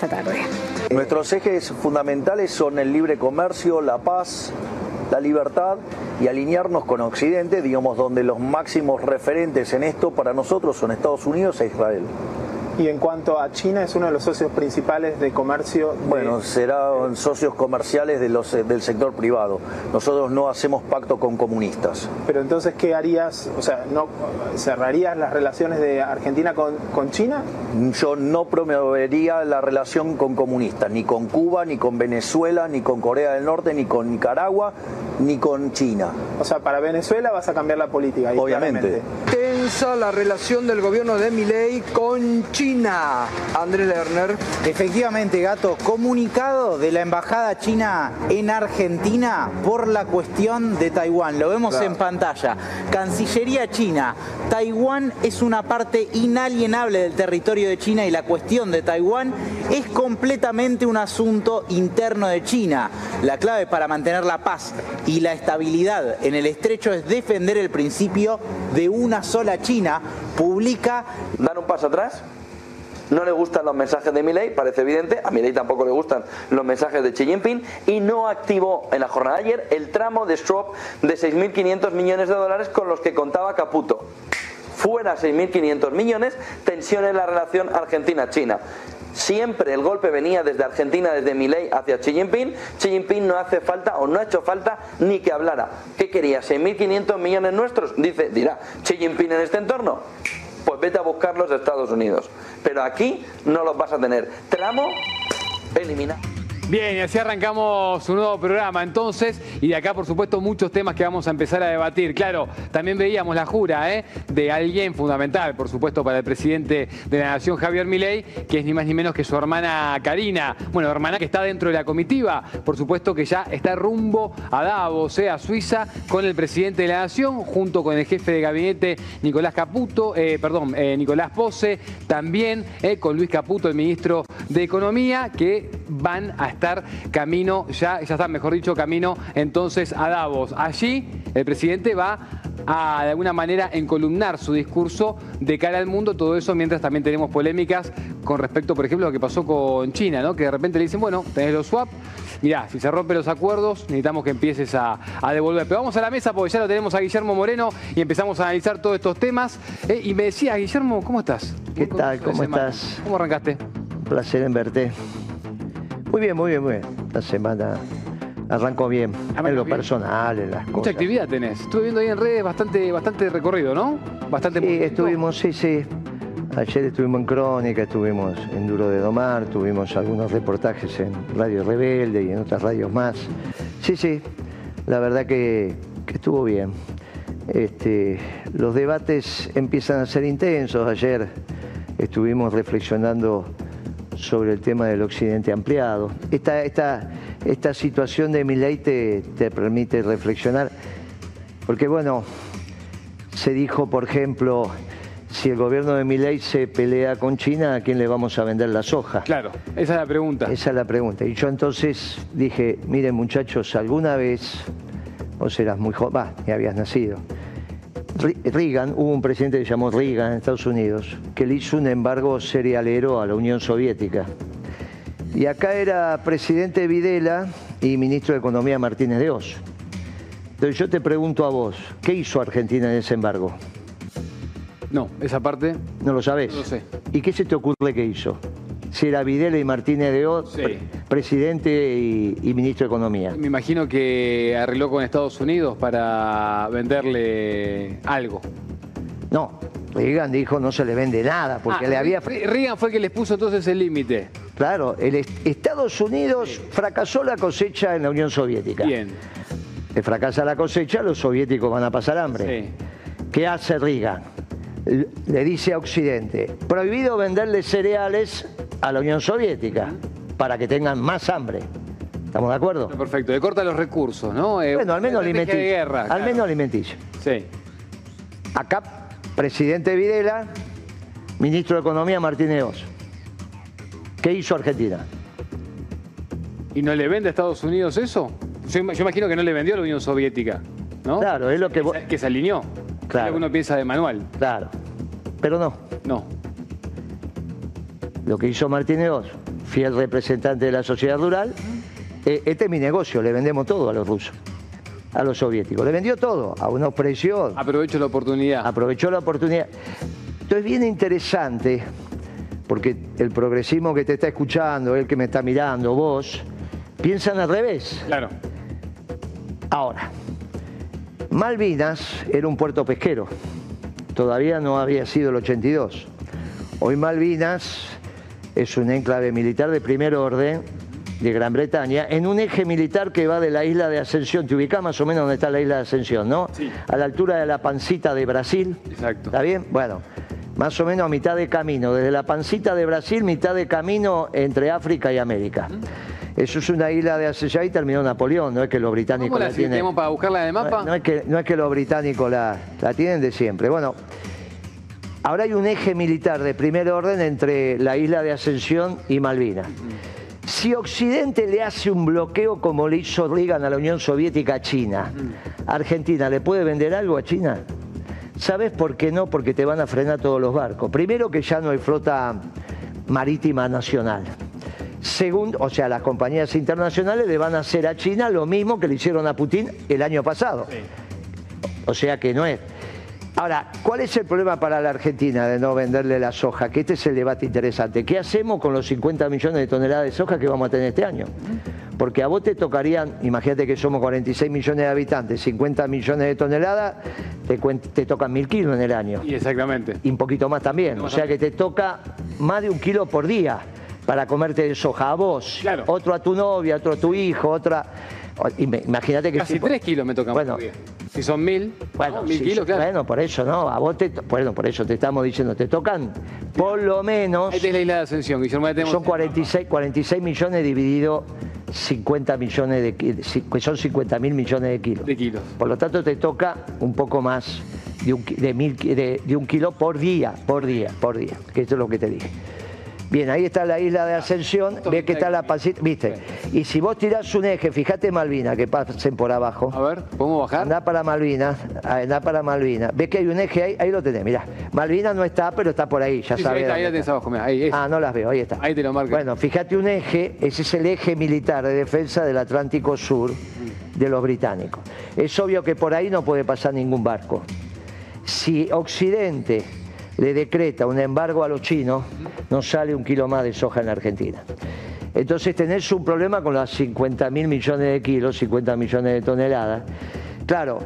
esta tarde. Nuestros ejes fundamentales son el libre comercio, la paz, la libertad y alinearnos con Occidente, digamos, donde los máximos referentes en esto para nosotros son Estados Unidos e Israel. Y en cuanto a China, es uno de los socios principales de comercio. Bueno, serán socios comerciales de los, eh, del sector privado. Nosotros no hacemos pacto con comunistas. Pero entonces, ¿qué harías? O sea, ¿no cerrarías las relaciones de Argentina con, con China? Yo no promovería la relación con comunistas, ni con Cuba, ni con Venezuela, ni con Corea del Norte, ni con Nicaragua, ni con China. O sea, para Venezuela vas a cambiar la política. Obviamente. Tensa la relación del gobierno de Milei con China. Andrés Lerner. Efectivamente, Gato, comunicado de la Embajada China en Argentina por la cuestión de Taiwán. Lo vemos en pantalla. Cancillería China. Taiwán es una parte inalienable del territorio de China y la cuestión de Taiwán es completamente un asunto interno de China. La clave para mantener la paz y la estabilidad en el estrecho es defender el principio de una sola China. Publica... Dar un paso atrás no le gustan los mensajes de Milei, parece evidente, a Milei tampoco le gustan los mensajes de Xi Jinping y no activó en la jornada de ayer el tramo de swap de 6.500 millones de dólares con los que contaba Caputo. Fuera 6.500 millones, tensión en la relación Argentina-China. Siempre el golpe venía desde Argentina, desde Milei hacia Xi Jinping. Xi Jinping no hace falta o no ha hecho falta ni que hablara. ¿Qué quería? ¿6.500 millones nuestros? Dice, dirá, Xi Jinping en este entorno pues vete a buscarlos a Estados Unidos. Pero aquí no los vas a tener. Tramo, elimina. Bien, y así arrancamos un nuevo programa entonces, y de acá por supuesto muchos temas que vamos a empezar a debatir. Claro, también veíamos la jura ¿eh? de alguien fundamental, por supuesto, para el presidente de la Nación, Javier Milei, que es ni más ni menos que su hermana Karina. Bueno, hermana que está dentro de la comitiva, por supuesto que ya está rumbo a Davos, ¿eh? a Suiza, con el presidente de la Nación, junto con el jefe de gabinete Nicolás Caputo, eh, perdón, Nicolás Pose, también con Luis Caputo, el ministro de Economía, que van a estar estar camino, ya, ya está, mejor dicho, camino entonces a Davos. Allí el presidente va a de alguna manera encolumnar su discurso de cara al mundo, todo eso mientras también tenemos polémicas con respecto, por ejemplo, a lo que pasó con China, ¿no? que de repente le dicen, bueno, tenés los swap, mirá, si se rompen los acuerdos, necesitamos que empieces a, devolver. Pero vamos a la mesa porque ya lo tenemos a Guillermo Moreno y empezamos a analizar todos estos temas. Eh, y me decía, Guillermo, ¿cómo estás? ¿Qué tal? ¿Cómo estás? ¿Cómo arrancaste? Un placer en verte. Muy bien, muy bien, muy bien. La semana arrancó bien. en lo personal, en las cosas. Mucha actividad tenés. Estuve viendo ahí en redes bastante, bastante recorrido, ¿no? Bastante. Sí, estuvimos, sí, sí. Ayer estuvimos en Crónica, estuvimos en Duro de Domar, tuvimos algunos reportajes en Radio Rebelde y en otras radios más. Sí, sí, la verdad que, que estuvo bien. Este, los debates empiezan a ser intensos. Ayer estuvimos reflexionando sobre el tema del occidente ampliado. Esta, esta, esta situación de mi ley te, permite reflexionar, porque bueno, se dijo, por ejemplo, si el gobierno de Milei se pelea con China, ¿a quién le vamos a vender la soja? Claro, esa es la pregunta. Esa es la pregunta. Y yo entonces dije, miren muchachos, alguna vez, vos eras muy joven, ni habías nacido, Reagan, hubo un presidente que se llamó Reagan en Estados Unidos, que le hizo un embargo cerealero a la Unión Soviética. Y acá era presidente Videla y ministro de Economía Martínez de Oz. Entonces yo te pregunto a vos, ¿qué hizo Argentina en ese embargo? No, esa parte. ¿No lo sabes? No lo sé. ¿Y qué se te ocurre que hizo? si era Videla y Martínez de Oz, presidente y, ministro de Economía. Me imagino que arregló con Estados Unidos para venderle algo. No, Reagan dijo no se le vende nada, porque ah, le había... Reagan fue el que les puso entonces el límite. Claro, el Estados Unidos fracasó la cosecha en la Unión Soviética. Bien. Le fracasa la cosecha, los soviéticos van a pasar hambre. Sí. ¿Qué hace Reagan? Le dice a Occidente, prohibido venderle cereales a la Unión Soviética para que tengan más hambre. ¿Estamos de acuerdo? Perfecto, le corta los recursos, ¿no? Eh, bueno, al menos alimenticio. al menos alimenticio. Sí. Acá, presidente Videla, ministro de Economía Martínez Oz. ¿Qué hizo Argentina? ¿Y no le vende a Estados Unidos eso? Yo, imagino que no le vendió a la Unión Soviética, ¿no? Claro, es lo que... Que, se alineó. Claro. Es lo que uno piensa de manual. Claro, pero no. No. Lo que hizo Martínez fiel representante de la sociedad rural, eh, este es mi negocio, le vendemos todo a los rusos, a los soviéticos. Le vendió todo a unos precios. Aprovecho la oportunidad. Aprovechó la oportunidad. Entonces, bien interesante, porque el progresismo que te está escuchando, el que me está mirando, vos, piensan al revés. Claro. Ahora, Malvinas era un puerto pesquero. Todavía no había sido el 82. Hoy Malvinas es un enclave militar de primer orden de Gran Bretaña en un eje militar que va de la isla de Ascensión. Te ubicás más o menos donde está la isla de Ascensión, ¿no? Sí. A la altura de la pancita de Brasil. Exacto. ¿Está bien? Bueno, más o menos a mitad de camino. Desde la pancita de Brasil, mitad de camino entre África y América. Eso es una isla de Ascensión. Ahí terminó Napoleón, no es que los británicos ¿Cómo la la tienen. para buscarla el mapa? No, no es que, no es que los británicos la, la tienen de siempre. Bueno, ahora hay un eje militar de primer orden entre la isla de Ascensión y Malvinas. Si Occidente le hace un bloqueo como le hizo Reagan a la Unión Soviética a China, ¿Argentina le puede vender algo a China? ¿Sabes por qué no? Porque te van a frenar todos los barcos. Primero que ya no hay flota marítima nacional. Segundo, o sea, las compañías internacionales le van a hacer a China lo mismo que le hicieron a Putin el año pasado. O sea que no es. Ahora, ¿cuál es el problema para la Argentina de no venderle la soja? Que este es el debate interesante. ¿Qué hacemos con los 50 millones de toneladas de soja que vamos a tener este año? Porque a vos te tocarían, imagínate que somos 46 millones de habitantes, 50 millones de toneladas, te, tocan mil kilos en el año. Y exactamente. Y un poquito más también. O sea que te toca más de un kilo por día para comerte de soja. A vos, Claro. otro a tu novia, otro a tu hijo, otra... Im- Imagínate que... Casi si- 3 kilos me tocan Bueno. por día. Si son mil, bueno, kilos, claro. bueno, por eso, ¿no? A vos te, bueno, por eso te estamos diciendo, te tocan por lo menos, Ahí tenés la isla de Ascensión, Guillermo. tenemos- son 46, 46 millones dividido 50 millones de que son 50 mil millones de kilos. De kilos. Por lo tanto, te toca un poco más de un, ki- de mil ki- de- de un kilo por día, por día, por día, que esto es lo que te dije. Bien, ahí está la isla de Ascensión, ves que está la pancita, viste. Y si vos tirás un eje, fíjate Malvina, que pasen por abajo. A ver, ¿podemos bajar? Andá para Malvinas, andá para Malvinas. ¿Ves que hay un eje ahí? Ahí lo tenés, mirá. Malvinas no está, pero está por ahí, ya Sí, sí, sabes. ahí, ahí la tenés abajo, mirá, ahí es. Ah, no las veo, ahí está. Ahí te lo marco. Bueno, fíjate un eje, ese es el eje militar de defensa del Atlántico Sur de los británicos. Es obvio que por ahí no puede pasar ningún barco. Si Occidente le decreta un embargo a los chinos, no sale un kilo más de soja en la Argentina. Entonces tenés un problema con los 50 mil millones de kilos, 50 millones de toneladas. Claro,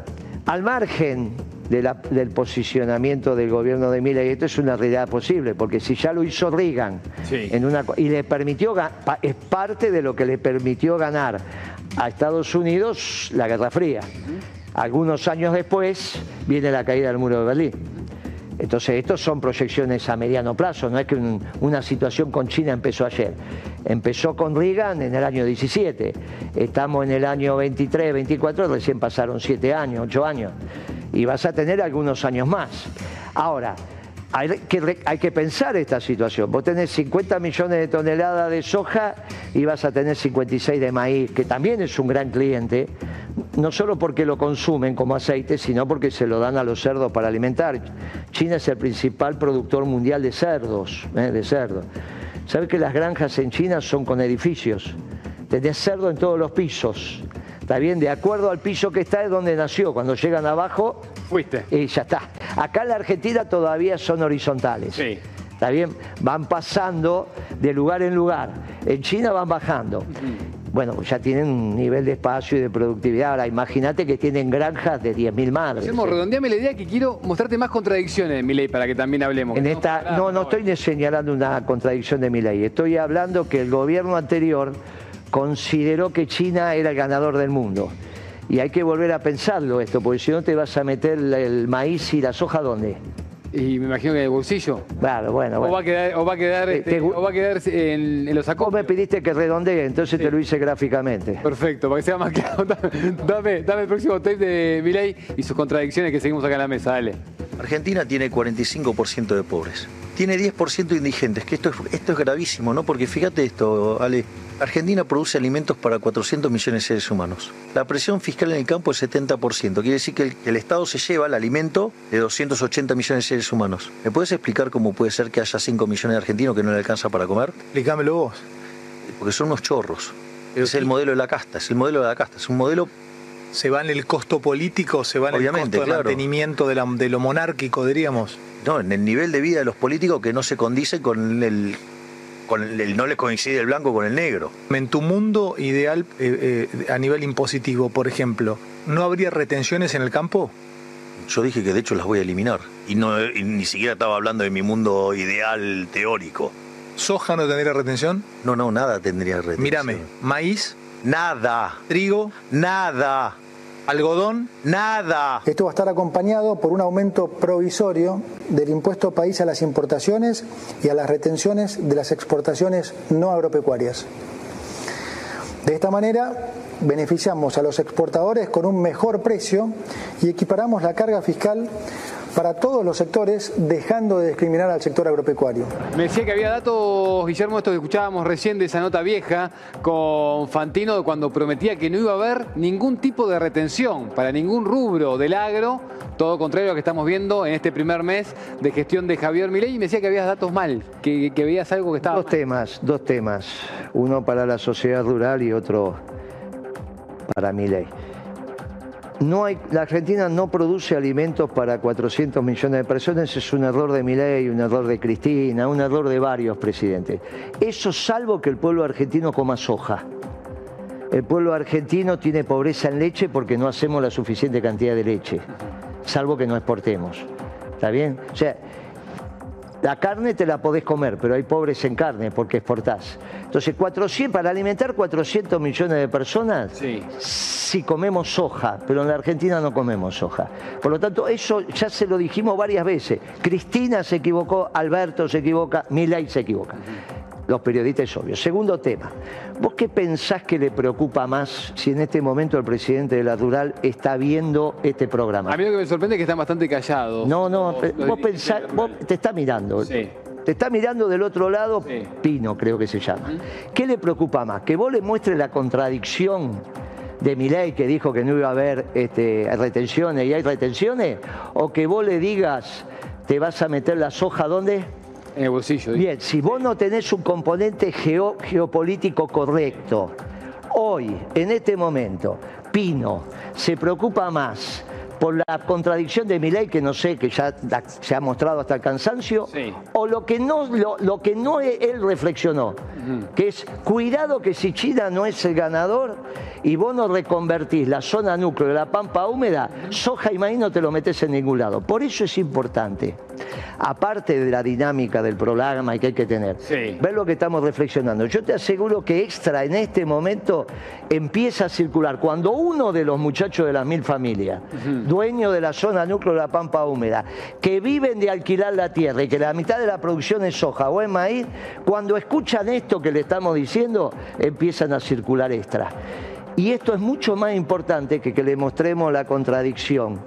al margen de la- del posicionamiento del gobierno de Milei, esto es una realidad posible, porque si ya lo hizo Reagan Sí. en una, y le permitió, es parte de lo que le permitió ganar a Estados Unidos la Guerra Fría. Algunos años después viene la caída del muro de Berlín. Entonces, estos son proyecciones a mediano plazo, no es que un- una situación con China empezó ayer. Empezó con Reagan en el año 17, estamos en el año 23, 24, recién pasaron 7 años, 8 años, y vas a tener algunos años más. Ahora, hay que, pensar esta situación. Vos tenés 50 millones de toneladas de soja y vas a tener 56 de maíz, que también es un gran cliente, no solo porque lo consumen como aceite, sino porque se lo dan a los cerdos para alimentar. China es el principal productor mundial de cerdos, ¿eh? de cerdos. ¿Sabes que las granjas en China son con edificios? Tenés cerdo en todos los pisos. Está bien, de acuerdo al piso que está es donde nació. Cuando llegan abajo, Fuiste. y ya está. Acá en la Argentina todavía son horizontales. Sí. ¿Está bien? Van pasando de lugar en lugar. En China van bajando. Bueno, ya tienen un nivel de espacio y de productividad. Ahora, imagínate que tienen granjas de 10.000 madres. Hacemos, redondeame la idea que quiero mostrarte más contradicciones de mi ley para que también hablemos. En esta, no, no estoy señalando una contradicción de mi ley. Estoy hablando que el gobierno anterior consideró que China era el ganador del mundo. Y hay que volver a pensarlo esto, porque si no te vas a meter el maíz y la soja ¿dónde? Y me imagino que en el bolsillo. Claro, bueno, O bueno. va a quedar, o va a quedar, Eh, este, te o va a quedar en, en los Vos sacos. me pediste que redondee, entonces te lo hice gráficamente. Perfecto, para que sea más claro. Dame, dame el próximo tape de Milei y sus contradicciones que seguimos acá en la mesa, dale. Argentina tiene 45% de pobres. Tiene 10% de indigentes, que esto es, esto es gravísimo, ¿no? Porque fíjate esto, Ale. Argentina produce alimentos para 400 millones de seres humanos. La presión fiscal en el campo es 70%. Quiere decir que el, el Estado se lleva el alimento de 280 millones de seres humanos. ¿Me puedes explicar cómo puede ser que haya 5 millones de argentinos que no le alcanza para comer? Explícamelo vos. Porque son unos chorros. Es el modelo de la casta, es el modelo de la casta, es un modelo ¿Se va en el costo político, se va en Obviamente, el costo claro. mantenimiento de, la- de lo monárquico, diríamos? no, en el nivel de vida de los políticos que no se condice con el, con el, el- no le coincide el blanco con el negro. En tu mundo ideal eh, eh, a nivel impositivo, por ejemplo, ¿no habría retenciones en el campo? Yo dije que de hecho las voy a eliminar. Y, no, y ni siquiera estaba hablando de mi mundo ideal teórico. ¿Soja no tendría retención? No, no, nada tendría retención. Mírame, maíz, Nada, trigo, nada, algodón, nada. Esto va a estar acompañado por un aumento provisorio del impuesto país a las importaciones y a las retenciones de las exportaciones no agropecuarias. De esta manera, beneficiamos a los exportadores con un mejor precio y equiparamos la carga fiscal para todos los sectores, dejando de discriminar al sector agropecuario. Me decía que había datos, Guillermo, esto que escuchábamos recién de esa nota vieja con Fantino, de cuando prometía que no iba a haber ningún tipo de retención para ningún rubro del agro, todo contrario a lo que estamos viendo en este primer mes de gestión de Javier Milei, y me decía que habías datos mal, que, que veías algo que estaba Dos mal. temas, dos temas. Uno para la sociedad rural y otro para mi ley. No hay, la Argentina no produce alimentos para 400 millones de personas, es un error de Milei, un error de Cristina, un error de varios presidentes. Eso salvo que el pueblo argentino coma soja. El pueblo argentino tiene pobreza en leche porque no hacemos la suficiente cantidad de leche, salvo que no exportemos. ¿Está bien? O sea, la carne te la podés comer, pero hay pobres en carne porque exportás. Entonces, 400, para alimentar 400 millones de personas, Sí. sí comemos soja, pero en la Argentina no comemos soja. Por lo tanto, eso ya se lo dijimos varias veces. Cristina se equivocó, Alberto se equivoca, Milei se equivoca. Los periodistas es obvio. Segundo tema, ¿vos qué pensás que le preocupa más si en este momento el presidente de la Rural está viendo este programa? A mí lo que me sorprende es que están bastante callados. No, no, vos pensás, vos te está mirando. Sí. Te está mirando del otro lado, Sí. Pino creo que se llama. ¿Qué le preocupa más? ¿Que vos le muestres la contradicción de Milei que dijo que no iba a haber este, retenciones y hay retenciones? ¿O que vos le digas, te vas a meter la soja dónde? En el bolsillo. digo. Bien, si vos no tenés un componente geo- geopolítico correcto, hoy, en este momento, Pino se preocupa más por la contradicción de Milei, que no sé, que ya se ha mostrado hasta el cansancio, Sí. o lo que no, lo, lo que no e- él reflexionó, que es cuidado que si China no es el ganador y vos no reconvertís la zona núcleo de la pampa húmeda, soja y maíz no te lo metes en ningún lado. Por eso es importante, aparte de la dinámica del programa y que hay que tener, Sí. ver lo que estamos reflexionando. Yo te aseguro que Extra en este momento empieza a circular. Cuando uno de los muchachos de las mil familias, dueño de la zona núcleo de la pampa húmeda, que viven de alquilar la tierra y que la mitad de la producción es soja o es maíz, cuando escuchan esto que le estamos diciendo, empiezan a circular Extra. Y esto es mucho más importante que que le mostremos la contradicción.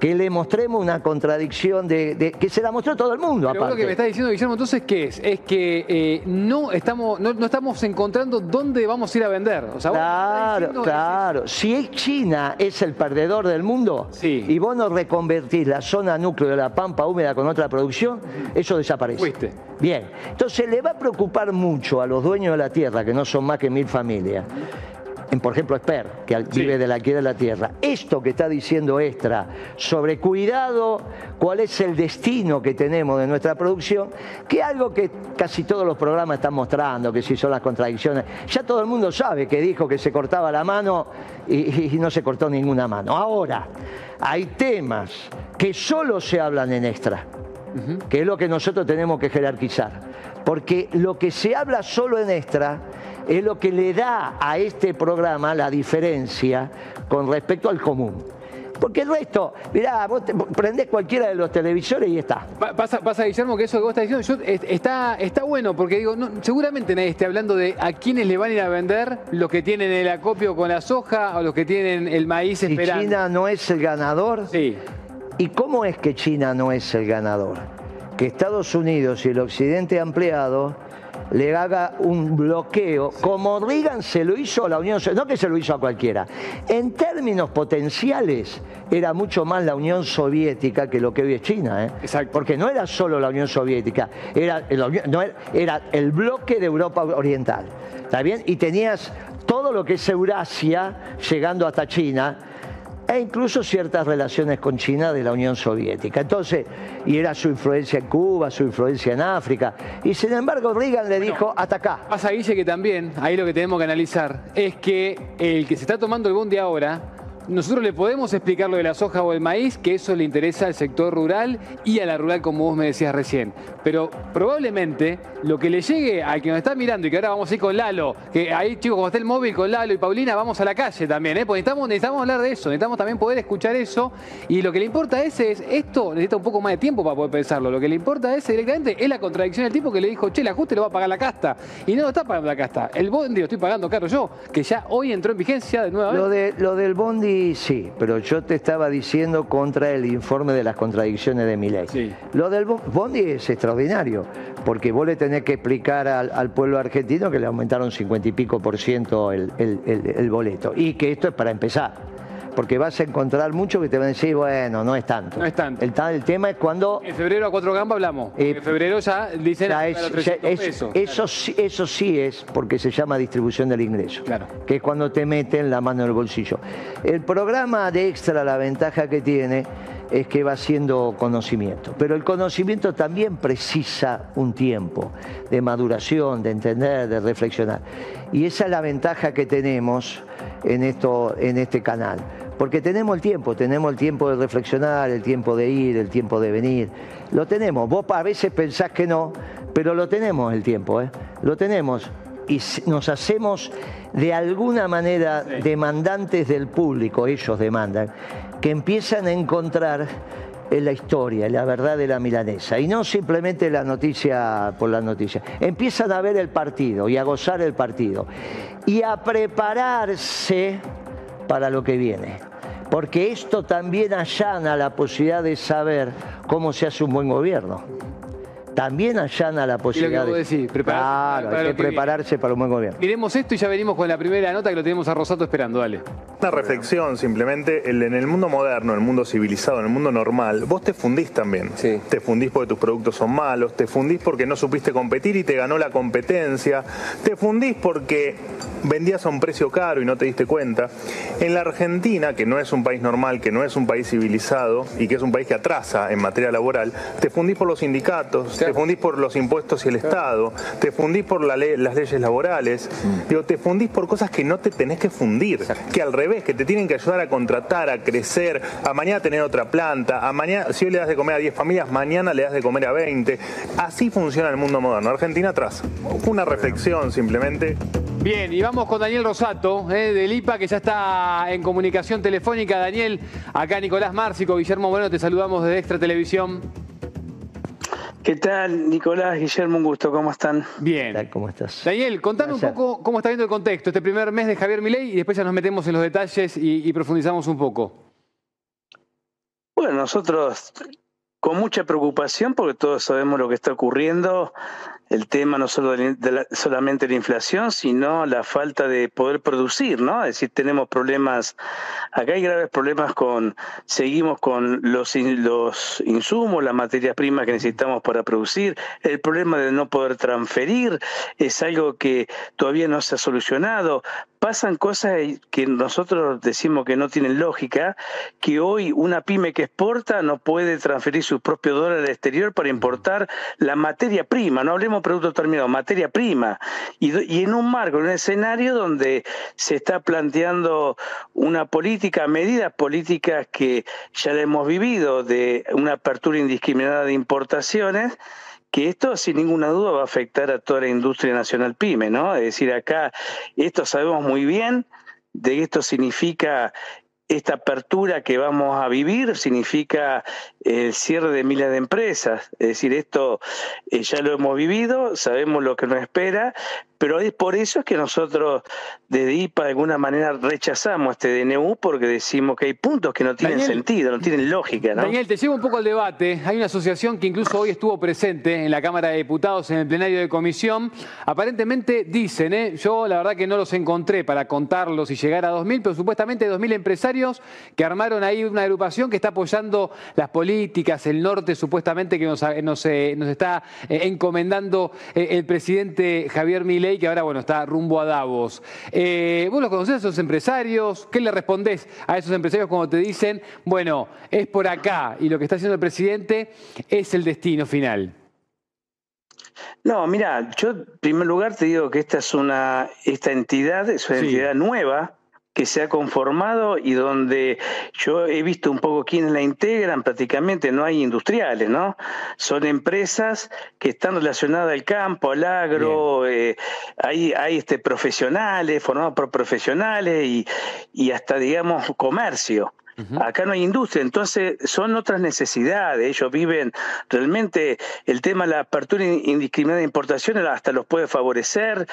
Que le mostremos una contradicción de, de- que se la mostró todo el mundo. Pero lo que me está diciendo, Guillermo, entonces, ¿qué es? Es que eh, no, estamos, no, no estamos encontrando dónde vamos a ir a vender. O sea, Claro, es- claro. Si es China es el perdedor del mundo Sí. y vos no reconvertís la zona núcleo de la pampa húmeda con otra producción, eso desaparece. Fuiste. Bien. Entonces le va a preocupar mucho a los dueños de la tierra, que no son más que mil familias. En, por ejemplo, Esper, que Sí. vive de la alquiler de la tierra. Esto que está diciendo Extra sobre cuidado, cuál es el destino que tenemos de nuestra producción, que es algo que casi todos los programas están mostrando, que si son las contradicciones. Ya todo el mundo sabe que dijo que se cortaba la mano y, y no se cortó ninguna mano. Ahora, hay temas que solo se hablan en Extra que es lo que nosotros tenemos que jerarquizar. Porque lo que se habla solo en extra es lo que le da a este programa la diferencia con respecto al común. Porque el resto, mirá, vos te- prendés cualquiera de los televisores y está. Pa- Pasa, pasa, Guillermo, que eso que vos estás diciendo, yo- está, está bueno, porque digo, no, seguramente nadie esté hablando de a quiénes le van a ir a vender los que tienen el acopio con la soja o los que tienen el maíz Si esperando. China no es el ganador, Sí. ¿Y cómo es que China no es el ganador? Que Estados Unidos y el Occidente ampliado le haga un bloqueo, como Reagan se lo hizo a la Unión Soviética, no que se lo hizo a cualquiera. En términos potenciales, era mucho más la Unión Soviética que lo que hoy es China, ¿eh? Exacto. porque no era solo la Unión Soviética, era el, no era, era el bloque de Europa Oriental. ¿Está bien? Y tenías todo lo que es Eurasia, llegando hasta China, e incluso ciertas relaciones con China de la Unión Soviética. Entonces, y era su influencia en Cuba, su influencia en África, y sin embargo Reagan le dijo, hasta acá. Pasa, Guille, que también, ahí lo que tenemos que analizar es que el que se está tomando el bondi ahora nosotros le podemos explicar lo de la soja o el maíz, que eso le interesa al sector rural y a la rural, como vos me decías recién. Pero probablemente lo que le llegue al que nos está mirando y que ahora vamos a ir con Lalo, que ahí chicos, como está el móvil con Lalo y Paulina, vamos a la calle también, ¿eh? porque necesitamos, necesitamos hablar de eso, necesitamos también poder escuchar eso. Y lo que le importa a ese es, esto necesita un poco más de tiempo para poder pensarlo. Lo que le importa a ese directamente es la contradicción del tipo que le dijo, che, el ajuste lo va a pagar la casta. Y no lo está pagando la casta. El bondi lo estoy pagando caro yo, que ya hoy entró en vigencia de nuevo. Lo, de, lo del bondi sí, pero yo te estaba diciendo contra el informe de las contradicciones de mi ley. Lo del bondi es extraordinario, porque vos le tenés que explicar al, pueblo argentino que le aumentaron 50 y pico por ciento el, el boleto, y que esto es para empezar porque vas a encontrar muchos que te van a decir, bueno, no es tanto. No es tanto. El, tema es cuando... En febrero a cuatro gambas hablamos. Eh, en febrero ya dicen Eso, eso sí es porque se llama distribución del ingreso. Claro. Que es cuando te meten la mano en el bolsillo. El programa de extra, la ventaja que tiene es que va siendo conocimiento. Pero el conocimiento también precisa un tiempo de maduración, de entender, de reflexionar. Y esa es la ventaja que tenemos en, esto, en este canal. Porque tenemos el tiempo, tenemos el tiempo de reflexionar, el tiempo de ir, el tiempo de venir. Lo tenemos. Vos a veces pensás que no, pero lo tenemos el tiempo, ¿eh? Lo tenemos. Y nos hacemos de alguna manera demandantes del público, ellos demandan, que empiezan a encontrar en la historia, la verdad de la milanesa. Y no simplemente la noticia por la noticia. Empiezan a ver el partido y a gozar el partido. Y a prepararse para lo que viene. Porque esto también allana la posibilidad de saber cómo se hace un buen gobierno también allana la posibilidad de... Decir, prepararse claro, hay que, prepararse para un buen gobierno. Miremos esto y ya venimos con la primera nota que lo tenemos a Rosato esperando, dale. Una reflexión simplemente, en el mundo moderno, en el mundo civilizado, en el mundo normal, vos te fundís también. Sí. Te fundís porque tus productos son malos, te fundís porque no supiste competir y te ganó la competencia, te fundís porque vendías a un precio caro y no te diste cuenta. En la Argentina, que no es un país normal, que no es un país civilizado y que es un país que atrasa en materia laboral, te fundís por los sindicatos, te fundís por los impuestos y el Estado, te fundís por las leyes laborales, mm. te fundís por cosas que no te tenés que fundir, que al revés, que te tienen que ayudar a contratar, a crecer, a mañana tener otra planta, a mañana, si hoy le das de comer a 10 familias, mañana le das de comer a 20. Así funciona el mundo moderno. Argentina atrás. Una reflexión simplemente. Bien, y vamos con Daniel Rosato, eh, del IPA, que ya está en comunicación telefónica. Daniel, acá Nicolás Márcico, Guillermo Bueno, te saludamos desde Extra Televisión. ¿Qué tal, Nicolás, Guillermo? Un gusto, ¿cómo están? Bien. ¿Cómo estás? Daniel, contame un poco cómo está viendo el contexto, este primer mes de Javier Milei, y después ya nos metemos en los detalles y profundizamos un poco. Bueno, nosotros con mucha preocupación porque todos sabemos lo que está ocurriendo el tema no solo de, solamente la inflación, sino la falta de poder producir, ¿no? Es decir, tenemos problemas, acá hay graves problemas con, seguimos con los, los insumos, las materias primas que necesitamos para producir, el problema de no poder transferir es algo que todavía no se ha solucionado. Pasan cosas que nosotros decimos que no tienen lógica, que hoy una pyme que exporta no puede transferir sus propios dólares al exterior para importar la materia prima, no hablemos producto terminado, materia prima, y, en un marco, en un escenario donde se está planteando una política, medidas políticas que ya la hemos vivido, de una apertura indiscriminada de importaciones, que esto sin ninguna duda va a afectar a toda la industria nacional pyme, ¿no? Es decir, acá esto sabemos muy bien de que esto significa esta apertura que vamos a vivir significa el cierre de miles de empresas. Es decir, esto eh, ya lo hemos vivido, sabemos lo que nos espera, pero es por eso es que nosotros desde IPA de alguna manera rechazamos este DNU porque decimos que hay puntos que no tienen sentido, no tienen lógica. ¿no? Daniel, te llevo un poco al debate. Hay una asociación que incluso hoy estuvo presente en la Cámara de Diputados en el plenario de comisión. Aparentemente dicen, ¿eh? yo la verdad que no los encontré para contarlos y llegar a 2.000, pero supuestamente 2.000 empresarios que armaron ahí una agrupación que está apoyando las políticas, el norte supuestamente que nos, nos, eh, nos está eh, encomendando eh, el presidente Javier Milei que ahora bueno, está rumbo a Davos. Eh, ¿Vos los conocés a esos empresarios? ¿Qué le respondés a esos empresarios cuando te dicen, bueno, es por acá y lo que está haciendo el presidente es el destino final? No, mira, yo en primer lugar te digo que esta es una, esta entidad es una entidad nueva, que se ha conformado y donde yo he visto un poco quiénes la integran, prácticamente no hay industriales, ¿no? Son empresas que están relacionadas al campo, al agro, eh, hay, hay este, profesionales, formados por profesionales y, y hasta, digamos, comercio. Acá no hay industria, entonces son otras necesidades. Ellos viven realmente el tema de la apertura indiscriminada de importaciones hasta los puede favorecer.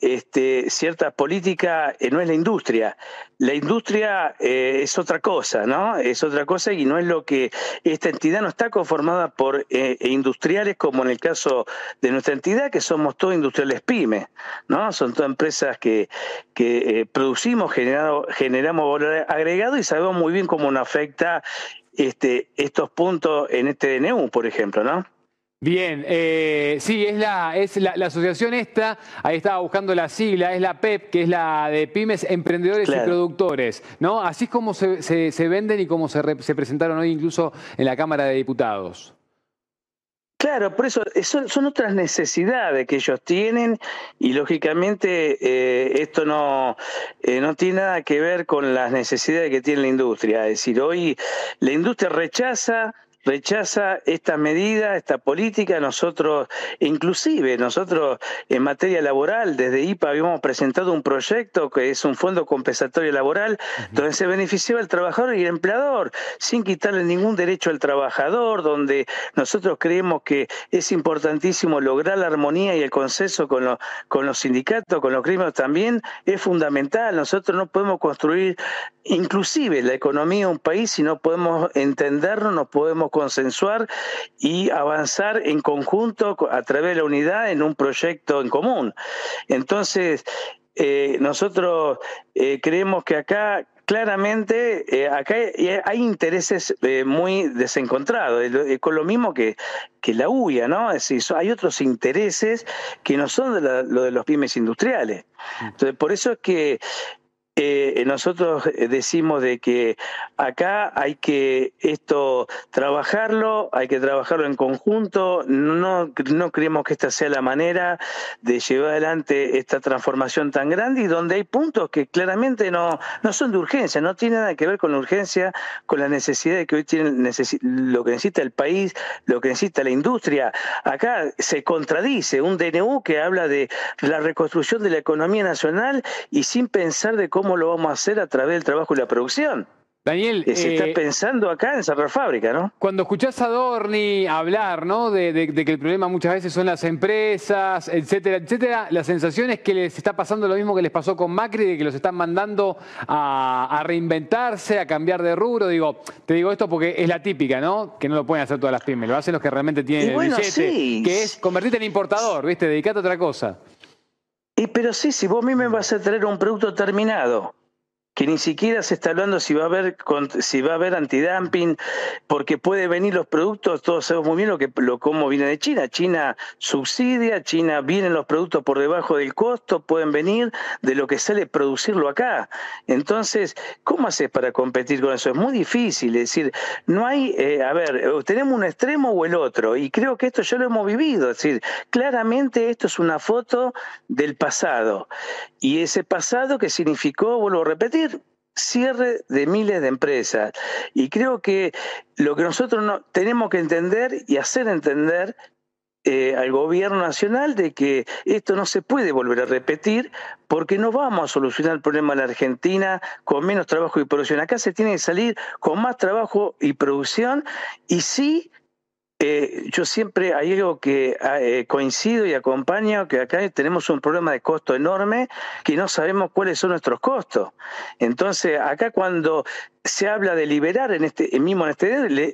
Este, cierta política eh, no es la industria. La industria eh, es otra cosa, ¿no? Es otra cosa y no es lo que esta entidad no está conformada por eh, industriales como en el caso de nuestra entidad, que somos todos industriales pymes, ¿no? Son todas empresas que, que producimos, generamos valor agregado y sabemos muy bien cómo nos afecta este, estos puntos en este DNU, por ejemplo, ¿no? Bien, eh, sí, es, la, es la, asociación esta, ahí estaba buscando la sigla, es la PEP, que es la de pymes, emprendedores y productores, ¿no? Así es como se, se, venden y como se, se presentaron hoy incluso en la Cámara de Diputados. Claro, por eso son, otras necesidades que ellos tienen y lógicamente eh, esto no, eh, no tiene nada que ver con las necesidades que tiene la industria. Es decir, hoy la industria rechaza rechaza esta medida, esta política. Nosotros, inclusive nosotros en materia laboral, desde IPA habíamos presentado un proyecto que es un fondo compensatorio laboral, donde se beneficiaba el trabajador y el empleador, sin quitarle ningún derecho al trabajador, donde nosotros creemos que es importantísimo lograr la armonía y el consenso con, los con los sindicatos, con los crímenes también, es fundamental. Nosotros no podemos construir inclusive la economía de un país si no podemos entendernos, no podemos consensuar y avanzar en conjunto a través de la unidad en un proyecto en común. Entonces, eh, nosotros eh, creemos que acá claramente eh, acá hay, intereses muy desencontrados, con lo mismo que, que la UIA, ¿no? Es decir, hay otros intereses que no son de lo de los pymes industriales. Mm. Entonces, por eso es que nosotros eh, decimos de que acá hay que esto trabajarlo, hay que trabajarlo en conjunto, no, no creemos que esta sea la manera de llevar adelante esta transformación tan grande y donde hay puntos que claramente no, no son de urgencia, no tiene nada que ver con la urgencia, con la necesidad que hoy tiene lo que necesita el país, lo que necesita la industria. Acá se contradice un DNU que habla de la reconstrucción de la economía nacional y sin pensar de cómo lo vamos a hacer a través del trabajo y la producción. Daniel, se está eh, pensando acá en cerrar fábrica, ¿no? Cuando escuchás a Dorni hablar, ¿no? De, que el problema muchas veces son las empresas, etcétera, etcétera, la sensación es que les está pasando lo mismo que les pasó con Macri, de que los están mandando a, reinventarse, a cambiar de rubro. Digo, te digo esto porque es la típica, ¿no? Que no lo pueden hacer todas las pymes, lo hacen los que realmente tienen el billete, que es convertirte en importador, ¿viste? Dedicate a otra cosa. Y pero sí, si vos a mí me vas a traer un producto terminado que ni siquiera se está hablando si va a haber si va a haber antidumping porque puede venir los productos todos sabemos muy bien lo que lo cómo viene de China. China subsidia China vienen los productos por debajo del costo pueden venir de lo que sale producirlo acá. Entonces cómo haces para competir con eso es muy difícil es decir no hay eh, a ver tenemos un extremo o el otro y creo que esto ya lo hemos vivido es decir claramente esto es una foto del pasado y ese pasado que significó vuelvo a repetir cierre de miles de empresas. Y creo que lo que nosotros no, tenemos que entender y hacer entender eh, al gobierno nacional de que esto no se puede volver a repetir porque no vamos a solucionar el problema en la Argentina con menos trabajo y producción. Acá se tiene que salir con más trabajo y producción y sí eh, yo siempre hay algo que ah, eh, coincido y acompaño, que acá tenemos un problema de costo enorme, que no sabemos cuáles son nuestros costos. Entonces, acá cuando se habla de liberar en este mismo en este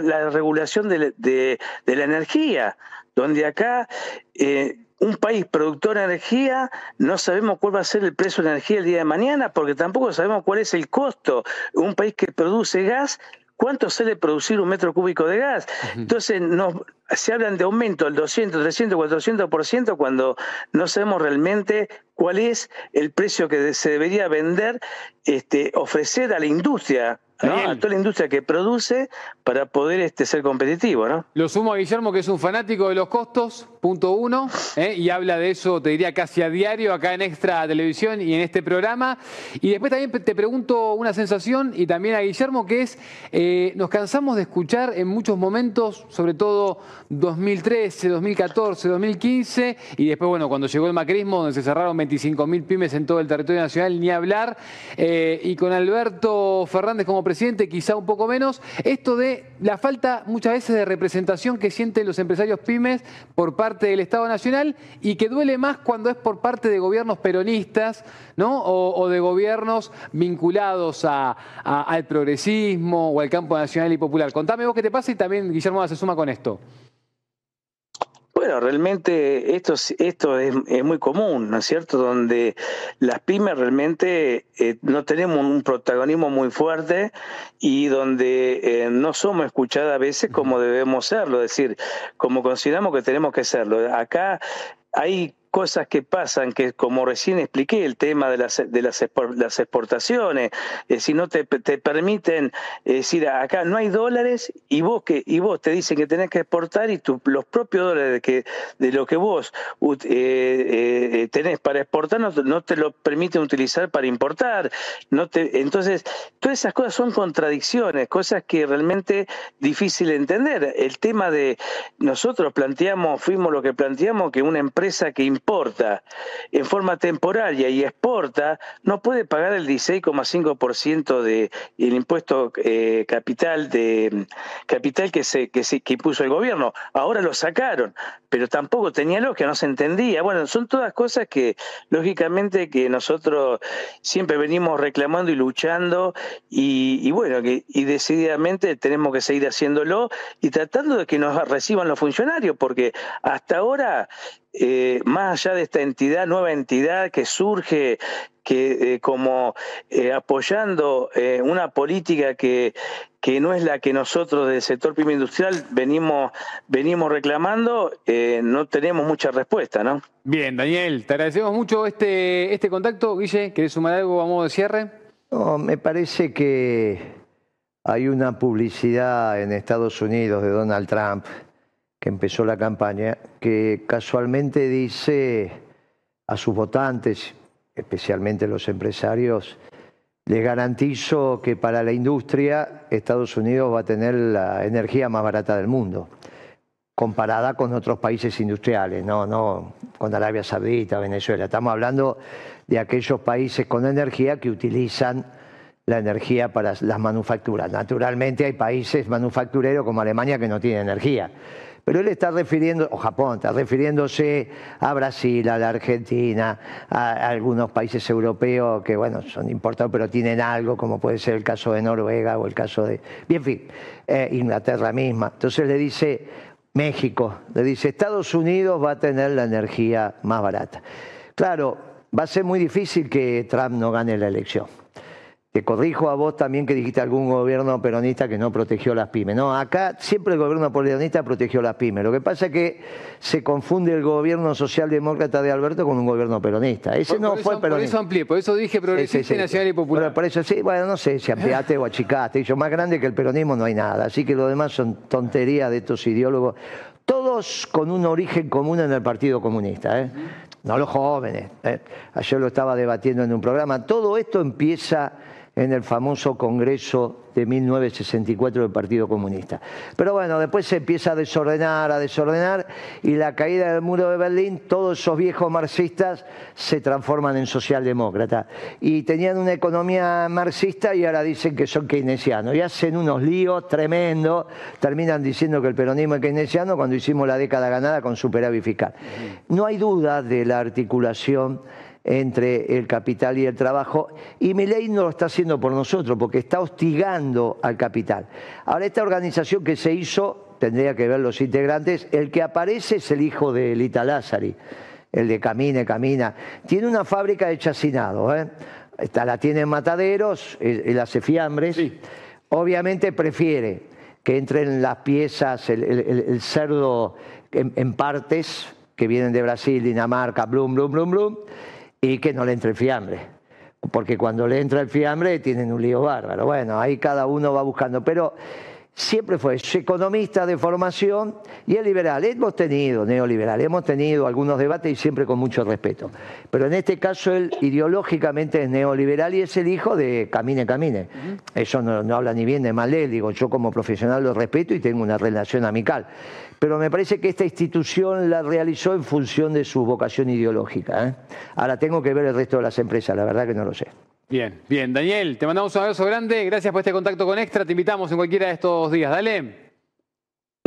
la regulación de, la energía, donde acá eh, un país productor de energía, no sabemos cuál va a ser el precio de energía el día de mañana, porque tampoco sabemos cuál es el costo. Un país que produce gas ¿Cuánto sale producir un metro cúbico de gas? Entonces, no, se hablan de aumento del 200, 300, 400% cuando no sabemos realmente cuál es el precio que se debería vender, este, ofrecer a la industria a toda la industria que produce para poder este, ser competitivo. ¿no? Lo sumo a Guillermo, que es un fanático de los costos, punto uno, ¿eh? y habla de eso, te diría, casi a diario acá en Extra Televisión y en este programa. Y después también te pregunto una sensación, y también a Guillermo, que es, eh, nos cansamos de escuchar en muchos momentos, sobre todo 2013, 2014, 2015, y después, bueno, cuando llegó el macrismo, donde se cerraron 25.000 pymes en todo el territorio nacional, ni hablar, eh, y con Alberto Fernández como presidente, quizá un poco menos, esto de la falta muchas veces de representación que sienten los empresarios pymes por parte del Estado Nacional y que duele más cuando es por parte de gobiernos peronistas ¿no? o, de gobiernos vinculados al progresismo o al campo nacional y popular. Contame vos qué te pasa y también Guillermo se suma con esto. Bueno, realmente esto, esto es, muy común, ¿no es cierto? Donde las pymes realmente eh, no tenemos un protagonismo muy fuerte y donde eh, no somos escuchadas a veces como debemos serlo, es decir, como consideramos que tenemos que serlo. Acá hay cosas que pasan, que como recién expliqué, el tema de las, de las, exportaciones, eh, si no te, te permiten eh, decir, acá no hay dólares y vos que y vos te dicen que tenés que exportar y los propios dólares de, que, de lo que vos eh, tenés para exportar no, te lo permiten utilizar para importar. Entonces, todas esas cosas son contradicciones, cosas que realmente difícil de entender. El tema de nosotros planteamos, fuimos lo que planteamos, que una empresa que importa en forma temporaria y exporta, no puede pagar el 16,5% del impuesto eh, capital de capital que se, que se que puso el gobierno. Ahora lo sacaron, pero tampoco tenía lógica, no se entendía. Bueno, son todas cosas que lógicamente que nosotros siempre venimos reclamando y luchando y, y bueno, que, y decididamente tenemos que seguir haciéndolo y tratando de que nos reciban los funcionarios, porque hasta ahora eh, más allá de esta entidad, nueva entidad que surge que eh, como eh, apoyando una política que, que no es la que nosotros del sector pyme industrial venimos, venimos reclamando, no tenemos mucha respuesta, ¿no? Bien, Daniel, te agradecemos mucho este, este contacto. Guille, ¿querés sumar algo a modo de cierre? No, me parece que hay una publicidad en Estados Unidos de Donald Trump que empezó la campaña, que casualmente dice a sus votantes, especialmente los empresarios, les garantizo que para la industria Estados Unidos va a tener la energía más barata del mundo, comparada con otros países industriales, no, no con Arabia Saudita, Venezuela. Estamos hablando de aquellos países con energía que utilizan la energía para las manufacturas. Naturalmente hay países manufactureros como Alemania que no tienen energía pero él está refiriendo, o Japón, está refiriéndose a Brasil, a la Argentina, a, algunos países europeos que, bueno, son importantes, pero tienen algo, como puede ser el caso de Noruega o el caso de, bien, en fin, eh, Inglaterra misma. Entonces le dice México, le dice Estados Unidos va a tener la energía más barata. Claro, va a ser muy difícil que Trump no gane la elección. Te corrijo a vos también que dijiste algún gobierno peronista que no protegió las pymes. No, acá siempre el gobierno peronista protegió las pymes. Lo que pasa es que se confunde el gobierno socialdemócrata de Alberto con un gobierno peronista. Ese no fue peronista. Por eso amplié, por eso dije progresista, nacional y popular. por eso sí, bueno, no sé si ampliaste o achicaste. Yo más grande que el peronismo no hay nada. Así que lo demás son tonterías de estos ideólogos. Todos con un origen común en el Partido Comunista. ¿eh? No los jóvenes. ¿eh? Ayer lo estaba debatiendo en un programa. Todo esto empieza en el famoso Congreso de 1964 del Partido Comunista. Pero bueno, después se empieza a desordenar, a desordenar, y la caída del muro de Berlín, todos esos viejos marxistas se transforman en socialdemócratas. Y tenían una economía marxista y ahora dicen que son keynesianos. Y hacen unos líos tremendos, terminan diciendo que el peronismo es keynesiano cuando hicimos la década ganada con superávit fiscal. No hay duda de la articulación entre el capital y el trabajo, y mi ley no lo está haciendo por nosotros, porque está hostigando al capital. Ahora, esta organización que se hizo, tendría que ver los integrantes, el que aparece es el hijo de Lita Lázari, el de Camine, Camina. Tiene una fábrica de chacinado, ¿eh? la tiene en Mataderos, él, hace fiambres. Obviamente prefiere que entren las piezas, el, cerdo en, en partes, que vienen de Brasil, Dinamarca, blum, blum, blum, blum, y que no le entre el fiambre. Porque cuando le entra el fiambre tienen un lío bárbaro. Bueno, ahí cada uno va buscando. Pero siempre fue economista de formación y es liberal. Hemos tenido neoliberal, hemos tenido algunos debates y siempre con mucho respeto. Pero en este caso él ideológicamente es neoliberal y es el hijo de Camine Camine. Eso no, no, habla ni bien ni mal de él, digo, yo como profesional lo respeto y tengo una relación amical. Pero me parece que esta institución la realizó en función de su vocación ideológica. ¿eh? Ahora tengo que ver el resto de las empresas, la verdad que no lo sé. Bien, bien. Daniel, te mandamos un abrazo grande. Gracias por este contacto con Extra. Te invitamos en cualquiera de estos días. Dale.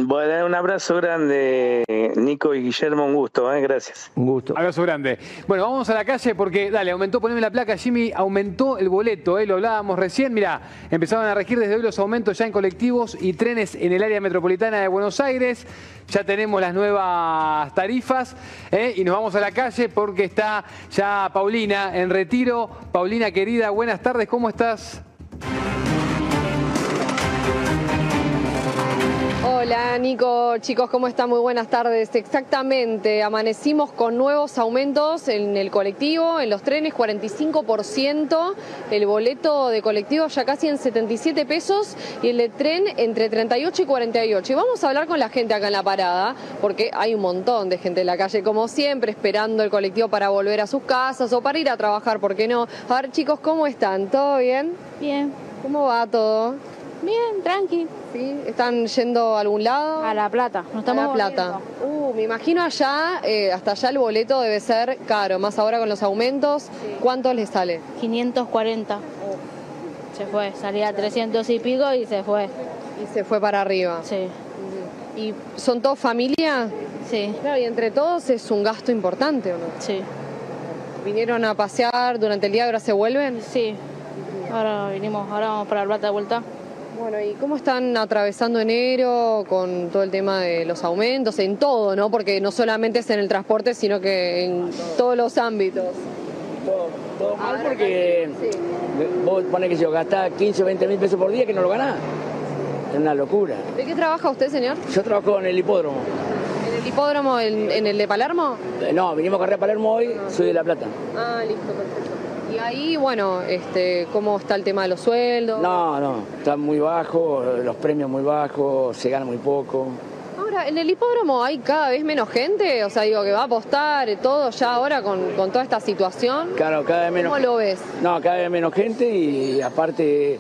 Bueno, un abrazo grande, Nico y Guillermo, un gusto, ¿eh? gracias. Un gusto. Abrazo grande. Bueno, vamos a la calle porque, dale, aumentó, poneme la placa, Jimmy, aumentó el boleto, ¿eh? lo hablábamos recién, mira, empezaban a regir desde hoy los aumentos ya en colectivos y trenes en el área metropolitana de Buenos Aires, ya tenemos las nuevas tarifas ¿eh? y nos vamos a la calle porque está ya Paulina en retiro. Paulina querida, buenas tardes, ¿cómo estás? Hola Nico, chicos, ¿cómo están? Muy buenas tardes. Exactamente, amanecimos con nuevos aumentos en el colectivo, en los trenes, 45%, el boleto de colectivo ya casi en 77 pesos y el de tren entre 38 y 48. Y vamos a hablar con la gente acá en la parada, porque hay un montón de gente en la calle, como siempre, esperando el colectivo para volver a sus casas o para ir a trabajar, ¿por qué no? A ver chicos, ¿cómo están? ¿Todo bien? Bien. ¿Cómo va todo? Bien, tranqui. ¿Sí? ¿Están yendo a algún lado? A La Plata. Nos estamos a La Plata. Uh, me imagino allá, eh, hasta allá el boleto debe ser caro, más ahora con los aumentos. ¿Cuánto les sale? 540. Se fue, salía a 300 y pico y se fue. Y se fue para arriba. Sí. ¿Y son todos familia? Sí. Claro, y entre todos es un gasto importante, ¿o no? Sí. ¿Vinieron a pasear durante el día, ahora se vuelven? Sí. Ahora vinimos, ahora vamos para La Plata de vuelta. Bueno, ¿y cómo están atravesando enero con todo el tema de los aumentos, en todo, ¿no? Porque no solamente es en el transporte, sino que en todos los ámbitos. Todo, todo mal porque vos pones que yo gastás 15 o 20 mil pesos por día que no lo ganás. Es una locura. ¿De qué trabaja usted, señor? Yo trabajo en el hipódromo. ¿En el hipódromo, en, el de Palermo? Eh, no, vinimos a carrera a Palermo hoy, soy de La Plata. Ah, listo, perfecto. Y ahí, bueno, este, ¿cómo está el tema de los sueldos? No, no, está muy bajo, los premios muy bajos, se gana muy poco. Ahora, en el hipódromo hay cada vez menos gente, o sea, digo, que va a apostar todo ya ahora con, toda esta situación. Claro, cada vez menos ¿Cómo lo ves? No, cada vez menos gente y aparte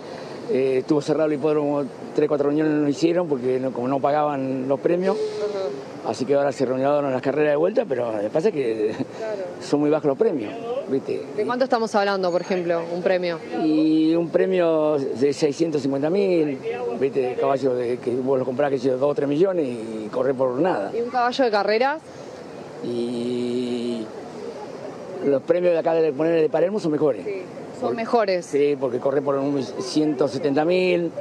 eh, estuvo cerrado el hipódromo, tres, cuatro reuniones no lo hicieron porque como no pagaban los premios. Así que ahora se reunieron las carreras de vuelta, pero lo que pasa es que son muy bajos los premios. ¿viste? ¿De cuánto estamos hablando, por ejemplo, un premio? Y un premio de 650 mil, ¿viste? Caballo de, que vos lo comprás que dos o 3 millones y corre por nada. ¿Y un caballo de carreras? Y los premios de acá de poner de Palermo son mejores. Sí, son mejores. Sí, porque corre por un 170 mil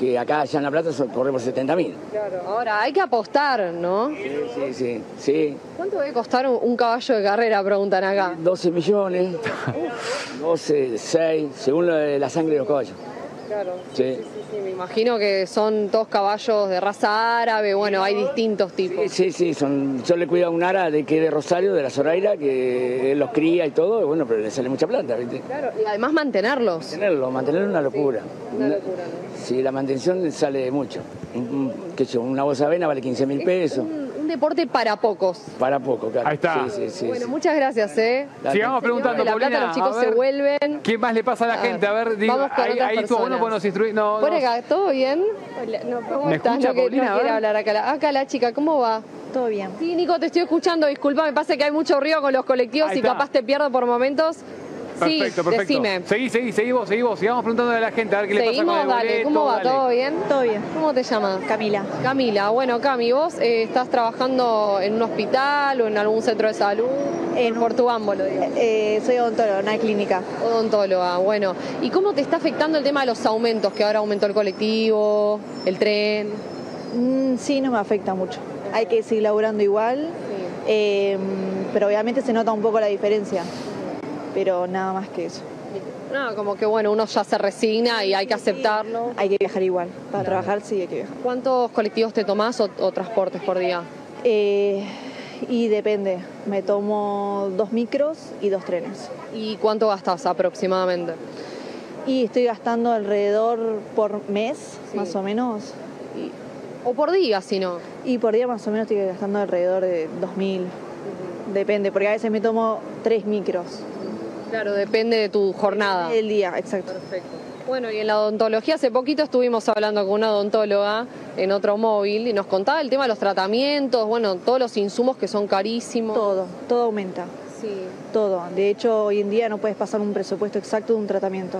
que acá ya en La Plata corre por 70 mil. Claro, ahora hay que apostar, ¿no? Sí, sí, sí. sí. ¿Cuánto debe costar un, caballo de carrera? Preguntan acá. 12 millones, 12, 6, según la sangre de los caballos. Claro. Sí. Sí, sí, me imagino que son dos caballos de raza árabe, bueno, hay distintos tipos. Sí, sí, son, yo le cuido a un ara de que de Rosario, de la Zoraira, que él los cría y todo, y bueno, pero le sale mucha plata, ¿viste? Claro, y además mantenerlos. Mantenerlos, mantenerlos es una locura. Una locura, ¿no? Sí, la mantención sale mucho. Que una bolsa de avena vale 15 mil pesos. Un, deporte para pocos. Para poco, claro. Ahí está. Sí, sí, sí, bueno, sí. muchas gracias, ¿eh? Sigamos preguntando, La Plata Paulina, los chicos a ver, se vuelven. ¿Qué más le pasa a la A gente? A ver, digo, vamos con ahí, otras ahí estuvo bueno, nos instruí. No, Por no- acá, ¿todo bien? ¿Cómo ¿Me estás? escucha, no, Paulina? no A quiere ver. hablar acá. La, acá la chica, ¿cómo va? Todo bien. Sí, Nico, te estoy escuchando. Disculpa, me pasa que hay mucho ruido con los colectivos Ahí y está. capaz te pierdo por momentos. Perfecto, sí, perfecto. decime. Seguí, seguí, seguí vos, seguí vos. Sigamos preguntándole a la gente a ver qué le pasa Seguimos, con el dale. boleto, ¿Cómo va? dale. ¿Todo bien? Todo bien. ¿Cómo te llamas? Camila. Camila, bueno, Cami, vos eh, estás trabajando en un hospital o en algún centro de salud. En por tu ámbolo, digo. Eh, soy odontóloga, una clínica. Odontóloga, bueno. ¿Y cómo te está afectando el tema de los aumentos? Que ahora aumentó el colectivo, el tren. Mm, sí, no me afecta mucho. Hay que seguir laburando igual, eh, pero obviamente se nota un poco la diferencia. Pero nada más que eso. No, como que bueno, uno ya se resigna y hay que aceptarlo. Hay que viajar igual. Para trabajar sí hay que viajar. ¿Cuántos colectivos te tomás o, o transportes por día? Eh, y depende. Me tomo dos micros y dos trenes. ¿Y cuánto gastas aproximadamente? Y estoy gastando alrededor por mes, más o menos. O por día, si no. Y por día más o menos estoy gastando alrededor de 2.000. Depende, porque a veces me tomo tres micros. Claro, depende de tu jornada. El día, exacto. Perfecto. Bueno, y en la odontología hace poquito estuvimos hablando con una odontóloga en otro móvil y nos contaba el tema de los tratamientos, bueno, todos los insumos que son carísimos. Todo, todo aumenta. Sí. Todo. De hecho, hoy en día no puedes pasar un presupuesto exacto de un tratamiento.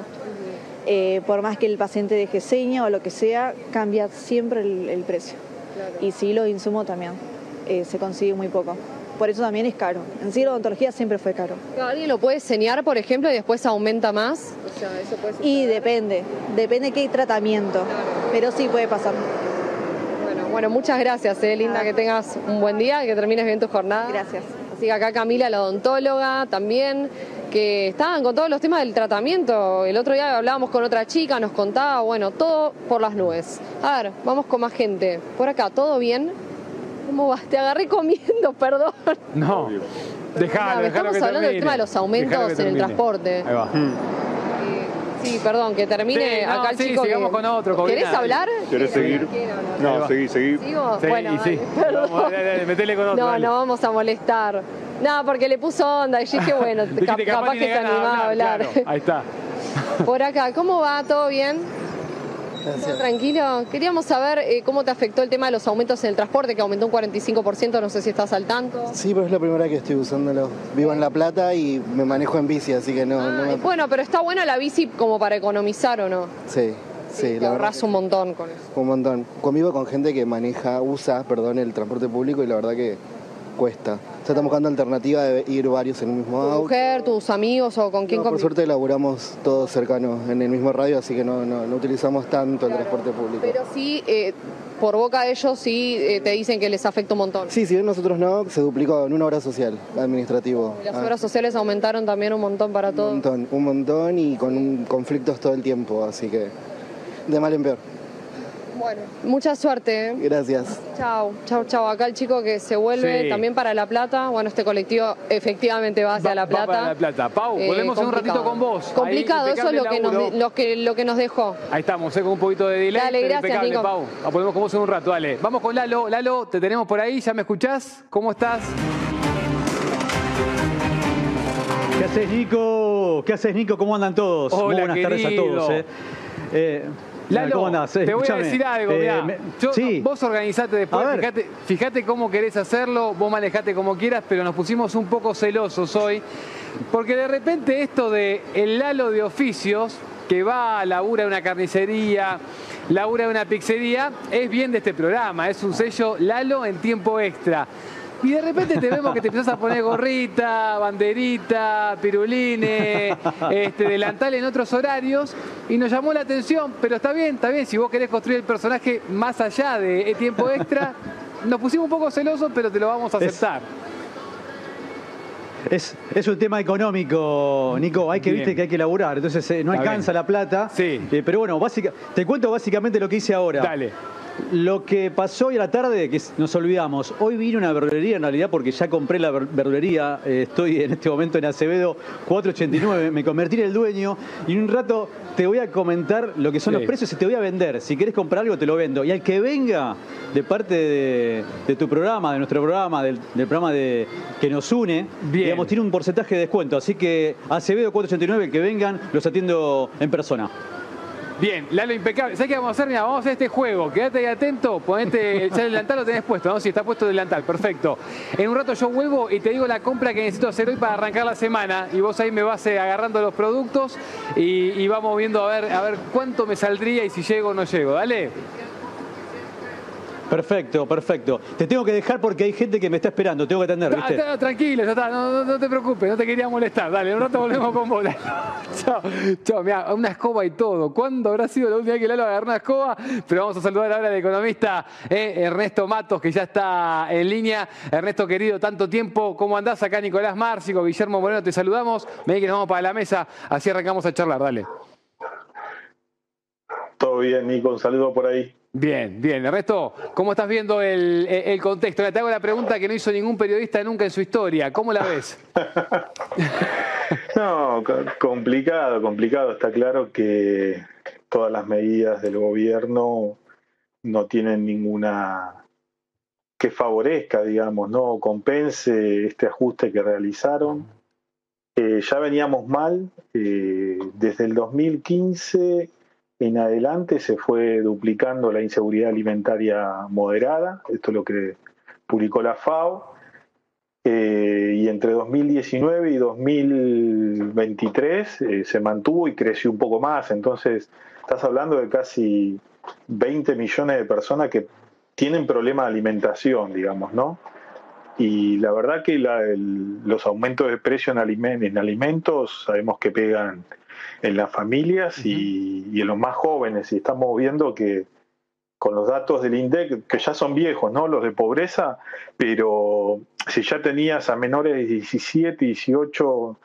Eh, por más que el paciente deje seña o lo que sea, cambia siempre el, el precio. Y sí, los insumos también. Eh, se consigue muy poco. Por eso también es caro. En sí, la odontología siempre fue caro. ¿Alguien lo puede señar, por ejemplo, y después aumenta más? O sea, eso puede Y depende, depende qué tratamiento. Pero sí puede pasar. Bueno, bueno, muchas gracias, eh, Linda, que tengas un buen día, que termines bien tu jornada. Gracias. Así que acá Camila, la odontóloga, también, que estaban con todos los temas del tratamiento. El otro día hablábamos con otra chica, nos contaba, bueno, todo por las nubes. A ver, vamos con más gente. Por acá, ¿todo bien? ¿Cómo vas? Te agarré comiendo, perdón. No. Dejalo estamos que hablando del tema de los aumentos en el transporte. Ahí va. Sí, perdón, que termine Sí, no, acá el sí, chico. sigamos que- con otro, ¿Querés Corina. hablar? ¿Querés seguir? No, seguí, seguí. ¿Sigo? Sí, bueno, y sí. dale, perdón. Vamos, dale, dale, metele con otro. No, dale. no vamos a molestar. No, porque le puso onda y dije, bueno, cap- capaz, que se animaba a hablar. claro. Ahí está. Por acá, ¿cómo va? ¿Todo bien? ¿Todo tranquilo? Queríamos saber eh, cómo te afectó el tema de los aumentos en el transporte, que aumentó un 45%, no sé si estás al tanto. Sí, pero es la primera que estoy usándolo. Vivo en La Plata y me manejo en bici, así que no, me... bueno, pero está buena la bici como para economizar o no. Sí, sí, Te la verdad. ahorras un montón con eso. Un montón. Convivo con gente que maneja, usa, perdón, el transporte público y la verdad que cuesta. O sea, estamos buscando alternativa de ir varios en el mismo ¿Tu auto. mujer, tus amigos o con quién No, por suerte laburamos todos cercanos en el mismo radio, así que no, no, no utilizamos tanto el transporte público. Pero sí, eh, por boca de ellos sí eh, te dicen que les afecta un montón. Sí, si bien nosotros no, se duplicó en una hora social administrativo. Las Ah, obras sociales aumentaron también un montón para un todos. montón, un montón y con un- conflictos todo el tiempo, así que de mal en peor. Bueno, mucha suerte. ¿eh? Gracias. Chao, chao, chao. Acá el chico que se vuelve Sí. también para La Plata. Bueno, este colectivo efectivamente va hacia Va- La va Plata. para La Plata. Pau, Eh, volvemos en un ratito con vos. Ahí, Complicado, eso es lo que, nos, lo, que, lo que nos dejó. Ahí estamos, eh, con un poquito de delay. Dale, pero gracias, impecable, Nico. Pau. La ponemos con vos en un rato, dale. Vamos con Lalo. Lalo, te tenemos por ahí, ¿ya me escuchás? ¿Cómo estás? ¿Qué haces, Nico? ¿Qué haces, Nico? ¿Cómo andan todos? Hola, Muy buenas tardes a querido. todos. eh. Eh, Lalo, ¿cómo andás? Te voy a decir algo, eh, me- Yo- sí, Vos organizate después, fíjate cómo querés hacerlo, vos manejate como quieras, pero nos pusimos un poco celosos hoy, porque de repente esto de el Lalo de oficios, que va a labura de una carnicería, labura de una pizzería, es bien de este programa, es un sello Lalo en tiempo extra. Y de repente te vemos que te empezás a poner gorrita, banderita, piruline, este, delantal en otros horarios y nos llamó la atención, pero está bien, está bien, si vos querés construir el personaje más allá de tiempo extra, nos pusimos un poco celosos, pero te lo vamos a aceptar. es, es un tema económico, Nico. Hay que, Bien. viste, que hay que laburar. Entonces eh, no Está alcanza la plata. Sí. Eh, pero bueno, básica, te cuento básicamente lo que hice ahora. Dale. Lo que pasó hoy a la tarde, que nos olvidamos, hoy vine a una verdulería en realidad porque ya compré la verdulería, eh, estoy en este momento en Acevedo 489, me convertí en el dueño y en un rato te voy a comentar lo que son los precios y te voy a vender. Si quieres comprar algo te lo vendo. Y al que venga de parte de, tu programa, de nuestro programa, del, programa de, que nos une, digamos, tiene un porcentaje de descuento. Así que Acevedo 489, el que vengan, los atiendo en persona. Bien, Lalo impecable. ¿Sabes qué vamos a hacer? Mira, vamos a hacer este juego. Quédate ahí atento, ponete el delantal, lo tenés puesto, ¿no? Sí, está puesto el delantal, perfecto. En un rato yo vuelvo y te digo la compra que necesito hacer hoy para arrancar la semana. Y vos ahí me vas eh, agarrando los productos y, vamos viendo a ver, a ver cuánto me saldría y si llego o no llego. Dale. Perfecto, perfecto. Te tengo que dejar porque hay gente que me está esperando, tengo que atender, ¿viste? tranquilo, ya está, no, te preocupes, no te quería molestar. Dale, un rato volvemos con bola. chao, chao, mira, una escoba y todo. ¿Cuándo habrá sido la última vez que Lalo agarró una escoba? Pero vamos a saludar ahora al economista eh, Ernesto Matos, que ya está en línea. Ernesto, querido, tanto tiempo. ¿Cómo andás? Acá Nicolás Márcico, Guillermo Moreno, te saludamos. Me que nos vamos para la mesa, así arrancamos a charlar, dale. Todo bien, Nico, un saludo por ahí. Bien, bien. Ernesto, ¿cómo estás viendo el, contexto? Te hago la pregunta que no hizo ningún periodista nunca en su historia. ¿Cómo la ves? no, complicado, complicado. Está claro que todas las medidas del gobierno no tienen ninguna que favorezca, digamos, no compense este ajuste que realizaron. Eh, ya veníamos mal eh, desde el 2015 en adelante se fue duplicando la inseguridad alimentaria moderada, esto es lo que publicó la FAO, eh, y entre 2019 y 2023 eh, se mantuvo y creció un poco más, entonces estás hablando de casi 20 millones de personas que tienen problemas de alimentación, digamos, ¿no? Y la verdad que los aumentos de precio en, en alimentos sabemos que pegan en las familias y, en los más jóvenes. Y estamos viendo que con los datos del INDEC, que ya son viejos, ¿no? Los de pobreza, pero si ya tenías a menores de 17, 18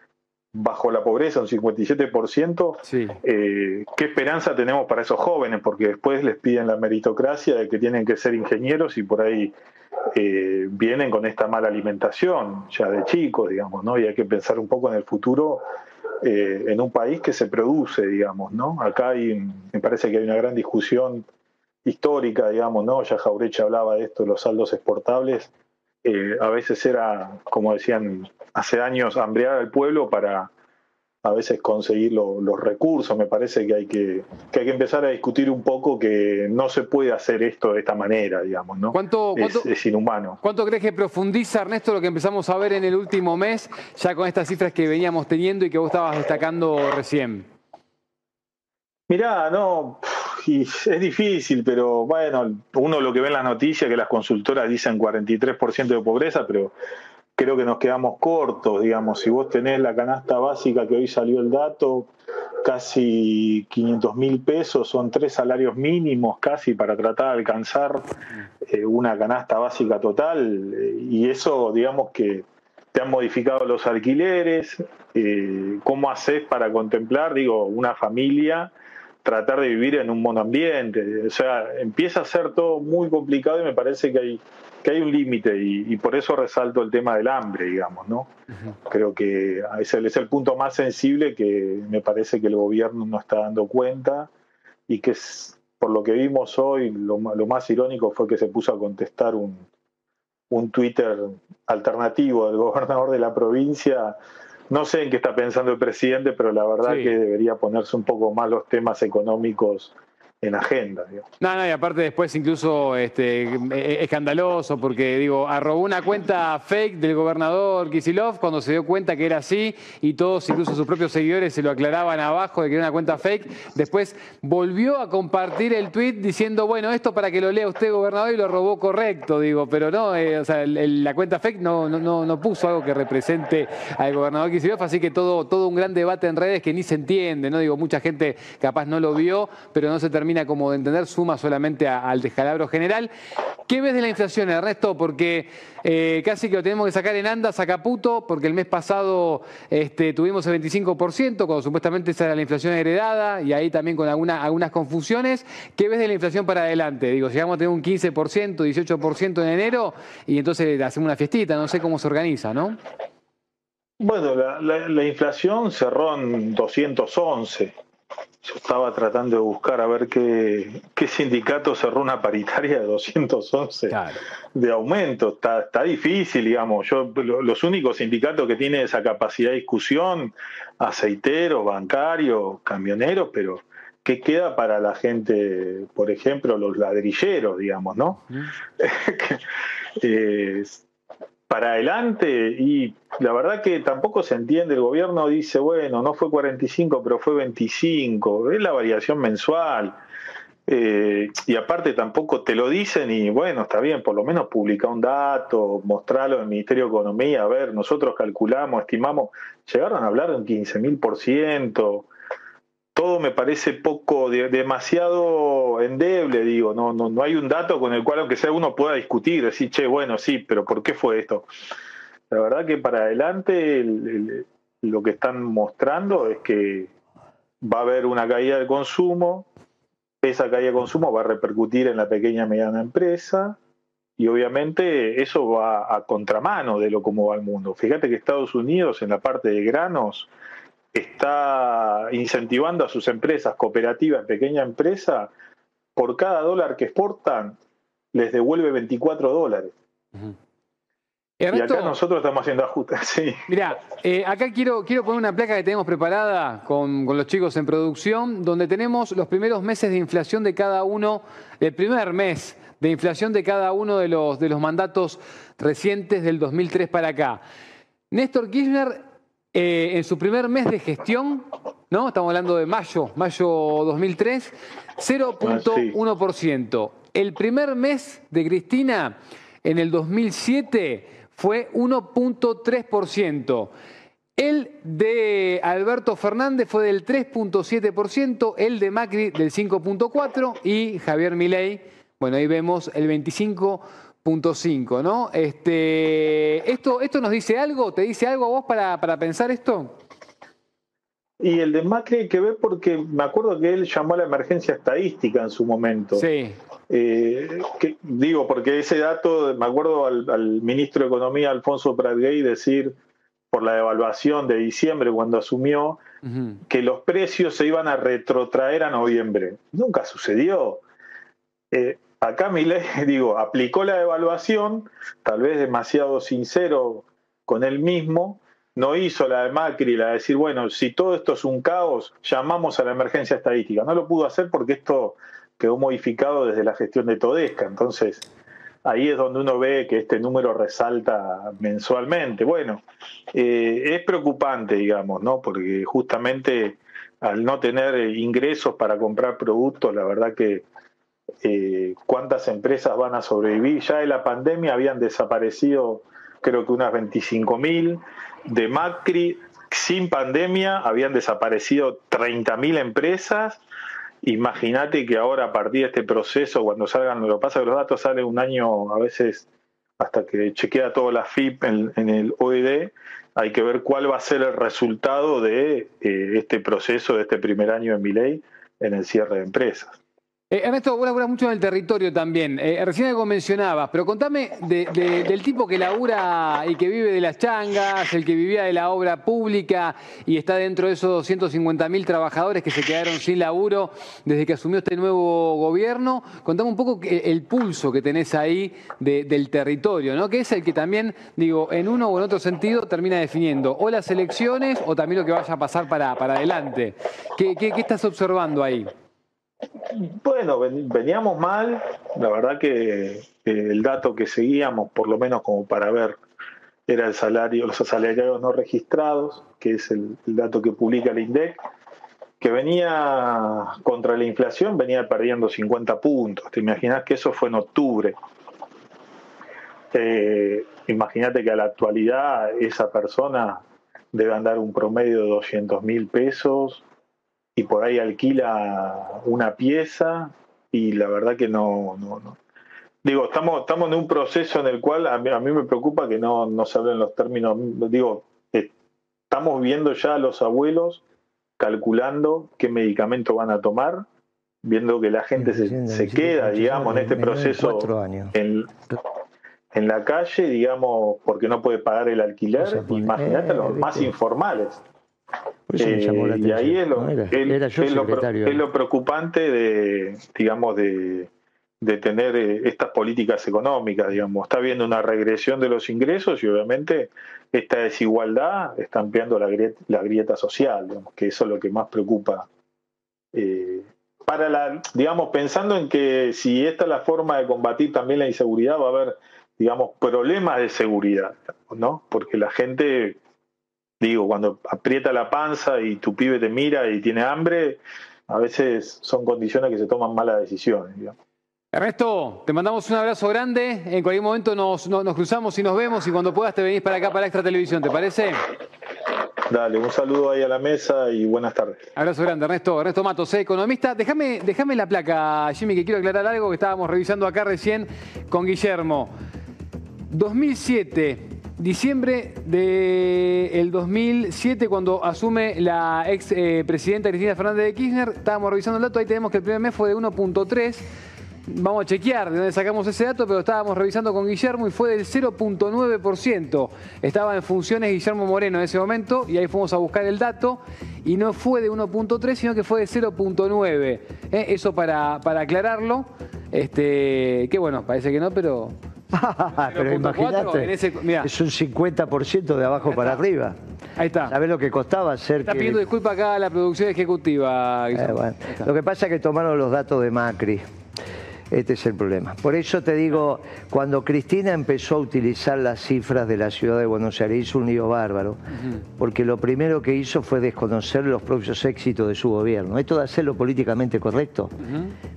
bajo la pobreza, un 57%, eh, ¿qué esperanza tenemos para esos jóvenes? Porque después les piden la meritocracia de que tienen que ser ingenieros y por ahí eh, vienen con esta mala alimentación ya de chicos, digamos, ¿no? Y hay que pensar un poco en el futuro eh, en un país que se produce, digamos, ¿no? Acá hay, me parece que hay una gran discusión histórica, digamos, ¿no? Ya Jaureche hablaba de esto, los saldos exportables. Eh, a veces era, como decían hace años, hambrear al pueblo para, a veces conseguir los recursos. Me parece que hay que, hay que empezar a discutir un poco que no se puede hacer esto de esta manera, digamos, ¿no? ¿Cuánto, es, inhumano. ¿Cuánto crees que profundiza, Ernesto, lo que empezamos a ver en el último mes, ya con estas cifras que veníamos teniendo y que vos estabas destacando recién? Mirá, no, es difícil, pero bueno, uno lo que ve en las noticias, que las consultoras dicen 43% de pobreza, pero creo que nos quedamos cortos, digamos, si vos tenés la canasta básica que hoy salió el dato, casi 500 mil pesos, son tres salarios mínimos casi para tratar de alcanzar eh, una canasta básica total, eh, y eso, digamos que te han modificado los alquileres, eh, ¿cómo haces para contemplar, digo, una familia? tratar de vivir en un monoambiente, o sea, empieza a ser todo muy complicado y me parece que hay que hay un límite y, por eso resalto el tema del hambre, digamos, ¿no? Creo que ese es el punto más sensible que me parece que el gobierno no está dando cuenta y que es, por lo que vimos hoy, lo, más irónico fue que se puso a contestar un, un Twitter alternativo del gobernador de la provincia. No sé en qué está pensando el presidente, pero la verdad que debería ponerse un poco más los temas económicos en agenda. No, no, y aparte después incluso este, e, e, escandaloso, porque digo, arrobó una cuenta fake del gobernador Kisilov cuando se dio cuenta que era así y todos, incluso sus propios seguidores, se lo aclaraban abajo de que era una cuenta fake. Después volvió a compartir el tweet diciendo, bueno, esto para que lo lea usted, gobernador, y lo robó correcto, digo, pero no, eh, o sea, la cuenta fake no, no, no, puso algo que represente al gobernador Kisilov, así que todo, todo un gran debate en redes que ni se entiende, ¿no? Digo, mucha gente capaz no lo vio, pero no se termina como de entender, suma solamente al descalabro general. ¿Qué ves de la inflación, Ernesto? Porque eh, casi que lo tenemos que sacar en andas a Caputo, porque el mes pasado este, tuvimos el 25%, cuando supuestamente esa era la inflación heredada, y ahí también con alguna- algunas confusiones. ¿Qué ves de la inflación para adelante? Digo, llegamos a tener un 15%, 18% en enero, y entonces hacemos una fiestita, no sé cómo se organiza, ¿no? Bueno, la- la inflación cerró en 211. Yo estaba tratando de buscar a ver qué, qué sindicato cerró una paritaria de 211 de aumento. Está, está difícil, digamos. Yo lo- Los únicos sindicatos que tienen esa capacidad de discusión, aceiteros, bancarios, camioneros, pero ¿qué queda para la gente, por ejemplo, los ladrilleros, digamos, ¿no? Eh, para adelante y la verdad que tampoco se entiende, el gobierno dice, bueno, no fue 45, pero fue 25, es la variación mensual. Eh, y aparte tampoco te lo dicen y bueno, está bien, por lo menos publica un dato, mostrarlo el Ministerio de Economía, a ver, nosotros calculamos, estimamos, llegaron a hablar de un 15 mil por ciento, todo me parece poco, de- demasiado endeble, digo, no, no, no hay un dato con el cual aunque sea uno pueda discutir, decir, che, bueno, sí, pero ¿por qué fue esto? La verdad que para adelante el- el- lo que están mostrando es que va a haber una caída del consumo, esa caída de consumo va a repercutir en la pequeña y mediana empresa y obviamente eso va a contramano de lo como va el mundo. Fíjate que Estados Unidos en la parte de granos está incentivando a sus empresas cooperativas, pequeña empresa, por cada dólar que exportan les devuelve 24 dólares. Y Ernesto. acá nosotros estamos haciendo ajustes, sí. Mirá, eh, acá quiero, quiero poner una placa que tenemos preparada con, con los chicos en producción, donde tenemos los primeros meses de inflación de cada uno, el primer mes de inflación de cada uno de los, de los mandatos recientes del 2003 para acá. Néstor Kirchner, eh, en su primer mes de gestión, ¿no? Estamos hablando de mayo, mayo 2003, 0.1%. El primer mes de Cristina, en el 2007, fue 1.3%. El de Alberto Fernández fue del 3.7%, el de Macri del 5.4% y Javier Milei, bueno, ahí vemos el 25.5%, ¿no? Este, esto, ¿Esto nos dice algo? ¿Te dice algo a vos para, para pensar esto? Y el de Macri que ver porque me acuerdo que él llamó a la emergencia estadística en su momento. Sí. Eh, que- digo, porque ese dato, me acuerdo al, al ministro de Economía, Alfonso Pratgay, decir por la devaluación de diciembre cuando asumió que los precios se iban a retrotraer a noviembre. Nunca sucedió. Eh, acá Milei, digo, aplicó la devaluación, tal vez demasiado sincero con él mismo, no hizo la de Macri, la de decir, bueno, si todo esto es un caos, llamamos a la emergencia estadística. No lo pudo hacer porque esto quedó modificado desde la gestión de Todesca. Entonces, ahí es donde uno ve que este número resalta mensualmente. Bueno, eh, es preocupante, digamos, ¿no? Porque justamente al no tener ingresos para comprar productos, la verdad que eh, cuántas empresas van a sobrevivir. Ya de la pandemia habían desaparecido creo que unas 25 mil. De Macri, sin pandemia, habían desaparecido 30 mil empresas. Imagínate que ahora a partir de este proceso, cuando salgan, lo pasa los datos salen un año a veces hasta que chequea toda la FIP en, en el OED, hay que ver cuál va a ser el resultado de eh, este proceso, de este primer año de mi ley en el cierre de empresas. Eh, Ernesto, vos laburás mucho en el territorio también. Eh, recién algo mencionabas, pero contame de- de- del tipo que labura y que vive de las changas, el que vivía de la obra pública y está dentro de esos 250.000 trabajadores que se quedaron sin laburo desde que asumió este nuevo gobierno. Contame un poco el pulso que tenés ahí de- del territorio, ¿no? Que es el que también, digo, en uno o en otro sentido termina definiendo o las elecciones o también lo que vaya a pasar para, para adelante. ¿Qué, qué- qué estás observando ahí? Bueno, ven- veníamos mal, la verdad que el dato que seguíamos, por lo menos como para ver, era el salario, los asalariados no registrados, que es el, el dato que publica el INDEC, que venía contra la inflación, venía perdiendo 50 puntos. Te imaginas que eso fue en octubre. Eh, Imagínate que a la actualidad esa persona debe andar un promedio de 200 mil pesos y por ahí alquila una pieza y la verdad que no, no, no. Digo, estamos, estamos en un proceso en el cual a mí, a mí me preocupa que no, no se hablen los términos. Digo, eh, estamos viendo ya a los abuelos calculando qué medicamento van a tomar, viendo que la gente se, se queda, digamos, en este proceso en, en la calle, digamos, porque no puede pagar el alquiler. Imagínate eh, los más informales. Por eso me llamó la Eh, y ahí es lo, atención, ¿no? Era- el- era yo es lo pro- secretario. es lo preocupante de, digamos, de, de tener eh, estas políticas económicas, digamos. Está habiendo una regresión de los ingresos y obviamente esta desigualdad está ampliando la grieta, la grieta social, digamos, que eso es lo que más preocupa. eh, para la, digamos, pensando en que si esta es la forma de combatir también la inseguridad, va a haber, digamos, problemas de seguridad, ¿no? Porque la gente digo, cuando aprieta la panza y tu pibe te mira y tiene hambre, a veces son condiciones que se toman malas decisiones. digamos. Ernesto, te mandamos un abrazo grande. En cualquier momento nos, nos- nos cruzamos y nos vemos y cuando puedas te venís para acá para Extra Televisión, ¿te parece? Dale, un saludo ahí a la mesa y buenas tardes. Abrazo grande, Ernesto. Ernesto Matos, eh, economista. Déjame, déjame la placa, Jimmy, que quiero aclarar algo que estábamos revisando acá recién con Guillermo. 2007, diciembre del 2007, cuando asume la ex eh, presidenta Cristina Fernández de Kirchner, estábamos revisando el dato, ahí tenemos que el primer mes fue de 1.3. Vamos a chequear de dónde sacamos ese dato, pero estábamos revisando con Guillermo y fue del 0.9%. Estaba en funciones Guillermo Moreno en ese momento y ahí fuimos a buscar el dato y no fue de 1.3, sino que fue de 0.9. ¿eh? Eso para, para aclararlo. Este, que bueno, parece que no, pero Ah, pero 0.4 imagínate, ese- es un 50% de abajo para arriba. Ahí está. ¿Sabés lo que costaba hacer Está que... pidiendo disculpas acá a la producción ejecutiva. Eh, bueno. Lo que pasa es que tomaron los datos de Macri. Este es el problema. Por eso te digo, cuando Cristina empezó a utilizar las cifras de la ciudad de Buenos Aires, hizo un lío bárbaro, porque lo primero que hizo fue desconocer los propios éxitos de su gobierno. Esto de hacerlo políticamente correcto.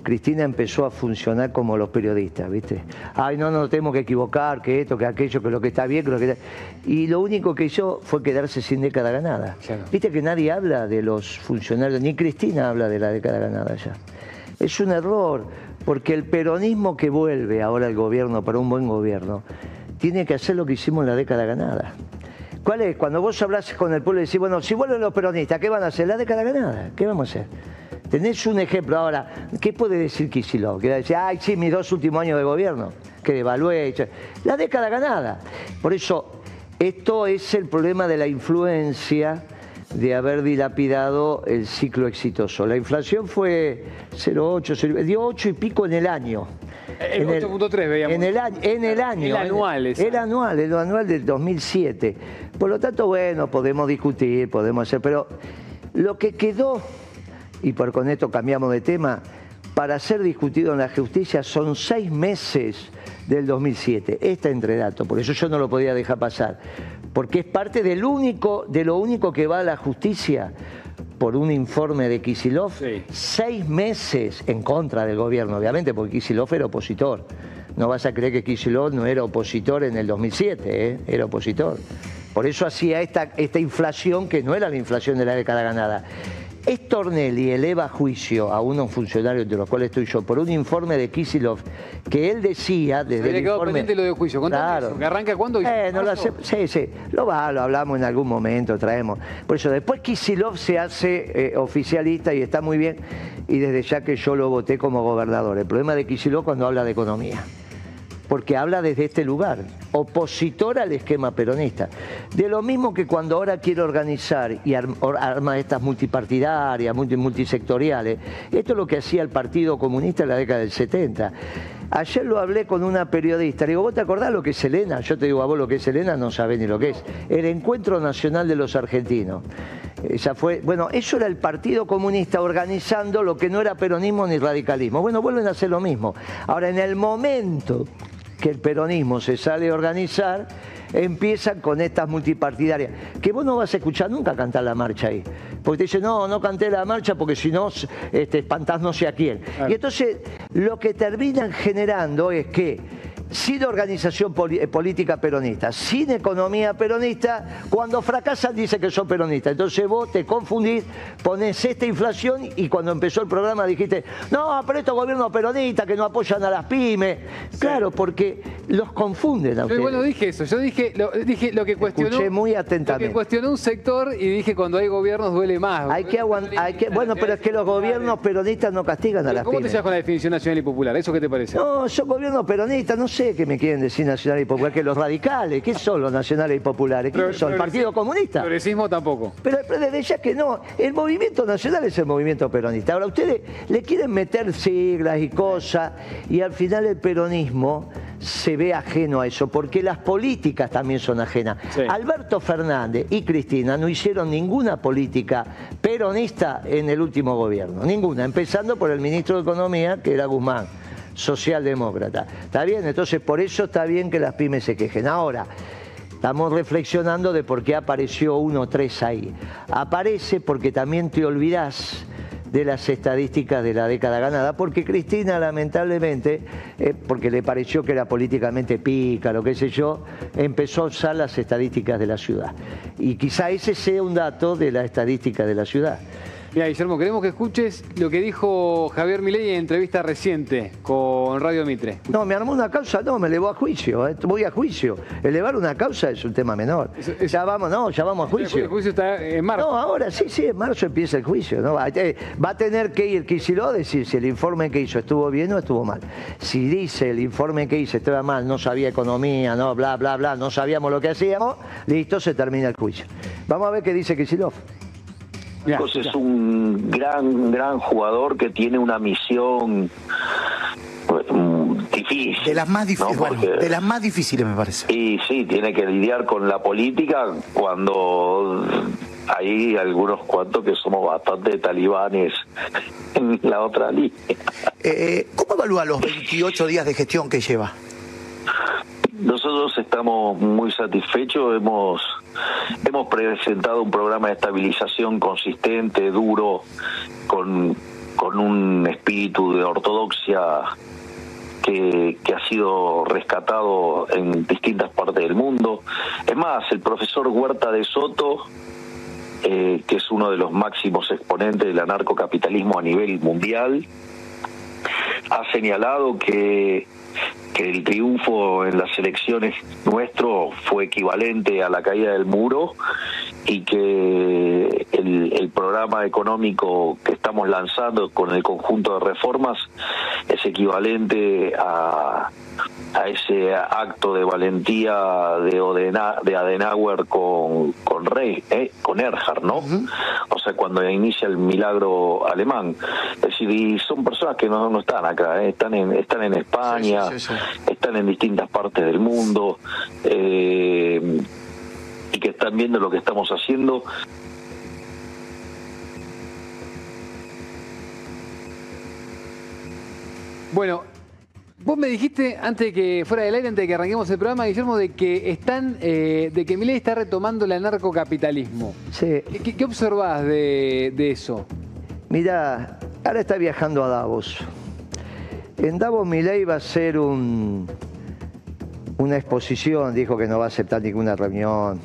Cristina empezó a funcionar como los periodistas, ¿viste? Ay, no, no tenemos que equivocar, que esto, que aquello, que lo que está bien, que lo que está... Y lo único que hizo fue quedarse sin década ganada. Viste que nadie habla de los funcionarios, ni Cristina habla de la década ganada ya. Es un error, porque el peronismo que vuelve ahora al gobierno para un buen gobierno, tiene que hacer lo que hicimos en la década ganada. ¿Cuál es? Cuando vos hablas con el pueblo y decís, bueno, si vuelven los peronistas, ¿qué van a hacer? La década ganada. ¿Qué vamos a hacer? Tenés un ejemplo ahora. ¿Qué puede decir Kicillof? Que decir, ay, sí, mis dos últimos años de gobierno, que devalué. La década ganada. Por eso, esto es el problema de la influencia de haber dilapidado el ciclo exitoso. La inflación fue 0,8, 0, dio 8 y pico en el año. El En el- 8.3 veíamos. En el año. En el año. El anual, El, el anual, el anual del 2007. Por lo tanto, bueno, podemos discutir, podemos hacer, pero lo que quedó, y por con esto cambiamos de tema, para ser discutido en la justicia son seis meses del 2007. Está entre datos, por eso yo no lo podía dejar pasar. Porque es parte del único, de lo único que va a la justicia por un informe de Kisilov, seis meses en contra del gobierno, obviamente, porque Kisilov era opositor. No vas a creer que Kisilov no era opositor en el 2007, ¿eh? era opositor. Por eso hacía esta, esta inflación que no era la inflación de la década ganada. Es Tornelli eleva a juicio a unos funcionarios de los cuales estoy yo por un informe de Kisilov que él decía desde el informe... lo de juicio. Claro. eso, que arranca cuándo? Eh, no lo hace- sí, sí, lo va, lo hablamos en algún momento, traemos. Por eso, después Kisilov se hace eh, oficialista y está muy bien, y desde ya que yo lo voté como gobernador. El problema de Kisilov cuando habla de economía, porque habla desde este lugar, opositor al esquema peronista. De lo mismo que cuando ahora quiere organizar y arma estas multipartidarias, multi- multisectoriales, esto es lo que hacía el Partido Comunista en la década del 70. Ayer lo hablé con una periodista, le digo, ¿vos te acordás lo que es Elena? Yo te digo, a vos lo que es Elena no sabés ni lo que es. El Encuentro Nacional de los Argentinos. Esa fue, bueno, eso era el Partido Comunista organizando lo que no era peronismo ni radicalismo. Bueno, vuelven a hacer lo mismo. Ahora, en el momento que el peronismo se sale a organizar, empiezan con estas multipartidarias, que vos no vas a escuchar nunca cantar la marcha ahí. Porque te dicen, no, no canté la marcha porque si no, este, espantás no sé a quién. Y entonces lo que terminan generando es que sin organización eh, política peronista, sin economía peronista, cuando fracasan dice que son peronistas. Entonces vos te confundís, ponés esta inflación y cuando empezó el programa dijiste, no, pero estos gobiernos peronistas que no apoyan a las pymes. Claro, porque los confunden a Yo ustedes. igual no dije eso, yo dije lo, dije lo que cuestionó. Escuché muy Lo que atentamente. cuestionó un sector y dije cuando hay gobiernos duele más. Hay que aguantar, que, bueno, pero es que los gobiernos peronistas no castigan a las ¿Cómo te pymes. llevas con la definición nacional y popular? ¿Eso qué te parece? No, son gobiernos peronistas, no sé qué me quieren decir nacionales y populares, que los radicales, ¿qué son los nacionales y populares? ¿Quiénes son? ¿El Partido Comunista? Progresismo tampoco. Pero pero desde ya que no, el movimiento nacional es el movimiento peronista. Ahora, ustedes le quieren meter siglas y cosas, y al final el peronismo se ve ajeno a eso, porque las políticas también son ajenas. Alberto Fernández y Cristina no hicieron ninguna política peronista en el último gobierno, ninguna, empezando por el ministro de Economía, que era Guzmán, socialdemócrata. ¿Está bien? Entonces, por eso está bien que las pymes se quejen. Ahora, Estamos reflexionando de por qué apareció uno o tres ahí. Aparece porque también te olvidás de las estadísticas de la década ganada, porque Cristina lamentablemente, eh, porque le pareció que era políticamente pica, lo que sé yo, empezó a usar las estadísticas de la ciudad. Y quizá ese sea un dato de la estadística de la ciudad. Mira, Guillermo, queremos que escuches lo que dijo Javier Milei en entrevista reciente con Radio Mitre. No, me armó una causa, no, me elevó a juicio, eh, voy a juicio. Elevar una causa es un tema menor. Ya vamos, no, ya vamos a juicio. El juicio está en marzo. No, ahora sí, sí, en marzo empieza el juicio. ¿no? Va, eh, va a tener que ir Kicillof a decir si el informe que hizo estuvo bien o estuvo mal. Si dice el informe que hice estaba mal, no sabía economía, no, bla, bla, bla, no sabíamos lo que hacíamos, listo, se termina el juicio. Vamos a ver qué dice Kicillof. Es un gran, gran jugador que tiene una misión mm, difícil. De las más difíciles, ¿no? bueno, Porque- de las más difíciles me parece. Y sí, tiene que lidiar con la política cuando hay algunos cuantos que somos bastante talibanes en la otra línea. Eh, ¿Cómo evalúa los 28 días de gestión que lleva? Nosotros estamos muy satisfechos, hemos, hemos presentado un programa de estabilización consistente, duro, con, con un espíritu de ortodoxia que, ha sido rescatado en distintas partes del mundo. Es más, el profesor Huerta de Soto, eh, que es uno de los máximos exponentes del anarcocapitalismo a nivel mundial, ha señalado que, que el triunfo en las elecciones nuestro fue equivalente a la caída del muro y que el, el programa económico que estamos lanzando con el conjunto de reformas es equivalente a, a ese acto de valentía de, Odena- de Adenauer con, con Rey, ¿eh? con Erhard, ¿no? O sea, cuando inicia el milagro alemán. Es decir, y son personas que no, no están acá, ¿eh? están, en, están en España, están en distintas partes del mundo. eh, y que están viendo lo que estamos haciendo Bueno, vos me dijiste antes de que fuera del aire, antes de que arranquemos el programa, Guillermo, de que están, eh, de que Milei está retomando el anarcocapitalismo. Sí. ¿Qué, qué observás de, de eso? Mira, ahora está viajando a Davos. En Davos Milei va a ser un, una exposición, dijo que no va a aceptar ninguna reunión.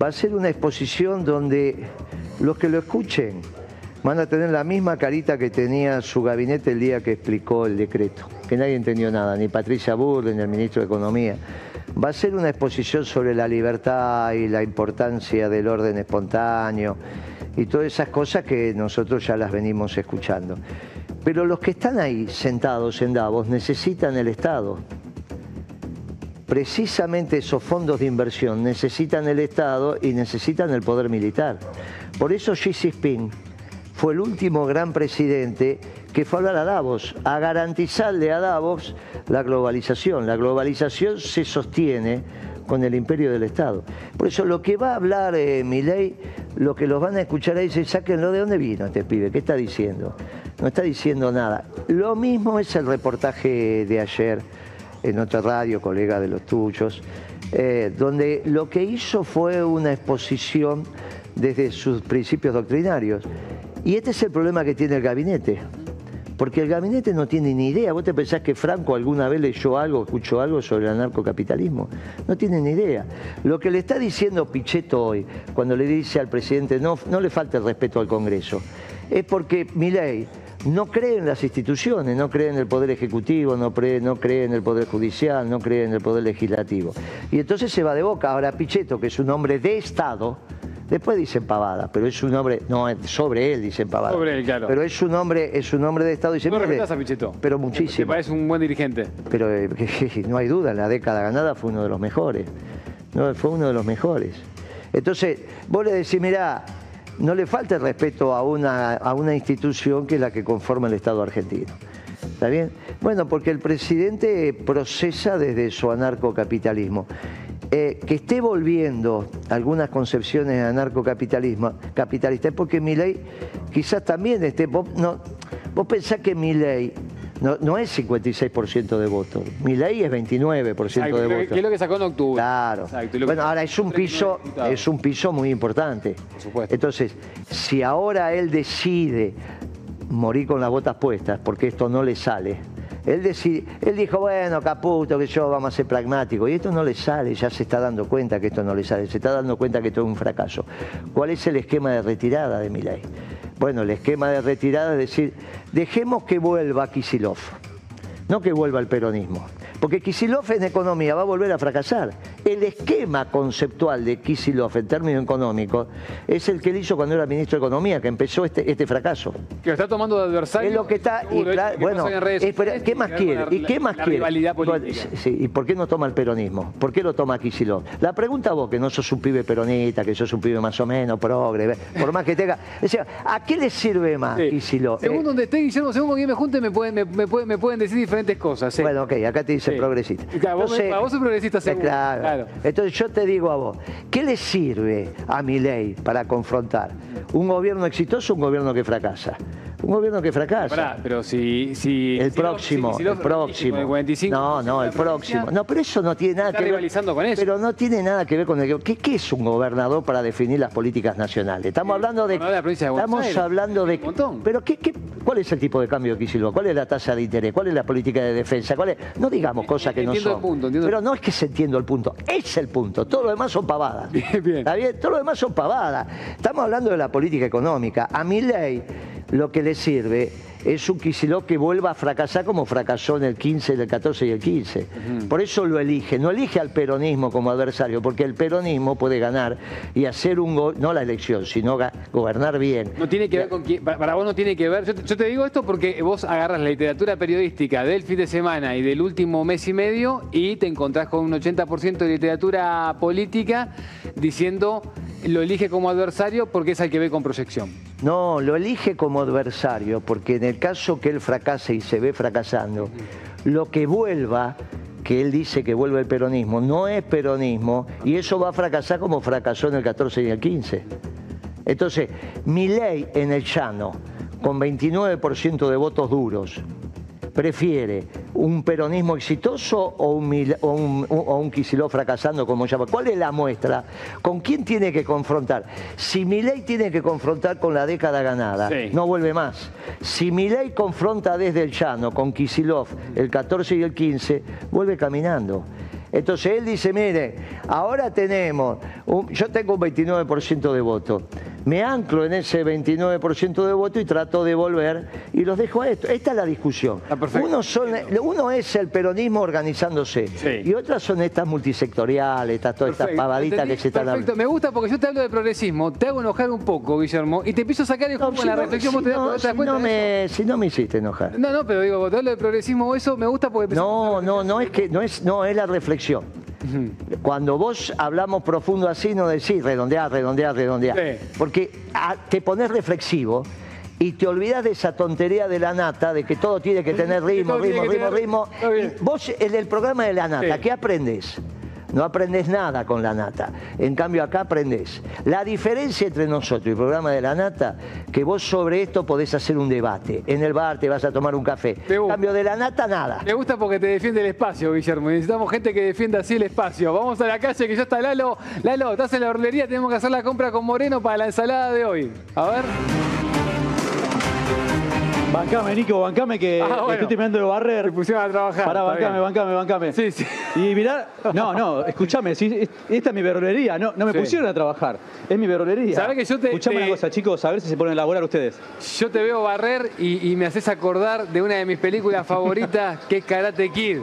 Va a ser una exposición donde los que lo escuchen van a tener la misma carita que tenía su gabinete el día que explicó el decreto, que nadie entendió nada, ni Patricia Burden, ni el ministro de Economía. Va a ser una exposición sobre la libertad y la importancia del orden espontáneo y todas esas cosas que nosotros ya las venimos escuchando. Pero los que están ahí sentados en Davos necesitan el Estado. Precisamente esos fondos de inversión necesitan el Estado y necesitan el poder militar. Por eso Xi Jinping fue el último gran presidente que fue a hablar a Davos, a garantizarle a Davos la globalización. La globalización se sostiene con el imperio del Estado. Por eso lo que va a hablar eh, Milei, lo que los van a escuchar ahí, se sáquenlo de dónde vino este pibe, ¿qué está diciendo? No está diciendo nada. Lo mismo es el reportaje de ayer en otra radio, colega de los tuyos, eh, donde lo que hizo fue una exposición desde sus principios doctrinarios. Y este es el problema que tiene el gabinete. Porque el gabinete no tiene ni idea. ¿Vos te pensás que Franco alguna vez leyó algo, escuchó algo sobre el anarcocapitalismo? No tiene ni idea. Lo que le está diciendo Pichetto hoy, cuando le dice al presidente no, no le falte el respeto al Congreso, es porque Milei no cree en las instituciones, no cree en el Poder Ejecutivo, no cree, no cree en el Poder Judicial, no cree en el Poder Legislativo. Y entonces se va de boca. Ahora Pichetto, que es un hombre de Estado, Después dicen pavada, pero es un hombre, no, sobre él dicen pavada. Sobre él, claro. Pero es un hombre, es un hombre de Estado. Dice, ¿No mire, respetás a Pichetto? Pero muchísimo. ¿Te parece un buen dirigente? Pero eh, no hay duda, en la década ganada fue uno de los mejores. No, fue uno de los mejores. Entonces, vos le decís, mirá, no le falta el respeto a una, a una institución que es la que conforma el Estado argentino. ¿Está bien? Bueno, porque el presidente procesa desde su anarcocapitalismo. Eh, que esté volviendo algunas concepciones de anarcocapitalismo capitalista es porque mi ley quizás también esté. No, vos pensás que mi ley no, no es 56% de votos. Mi ley es 29% de votos. ¿Qué es lo que sacó en octubre? Claro. Exacto, que- Bueno, ahora es un piso, es un piso muy importante. Entonces, si ahora él decide morir con las botas puestas, porque esto no le sale. Él, decide, él dijo, bueno, Caputo, que yo vamos a ser pragmáticos. Y esto no le sale, ya se está dando cuenta que esto no le sale, se está dando cuenta que esto es un fracaso. ¿Cuál es el esquema de retirada de mi ley? Bueno, el esquema de retirada es decir, dejemos que vuelva Kisilov, no que vuelva el peronismo. Porque Kisilov en economía va a volver a fracasar. El esquema conceptual de Kisilov en términos económicos es el que él hizo cuando era ministro de Economía, que empezó este, este fracaso. Que lo está tomando de adversario. Es lo que está. Y Seguro, claro, ¿qué bueno, sociales? ¿qué más quiere? ¿Y qué más la quiere? política. sí, ¿Y por qué no toma el peronismo? ¿Por qué lo toma Kisilov? La pregunta vos, que no sos un pibe peronista, que sos un pibe más o menos progre, por más que tenga. O sea, ¿a qué le sirve más Kicillof? Según donde esté Guillermo, según con quién me junte, me pueden, me, me pueden, me pueden decir diferentes cosas. ¿eh? Bueno, ok, acá te dice Sí. progresista. Claro, vos, Entonces- vos sos progresista, seguro. Claro. Claro. Entonces yo te digo a vos, ¿qué le sirve a mi ley para confrontar? ¿Un gobierno exitoso o un gobierno que fracasa? Un gobierno que fracasa. Pará, pero si. si El si próximo, si- el próximo. con el 45, no, no, el próximo. No, pero eso no tiene nada Está que ver. rivalizando con eso. Pero no tiene nada que ver con el. ¿Qué, qué es un gobernador para definir las políticas nacionales? Estamos hablando de. estamos Aires. hablando de. Pero qué, qué- ¿cuál es el tipo de cambio que hicieron? ¿Cuál es la tasa de interés? ¿Cuál es la política de defensa? ¿Cuál es? No digamos cosas que no son. el punto, entiendo pero no es que se entienda el punto, es el punto. Todo lo demás son pavadas. ¿Está bien? Todo lo demás son pavadas. Estamos hablando de la política económica. A mi ley lo que le sirve es un Kicillof que vuelva a fracasar como fracasó en el 15, el 14 y el 15. Por eso lo elige. No elige al peronismo como adversario, porque el peronismo puede ganar y hacer un... go- no la elección, sino gobernar bien. No tiene que ver con quién. Para para vos no tiene que ver. Yo te, yo te digo esto porque vos agarras la literatura periodística del fin de semana y del último mes y medio y te encontrás con un 80% de literatura política diciendo lo elige como adversario porque es al que ve con proyección. No, lo elige como adversario, porque en el caso que él fracase y se ve fracasando, lo que vuelva, que él dice que vuelve el peronismo, no es peronismo, y eso va a fracasar como fracasó en el 14 y el 15. Entonces, mi ley en el llano, con 29% de votos duros, prefiere un peronismo exitoso o un, o un, o un Kicillof fracasando, como llama? ¿Cuál es la muestra? ¿Con quién tiene que confrontar? Si Milei tiene que confrontar con la década ganada, Sí. no vuelve más. Si Milei confronta desde el llano con Kicillof el 14 y el 15, vuelve caminando. Entonces él dice, mire, ahora tenemos, un- yo tengo un 29% de voto, me anclo en ese 29% de voto y trato de volver y los dejo a esto. Esta es la discusión. Uno, son, uno es el peronismo organizándose y otras son estas multisectoriales, estas, todas estas Perfecto, pavaditas entendí. que se están Perfecto, hablando. me gusta porque yo te hablo de progresismo, te hago enojar un poco, Guillermo, y te empiezo a sacar el jugo Si en la no- reflexión. si vos te no- das si cuenta no me- si no me hiciste enojar. No, no, pero digo, te hablo de progresismo, eso me gusta porque... No, no, no es que no es, no es la reflexión. Cuando vos hablamos profundo así, no decís redondear, redondear, redondear. Porque ah, te pones reflexivo y te olvidas de esa tontería de la nata, de que todo tiene que tener ritmo, ritmo, ritmo, ritmo. Vos en el programa de la nata, ¿qué aprendes? No aprendes nada con la nata. En cambio, acá aprendes. La diferencia entre nosotros y el programa de la nata, que vos sobre esto podés hacer un debate. En el bar te vas a tomar un café. En cambio, de la nata, nada. Me gusta porque te defiende el espacio, Guillermo. Necesitamos gente que defienda así el espacio. Vamos a la calle que ya está Lalo. Lalo, estás en la horlería, tenemos que hacer la compra con Moreno para la ensalada de hoy. A ver. Bancame, Nico, bancame que Ah, bueno. estoy terminando de barrer. Te pusieron a trabajar. Pará, bancame, bancame, bancame. Sí, sí. Y mirá, no, no, escúchame, si es- esta es mi verdulería, no, no me Sí. pusieron a trabajar, es mi verdulería. Sabés que yo te- Escuchame te- una cosa, chicos, a ver si se ponen a elaborar ustedes. Yo te veo barrer y, y me haces acordar de una de mis películas favoritas, que es Karate Kid.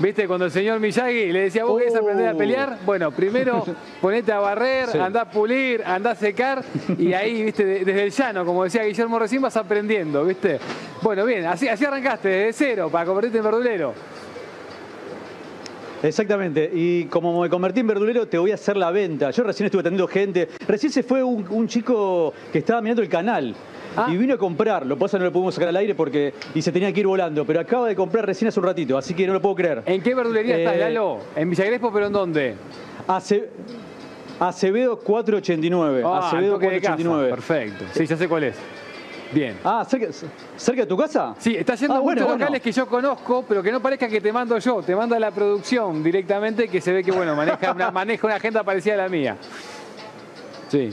¿Viste? Cuando el señor Miyagi le decía, ¿vos querés aprender a pelear? Bueno, primero ponete a barrer, Sí. andá a pulir, andá a secar y ahí, ¿viste? De- desde el llano, como decía Guillermo recién, vas aprendiendo, ¿viste? Bueno, bien, así, así arrancaste, desde cero, para convertirte en verdulero. Exactamente, y como me convertí en verdulero, te voy a hacer la venta. Yo recién estuve atendiendo gente. Recién se fue un, un chico que estaba mirando el canal. Ah. Y vino a comprar, lo que pasa no lo pudimos sacar al aire porque y se tenía que ir volando, pero acaba de comprar recién hace un ratito, así que no lo puedo creer. ¿En qué verdulería Eh, Lalo? ¿En Villa Crespo, pero en dónde? Ace- Acevedo 489. Ah, Acevedo al toque de casa. 489. Perfecto. Sí, ya sé cuál es. Bien. Ah, ¿cerca, cerca de tu casa? Sí, está yendo Ah, a bueno, muchos bueno. locales que yo conozco, pero que no parezca que te mando yo, te manda la producción directamente, que se ve que bueno, maneja una, maneja una agenda parecida a la mía. Sí.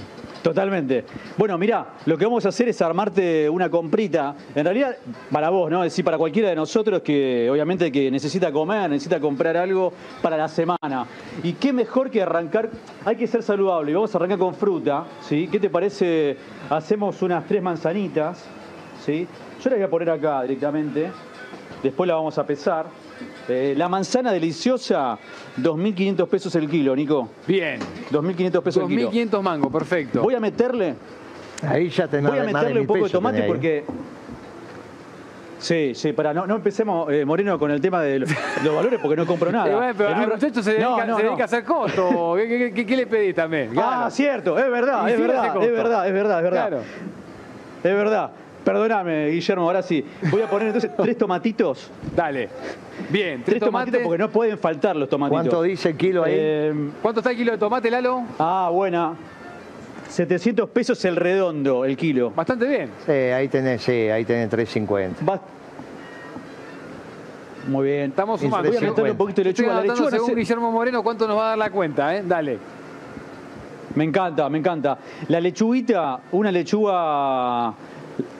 Totalmente. Bueno, mirá, lo que vamos a hacer es armarte una comprita. En realidad, para vos, ¿no? Es decir, para cualquiera de nosotros que obviamente que necesita comer, necesita comprar algo para la semana. Y qué mejor que arrancar, hay que ser saludable. Y vamos a arrancar con fruta, ¿sí? ¿Qué te parece? Hacemos unas tres manzanitas, ¿sí? Yo las voy a poner acá directamente. Después la vamos a pesar. Eh, la manzana deliciosa, 2.500 pesos el kilo, Nico. Bien. 2.500 pesos el kilo. 2.500 mangos, perfecto. Voy a meterle, Ahí ya tenés voy a más de meterle mil un poco de tomate porque. Sí, sí, para no, no empecemos, eh, Moreno, con el tema de los, los valores porque no compro nada. Eh, bueno, pero un muchacho se dedica, No, no, se no. dedica a hacer costo. ¿Qué, qué- qué- qué le pedís también? Ah, cierto, es verdad, es verdad, es verdad, es verdad, es verdad. Claro. Es verdad. Perdóname, Guillermo, ahora sí. Voy a poner entonces tres tomatitos. Dale. Bien, Tres tres tomatitos porque no pueden faltar los tomatitos. ¿Cuánto dice el kilo ahí? Eh, ¿Cuánto está el kilo de tomate, Lalo? ah, buena. 700 pesos el redondo, el kilo. Bastante bien. Sí, ahí tenés, sí, ahí tenés 350. Va- Muy bien. Estamos sumando. Voy a meterle un poquito de lechuga. La lechuga no según sé- Guillermo Moreno cuánto nos va a dar la cuenta, ¿eh? Dale. Me encanta, me encanta. La lechuguita, una lechuga.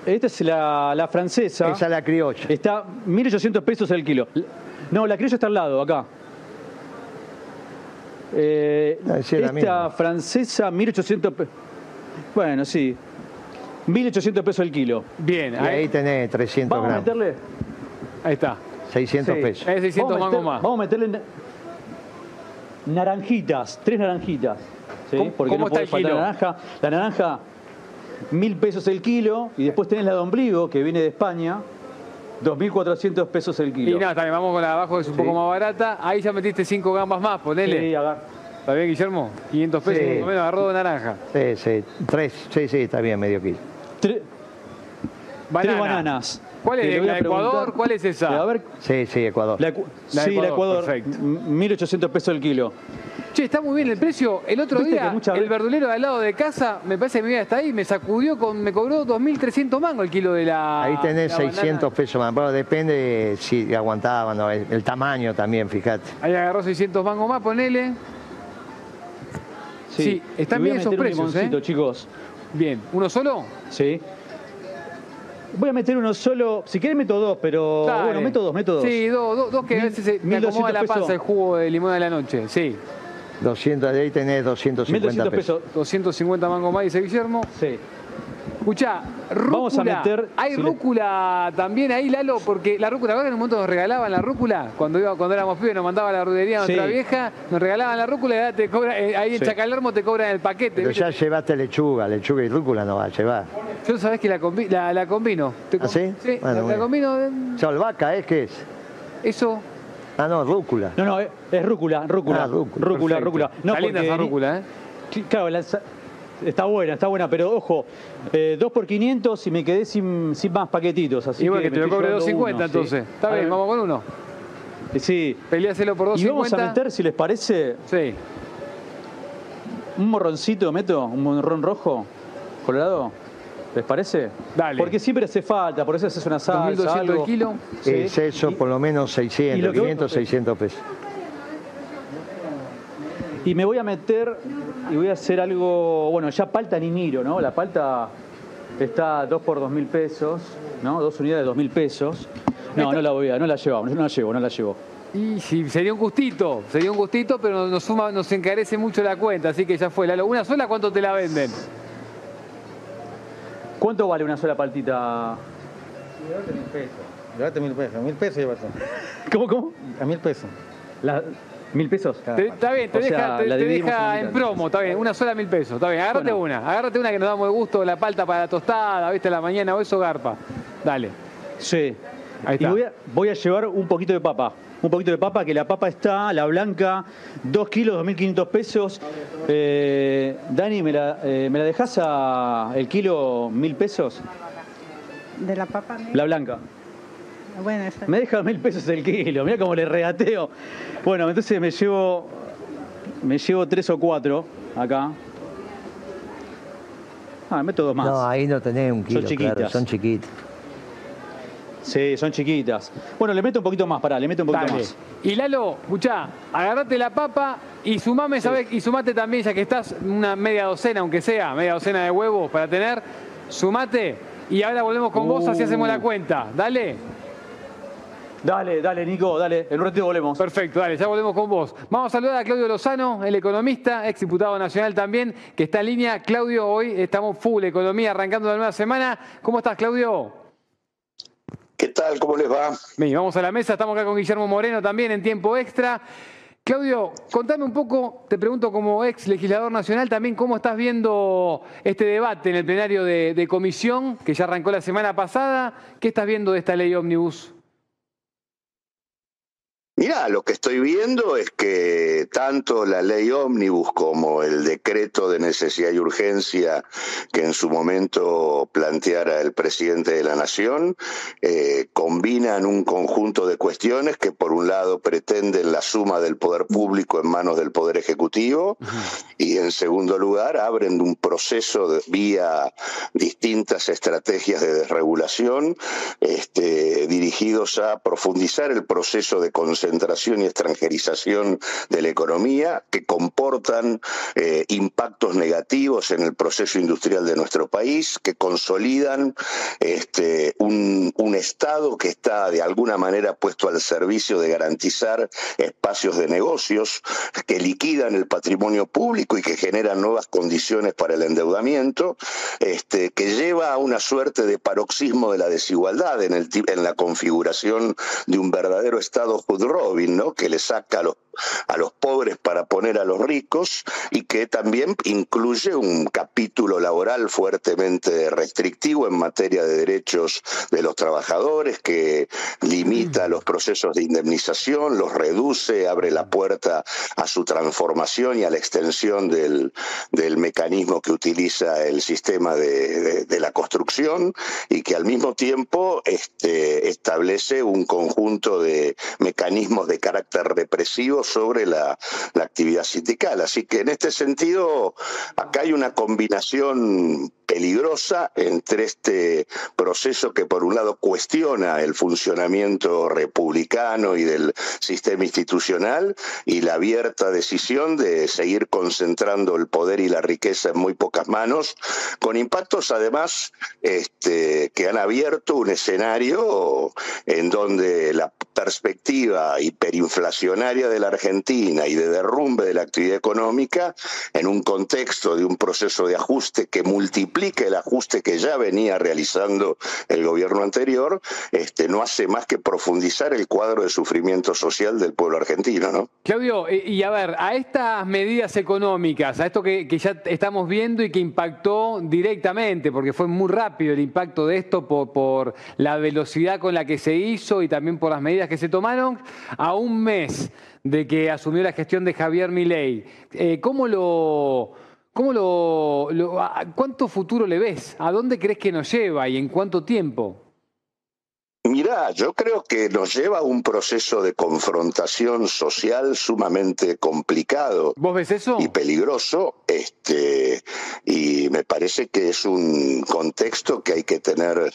Esta es la, la francesa. Esa es la criolla. Está 1.800 pesos el kilo. No, la criolla está al lado, acá. Eh, Ah, la esta misma. francesa, 1.800 pesos. Bueno, sí. 1.800 pesos el kilo. Bien, Y ahí ahí, tenés 300 Vamos a gramos. meterle. ahí está. 600 Sí. pesos. Es 600 vamos a mangos más. Vamos a meterle na- naranjitas, tres naranjitas. ¿sí? ¿Cómo- Porque cómo no está puede el faltar kilo? la naranja. La naranja, mil pesos el kilo. Y después tenés la de ombligo, que viene de España, 2.400 pesos el Y kilo. nada, también vamos con la de abajo, que es un Sí. poco más barata. Ahí ya metiste 5 gambas más, ponele. Sí, agar- ¿Está bien, Guillermo? 500 pesos, Sí. más o menos, agarró de naranja. Sí, sí, tres, sí, sí, está bien, medio kilo. tre- Banana. Tres bananas. ¿Cuál es? ¿La Ecuador? ¿Cuál es esa? A ver, Sí, sí, Ecuador. la, ecu- La sí, Ecuador, Ecuador, perfecto. m- 1.800 pesos el kilo. Che, está muy bien el precio. El otro día, el verdulero de al lado de casa, me parece que mi vida está ahí, me sacudió con, me cobró 2.300 mangos el kilo de la Ahí tenés la 600 banana. pesos más. Bueno, depende si aguantaban, ¿no? el, el tamaño también, fíjate. Ahí agarró 600 mangos más, ponele. Sí, están voy a bien esos meter un precios, ¿eh? limoncito, chicos. Bien, ¿uno solo? Sí. Voy a meter uno solo. Si querés meto dos, pero Dale. bueno, meto dos, meto dos. Sí, dos, dos, dos que a veces se- me 1200 acomoda la panza pesos. el jugo de limón de la noche. Sí, 200, de ahí tenés 250 1200 pesos. pesos. 250 mangos más, dice Guillermo. Sí. Escuchá, rúcula. Vamos a meter- Hay si le- rúcula también ahí, Lalo, porque la rúcula, ¿verdad que en un momento nos regalaban la rúcula? Cuando iba, cuando éramos pibes nos mandaba a la rudería nuestra Sí. vieja, nos regalaban la rúcula y ahora te cobra, eh, ahí en Sí. Chacalermo te cobran el paquete. Pero ¿viste? ya llevaste lechuga, lechuga y rúcula no va a llevar. Yo sabés que la, combi- la, la combino. Te ¿Ah, sí? Sí, Bueno, la, combino. eh, ¿Ya albahaca es qué es? Eso. Ah, no, rúcula. No, no, es, es rúcula, rúcula. Ah, rúcula, rúcula, rúcula. No, Está linda porque esa ni- rúcula, ¿eh? Claro, la está buena, está buena, pero ojo, eh, 2 por 500 y me quedé sin, sin más paquetitos. Así y bueno, que que te lo cobre llevando 250 uno, sí. entonces. Está A bien, ver, vamos con uno. Sí. Peleáselo por Y vamos a 250. meter, si les parece, Sí. un morroncito, meto, un morrón rojo, colorado. ¿Les parece? Dale. Porque siempre hace falta, por eso haces una salsa, 2200 el algo. kilo. Sí. Es eso, por lo menos y 600, lo que- 500, 600 pesos. Y me voy a meter y voy a hacer algo, bueno, ya palta ni miro, ¿no? La palta está 2 por 2 mil pesos, ¿no? Dos unidades de 2 mil pesos. No, no la voy a, no la llevamos, yo no la llevo, no la llevo. Y sí, sería un gustito, sería un gustito, pero nos, suma, nos encarece mucho la cuenta, así que ya fue. Lalo, ¿una sola cuánto te la venden? ¿Cuánto vale una sola paltita? Llévate mil pesos. Llévate mil pesos. Mil pesos llévate. ¿Cómo, cómo? A mil pesos. La- ¿Mil pesos? Te- está bien, te O sea, deja, te- la te dividimos deja en promo, está bien, una sola mil pesos, está bien, agárrate Bueno. una, agárrate una que nos damos de gusto, la palta para la tostada, viste, a la mañana o eso, garpa. Dale. Sí. Ahí Y está. voy a, voy a llevar un poquito de papa. Un poquito de papa, que la papa está, la blanca, 2 kilos, 2.500 pesos. Eh, Dani, ¿me la, eh, ¿me la dejás a el kilo mil pesos? De la papa. La blanca. Bueno, esa. Me deja mil pesos el kilo, mira cómo le regateo. Bueno, entonces me llevo, me llevo tres o cuatro acá. Ah, me meto dos más. No, ahí no tenés un kilo, Son chiquitas. claro, son chiquitas. Sí, son chiquitas. Bueno, le meto un poquito más, pará, le meto un poquito Dale. más. Y Lalo, escuchá, agarrate la papa y sumame, ¿sabes? Y sumate también, ya que estás, una media docena, aunque sea, media docena de huevos para tener. Sumate y ahora volvemos con vos, así hacemos la cuenta. Dale. Dale, dale, Nico, dale. En un ratito volvemos. Perfecto, dale, ya volvemos con vos. Vamos a saludar a Claudio Lozano, el economista, ex diputado nacional también, que está en línea. Claudio, hoy estamos full economía, arrancando la nueva semana. ¿Cómo estás, Claudio? ¿Qué tal? ¿Cómo les va? Bien, vamos a la mesa, estamos acá con Guillermo Moreno también en tiempo extra. Claudio, contame un poco, te pregunto como ex legislador nacional también, ¿cómo estás viendo este debate en el plenario de, de comisión que ya arrancó la semana pasada? ¿Qué estás viendo de esta ley ómnibus? Mirá, lo que estoy viendo es que tanto la ley ómnibus como el decreto de necesidad y urgencia que en su momento planteara el presidente de la Nación eh, combinan un conjunto de cuestiones que por un lado pretenden la suma del poder público en manos del poder ejecutivo y en segundo lugar abren un proceso de- vía distintas estrategias de desregulación este, dirigidos a profundizar el proceso de concentración y extranjerización de la economía que comportan eh, impactos negativos en el proceso industrial de nuestro país, que consolidan este, un, Estado que está de alguna manera puesto al servicio de garantizar espacios de negocios, que liquidan el patrimonio público y que generan nuevas condiciones para el endeudamiento, este, que lleva a una suerte de paroxismo de la desigualdad en, el, en la configuración de un verdadero Estado Hood Robin, ¿no? que le saca a los, a los pobres para poner a los ricos y que también incluye un capítulo laboral fuertemente restrictivo en materia de derechos de los trabajadores, que limita los procesos de indemnización, los reduce, abre la puerta a su transformación y a la extensión del, del mecanismo que utiliza el sistema de, de- de la construcción y que al mismo tiempo este, establece un conjunto de mecanismos de carácter represivo sobre la, la actividad sindical. Así que en este sentido, acá hay una combinación peligrosa entre este proceso que por un lado cuestiona el funcionamiento republicano y del sistema institucional y la abierta decisión de seguir concentrando el poder y la riqueza en muy pocas manos, con impactos además este, que han abierto un escenario en donde la perspectiva hiperinflacionaria de la Argentina y de derrumbe de la actividad económica en un contexto de un proceso de ajuste que multiplica el ajuste que ya venía realizando el gobierno anterior, este, no hace más que profundizar el cuadro de sufrimiento social del pueblo argentino, ¿no? Claudio, eh, y a ver, a estas medidas económicas, a esto que, que ya estamos viendo y que impactó directamente, porque fue muy rápido el impacto de esto por, la velocidad con la que se hizo y también por las medidas que se tomaron, a un mes de que asumió la gestión de Javier Milei, eh, ¿cómo lo... ¿Cómo lo, lo- ¿Cuánto futuro le ves? ¿A dónde crees que nos lleva y en cuánto tiempo? Yo creo que nos lleva a un proceso de confrontación social sumamente complicado. ¿Vos ves eso? Y peligroso, este, y me parece que es un contexto que hay que tener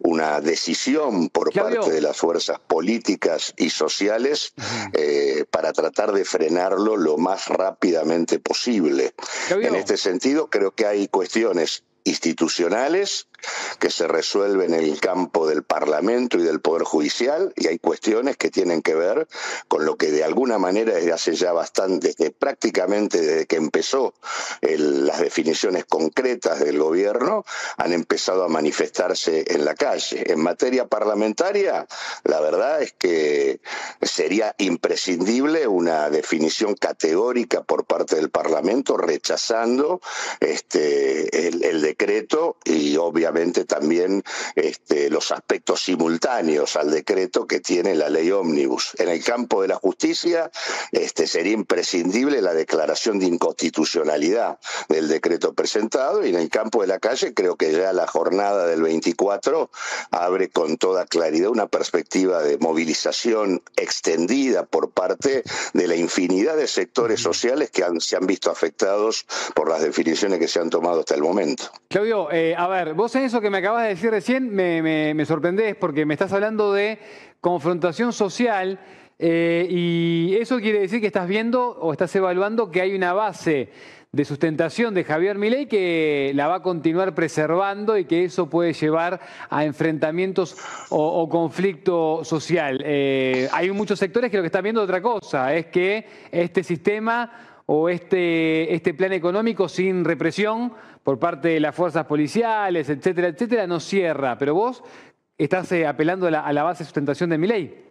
una decisión por Claudio. parte de las fuerzas políticas y sociales eh, para tratar de frenarlo lo más rápidamente posible. Claudio. En este sentido, creo que hay cuestiones institucionales que se resuelven en el campo del Parlamento y del Poder Judicial y hay cuestiones que tienen que ver con lo que de alguna manera desde hace ya bastante, desde prácticamente desde que empezó las definiciones concretas del gobierno, han empezado a manifestarse en la calle. En materia parlamentaria, la verdad es que sería imprescindible una definición categórica por parte del Parlamento rechazando este, el, el decreto y obviamente también este, los aspectos simultáneos al decreto que tiene la ley ómnibus. En el campo de la justicia este, sería imprescindible la declaración de inconstitucionalidad del decreto presentado y en el campo de la calle creo que ya la jornada del 24 abre con toda claridad una perspectiva de movilización extendida por parte de la infinidad de sectores sociales que han- se han visto afectados por las definiciones que se han tomado hasta el momento. Claudio, eh, a ver, vos eso que me acabas de decir recién me, me, me porque me estás hablando de confrontación social eh, y eso quiere decir que estás viendo o estás evaluando que hay una base de sustentación de Javier Milei que la va a continuar preservando y que eso puede llevar a enfrentamientos o, conflicto social. Eh, hay muchos sectores que lo que están viendo otra cosa, es que este sistema o este, este plan económico sin represión por parte de las fuerzas policiales, etcétera, etcétera, no cierra. Pero vos estás eh, apelando a la, a la base de sustentación de mi ley.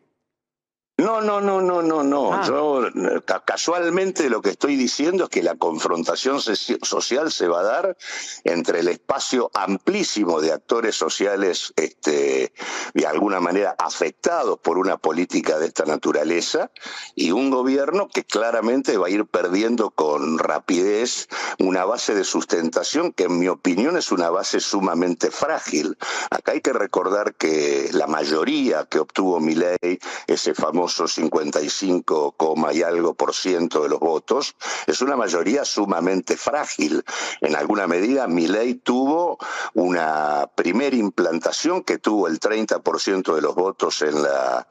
No, no, no, no, no, no. Ah. Yo eh, ca- casualmente lo que estoy diciendo es que la confrontación soci- social se va a dar entre el espacio amplísimo de actores sociales, este, de alguna manera afectados por una política de esta naturaleza, y un gobierno que claramente va a ir perdiendo con rapidez una base de sustentación que, en mi opinión, es una base sumamente frágil. Acá hay que recordar que la mayoría que obtuvo Milei, ese famoso 55, coma y algo por ciento de los votos, es una mayoría sumamente frágil. En alguna medida, Milei tuvo una primera implantación que tuvo el 30% de los votos en la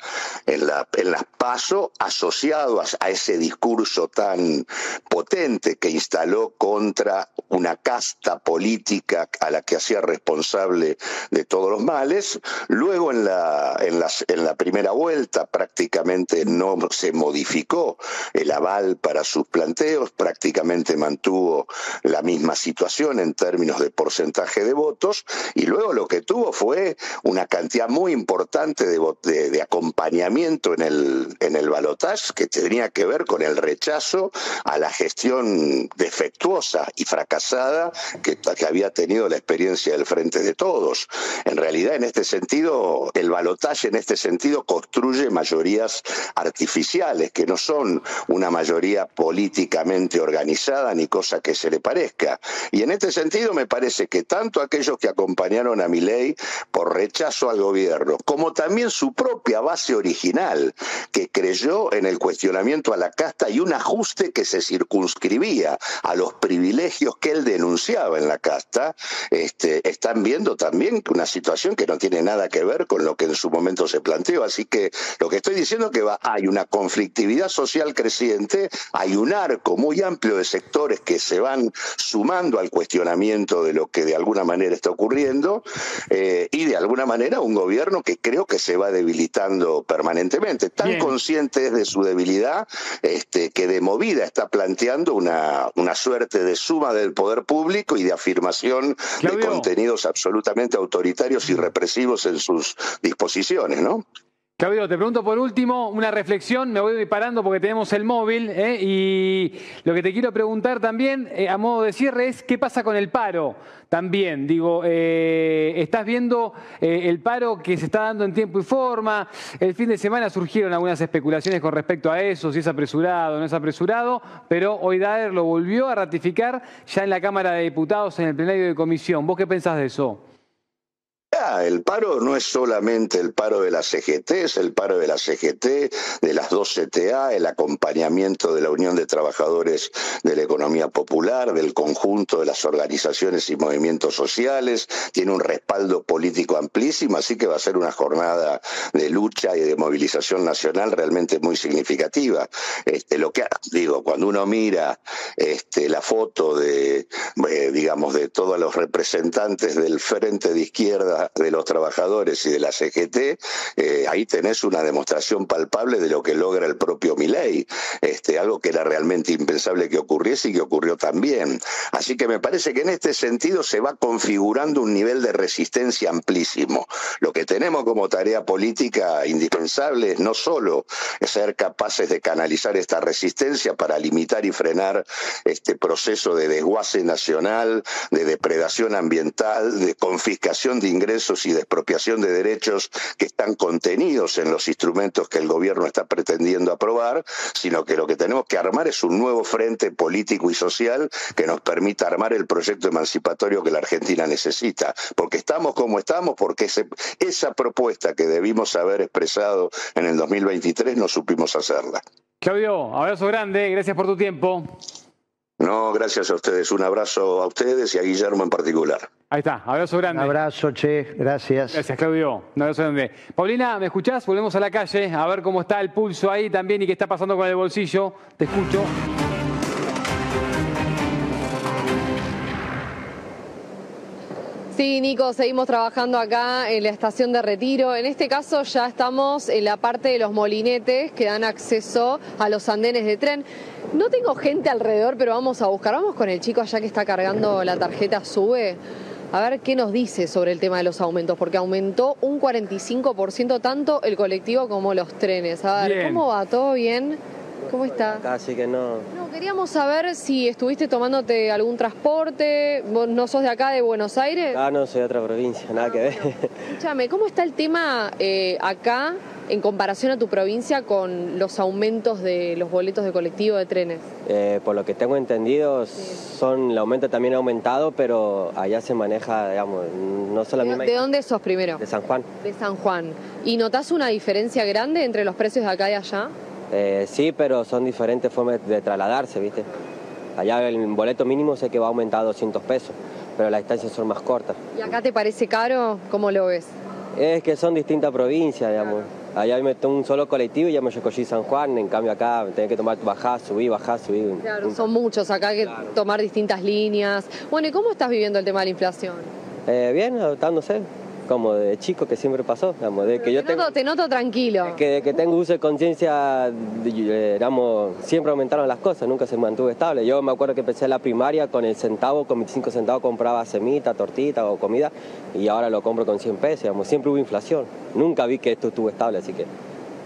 en la en las PASO asociado a, a ese discurso tan potente que instaló contra una casta política a la que hacía responsable de todos los males. Luego en la en las en la primera vuelta prácticamente no se modificó el aval para sus planteos, prácticamente mantuvo la misma situación en términos de porcentaje de votos y luego lo que tuvo fue una cantidad muy importante de, acompañamiento en el, en el balotaje que tenía que ver con el rechazo a la gestión defectuosa y fracasada que, que había tenido la experiencia del Frente de Todos. En realidad, en este sentido, el balotaje en este sentido construye mayorías artificiales que no son una mayoría políticamente organizada ni cosa que se le parezca. Y en este sentido me parece que tanto aquellos que acompañaron a Milei por rechazo al gobierno, como también su propia base original, que creyó en el cuestionamiento a la casta y un ajuste que se circunscribía a los privilegios que él denunciaba en la casta, este, están viendo también una situación que no tiene nada que ver con lo que en su momento se planteó. Así que lo que estoy diciendo que va, hay una conflictividad social creciente, hay un arco muy amplio de sectores que se van sumando al cuestionamiento de lo que de alguna manera está ocurriendo eh, y de alguna manera un gobierno que creo que se va debilitando permanentemente. Tan Bien. consciente es de su debilidad este, que de movida está planteando una, una suerte de suma del poder público y de afirmación de contenidos absolutamente autoritarios y represivos en sus disposiciones, ¿no? Claudio, te pregunto por último una reflexión, me voy parando porque tenemos el móvil ¿eh? y lo que te quiero preguntar también eh, a modo de cierre es qué pasa con el paro también. Digo, eh, estás viendo el paro que se está dando en tiempo y forma, el fin de semana surgieron algunas especulaciones con respecto a eso, si es apresurado o no es apresurado, pero hoy Daer lo volvió a ratificar ya en la Cámara de Diputados en el plenario de comisión. ¿Vos qué pensás de eso? Ah, el paro no es solamente el paro de la CGT, es el paro de la CGT, de las dos CTA, el acompañamiento de la Unión de Trabajadores de la Economía Popular, del conjunto de las organizaciones y movimientos sociales, tiene un respaldo político amplísimo, así que va a ser una jornada de lucha y de movilización nacional realmente muy significativa. Este, lo que digo, cuando uno mira este, la foto de, eh, digamos, de todos los representantes del frente de izquierda de los trabajadores y de la CGT, eh, ahí tenés una demostración palpable de lo que logra el propio Milei, este, algo que era realmente impensable que ocurriese y que ocurrió también. Así que me parece que en este sentido se va configurando un nivel de resistencia amplísimo. Lo que tenemos como tarea política indispensable es no solo ser capaces de canalizar esta resistencia para limitar y frenar este proceso de desguace nacional, de depredación ambiental, de confiscación de ingresos, y de expropiación de derechos que están contenidos en los instrumentos que el gobierno está pretendiendo aprobar, sino que lo que tenemos que armar es un nuevo frente político y social que nos permita armar el proyecto emancipatorio que la Argentina necesita. Porque estamos como estamos, porque esa propuesta que debimos haber expresado en el 2023 no supimos hacerla. Claudio, abrazo grande, gracias por tu tiempo. No, gracias a ustedes. Un abrazo a ustedes y a Guillermo en particular. Ahí está, abrazo grande. Un abrazo, che, gracias. Gracias, Claudio. Un abrazo grande. Paulina, ¿me escuchás? Volvemos a la calle a ver cómo está el pulso ahí también y qué está pasando con el bolsillo. Te escucho. Sí, Nico, seguimos trabajando acá en la estación de retiro. En este caso ya estamos en la parte de los molinetes que dan acceso a los andenes de tren. No tengo gente alrededor, pero vamos a buscar. Vamos con el chico allá que está cargando la tarjeta SUBE. A ver qué nos dice sobre el tema de los aumentos, porque aumentó un 45% tanto el colectivo como los trenes. A ver, ¿cómo va? ¿Todo bien? ¿Cómo está? Casi que no. No, queríamos saber si estuviste tomándote algún transporte. ¿Vos no sos de acá, de Buenos Aires? Ah, no, soy de otra provincia, nada que ver. Escúchame, ¿cómo está el tema eh, acá en comparación a tu provincia con los aumentos de los boletos de colectivo de trenes? Eh, por lo que tengo entendido, son el aumento también ha aumentado, pero allá se maneja, digamos, no solo la misma... ¿De dónde sos primero? De San Juan. De San Juan. ¿Y notas una diferencia grande entre los precios de acá y allá? Eh, sí, pero son diferentes formas de trasladarse, ¿viste? Allá el boleto mínimo sé que va a aumentar a 200 pesos, pero las distancias son más cortas. ¿Y acá te parece caro? ¿Cómo lo ves? Es que son distintas provincias, digamos. Allá me tomo un solo colectivo y ya me recogí San Juan, en cambio acá tenés que tomar, bajar, subir, bajar, subir. Claro, son muchos, acá hay que tomar distintas líneas. Bueno, ¿y cómo estás viviendo el tema de la inflación? Eh, bien, adaptándose como de chico que siempre pasó, digamos, de que yo te, noto, te noto tranquilo. Que, que tengo uso de conciencia, digamos, siempre aumentaron las cosas, nunca se mantuvo estable. Yo me acuerdo que empecé la primaria con el centavo, con 25 centavos compraba semita, tortita o comida y ahora lo compro con 100 pesos, digamos, siempre hubo inflación. Nunca vi que esto estuvo estable, así que...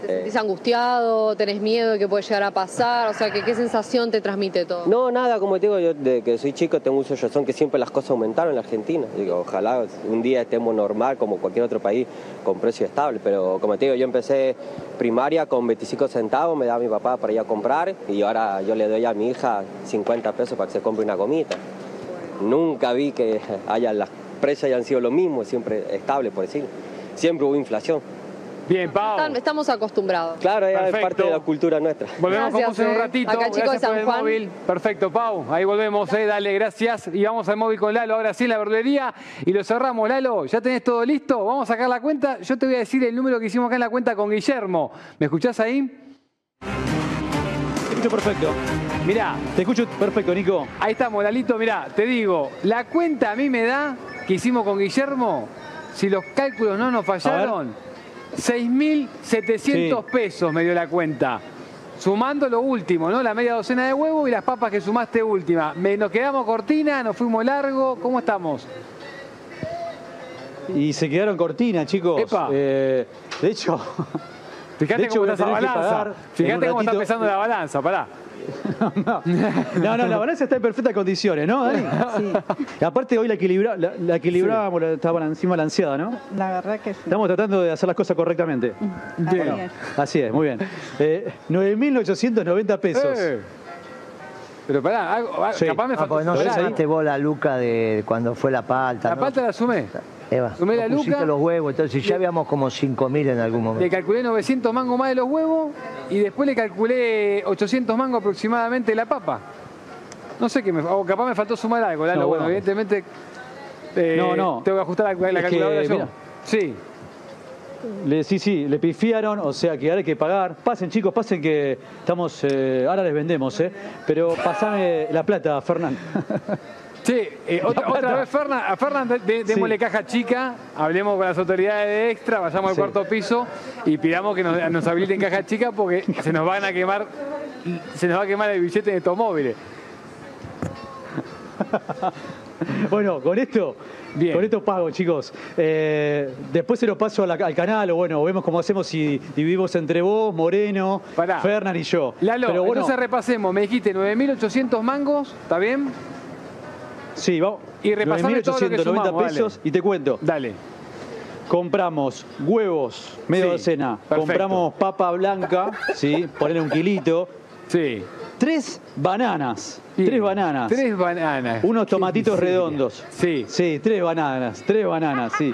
¿Te sentís angustiado? ¿Tenés miedo de que puede llegar a pasar? O sea, ¿qué sensación te transmite todo? No, nada, como te digo, yo de que soy chico tengo uso razón que siempre las cosas aumentaron en la Argentina. Digo, ojalá un día estemos normal como cualquier otro país con precio estable, pero como te digo, yo empecé primaria con 25 centavos, me da mi papá para ir a comprar y ahora yo le doy a mi hija 50 pesos para que se compre una gomita. Nunca vi que haya las precios hayan sido lo mismo, siempre estable, por decir. Siempre hubo inflación. Bien, Pau. Estamos acostumbrados. Claro, es parte de la cultura nuestra. Volvemos con vos en un eh. ratito. Acá, chicos gracias de San por el Juan. móvil. Perfecto, Pau. Ahí volvemos, eh. Dale, gracias. Y vamos al móvil con Lalo. Ahora sí, en la verdulería. Y lo cerramos, Lalo. ¿Ya tenés todo listo? Vamos a sacar la cuenta. Yo te voy a decir el número que hicimos acá en la cuenta con Guillermo. ¿Me escuchás ahí? Te escucho perfecto. Mirá. Te escucho perfecto, Nico. Ahí estamos, Lalito. Mirá, te digo, la cuenta a mí me da que hicimos con Guillermo, si los cálculos no nos fallaron, 6.700 pesos me dio la cuenta. Sumando lo último, ¿no? La media docena de huevos y las papas que sumaste última. Me- nos quedamos cortina, nos fuimos largo. ¿Cómo estamos? Y se quedaron cortinas, chicos. Epa. Eh, de hecho. Fíjate de hecho, cómo está esa balanza. Fíjate cómo está pesando la balanza, pará. No, no, la balanza está en perfectas condiciones, ¿no, Dani? Y aparte hoy la, equilibra, la, la equilibrábamos, la- estaba encima balanceada, ¿no? La verdad que sí. Estamos tratando de hacer las cosas correctamente. Así Bueno, es. así es, muy bien. Eh, 9.890 pesos. Eh. Pero pará, algo- Sí. capaz me Ah, faltó. porque no vos la luca de cuando fue la palta. La ¿no? palta la sumé. Eva, Sumé la luca. los huevos, entonces ya habíamos como 5.000 en algún Le momento. calculé 900 mangos más de los huevos y después le calculé 800 mangos aproximadamente de la papa. No sé qué me o capaz me faltó sumar algo, Lalo. No, bueno, bueno. evidentemente eh, No, no. tengo que ajustar la, la Es que, calculadora yo. mira. Sí. Le, sí, sí, le pifiaron, o sea que ahora hay que pagar. Pasen, chicos, pasen que estamos. eh, ahora les vendemos, ¿eh? Pero pasame la plata, Fernán. Sí, eh, otra, vez Fernan, a Fernan de- caja chica, hablemos con las autoridades de extra, vayamos al Sí. cuarto piso y pidamos que nos, nos habiliten caja chica porque se nos van a quemar, se nos va a quemar el billete de estos móviles. bueno, con esto. Con esto pago, chicos. Eh, después se lo paso la- al canal, o bueno, vemos cómo hacemos si dividimos entre vos, Moreno, Fernán y yo. Lalo, Pero bueno, entonces repasemos, me dijiste 9.800 mangos, ¿está bien? Sí, vamos. Y repasame todo lo que 9.890 sumamos, pesos dale. y te cuento. Dale. Compramos huevos, media Sí, docena. perfecto. Compramos papa blanca, sí, ponerle un kilito. Sí. Tres bananas. Bien. Tres bananas. Tres bananas. Unos tomatitos redondos. Sí. Sí, tres bananas. Tres bananas, sí.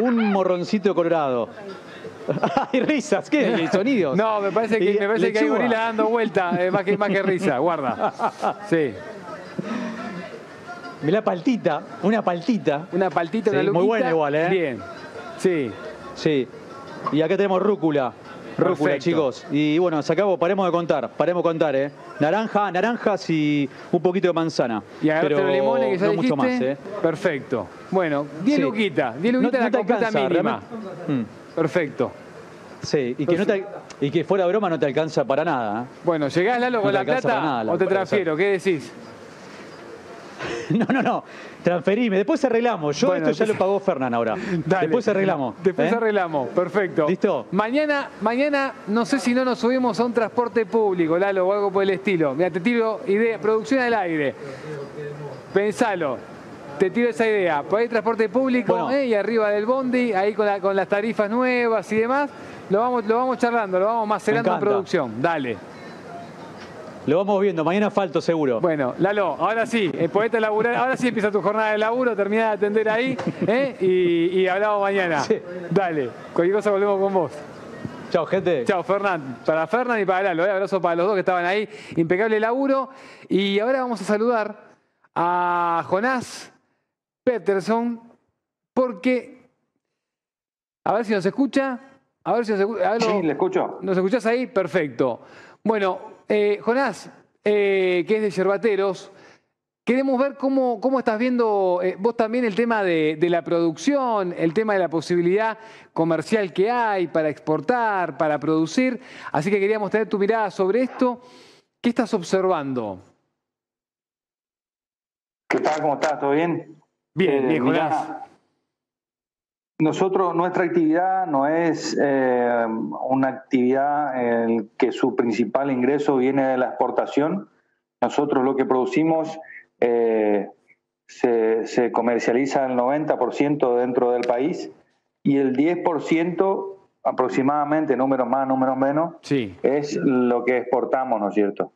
Un morroncito colorado. Hay risas, ¿qué? ¿Y sonidos. No, me parece que, me parece que hay gorila dando vuelta, eh, más, que, más que risa, guarda. Sí. Mirá paltita, una paltita. Una paltita, Sí, una Muy buena igual, ¿eh? Bien. Sí. Sí. Y acá tenemos rúcula. Rúcula, Perfecto. chicos. Y bueno, se acabó, paremos de contar, paremos de contar, ¿eh? Naranja, naranjas y un poquito de manzana. Y Pero los limones que ya no dijiste. mucho más, ¿eh? Perfecto. Bueno, 10 Sí. luquitas. 10 No- luquitas no la te completa alcanza, mínima. Mm. Perfecto. Sí, y que, no te- y que fuera broma no te alcanza para nada. ¿eh? Bueno, ¿llegás, Lalo, con la plata nada, o te transfiero? ¿Qué decís? No, no, no. Transferime. Después arreglamos. Yo Bueno, esto ya lo pagó Fernán ahora. Dale. Después arreglamos. Después ¿eh? arreglamos, perfecto. ¿Listo? Mañana, mañana, no sé si no nos subimos a un transporte público, Lalo, o algo por el estilo. Mira, te tiro idea, producción al aire. Pensalo. Te tiro esa idea. Por ahí transporte público Bueno. ¿eh? y arriba del bondi, ahí con, la- con las tarifas nuevas y demás. Lo vamos, lo vamos charlando, lo vamos macerando en producción. Dale. Lo vamos viendo. Mañana falto seguro. Bueno, Lalo, ahora sí, el poeta laburar, ahora sí empieza tu jornada de laburo, termina de atender ahí ¿eh? y, y hablamos mañana. Dale, cualquier cosa volvemos con vos. Chao, gente. Chao, Fernán. Para Fernán y para Lalo. ¿eh? Abrazo para los dos que estaban ahí. Impecable laburo. Y ahora vamos a saludar a Jonás Peterson porque... A ver si nos escucha. A ver si nos escucha. Sí, lo- le escucho. ¿Nos escuchás ahí? Perfecto. Bueno, eh, Jonás, eh, que es de Yerbateros, queremos ver cómo, cómo estás viendo eh, vos también el tema de, de la producción, el tema de la posibilidad comercial que hay para exportar, para producir. Así que queríamos tener tu mirada sobre esto. ¿Qué estás observando? ¿Qué tal? ¿Cómo estás? ¿Todo bien? Bien, bien, mirá, Jonás. Nosotros, nuestra actividad no es eh, una actividad en que su principal ingreso viene de la exportación. Nosotros lo que producimos eh, se, se comercializa el 90% dentro del país y el 10% aproximadamente, números más, números menos, Sí. es lo que exportamos, ¿no es cierto?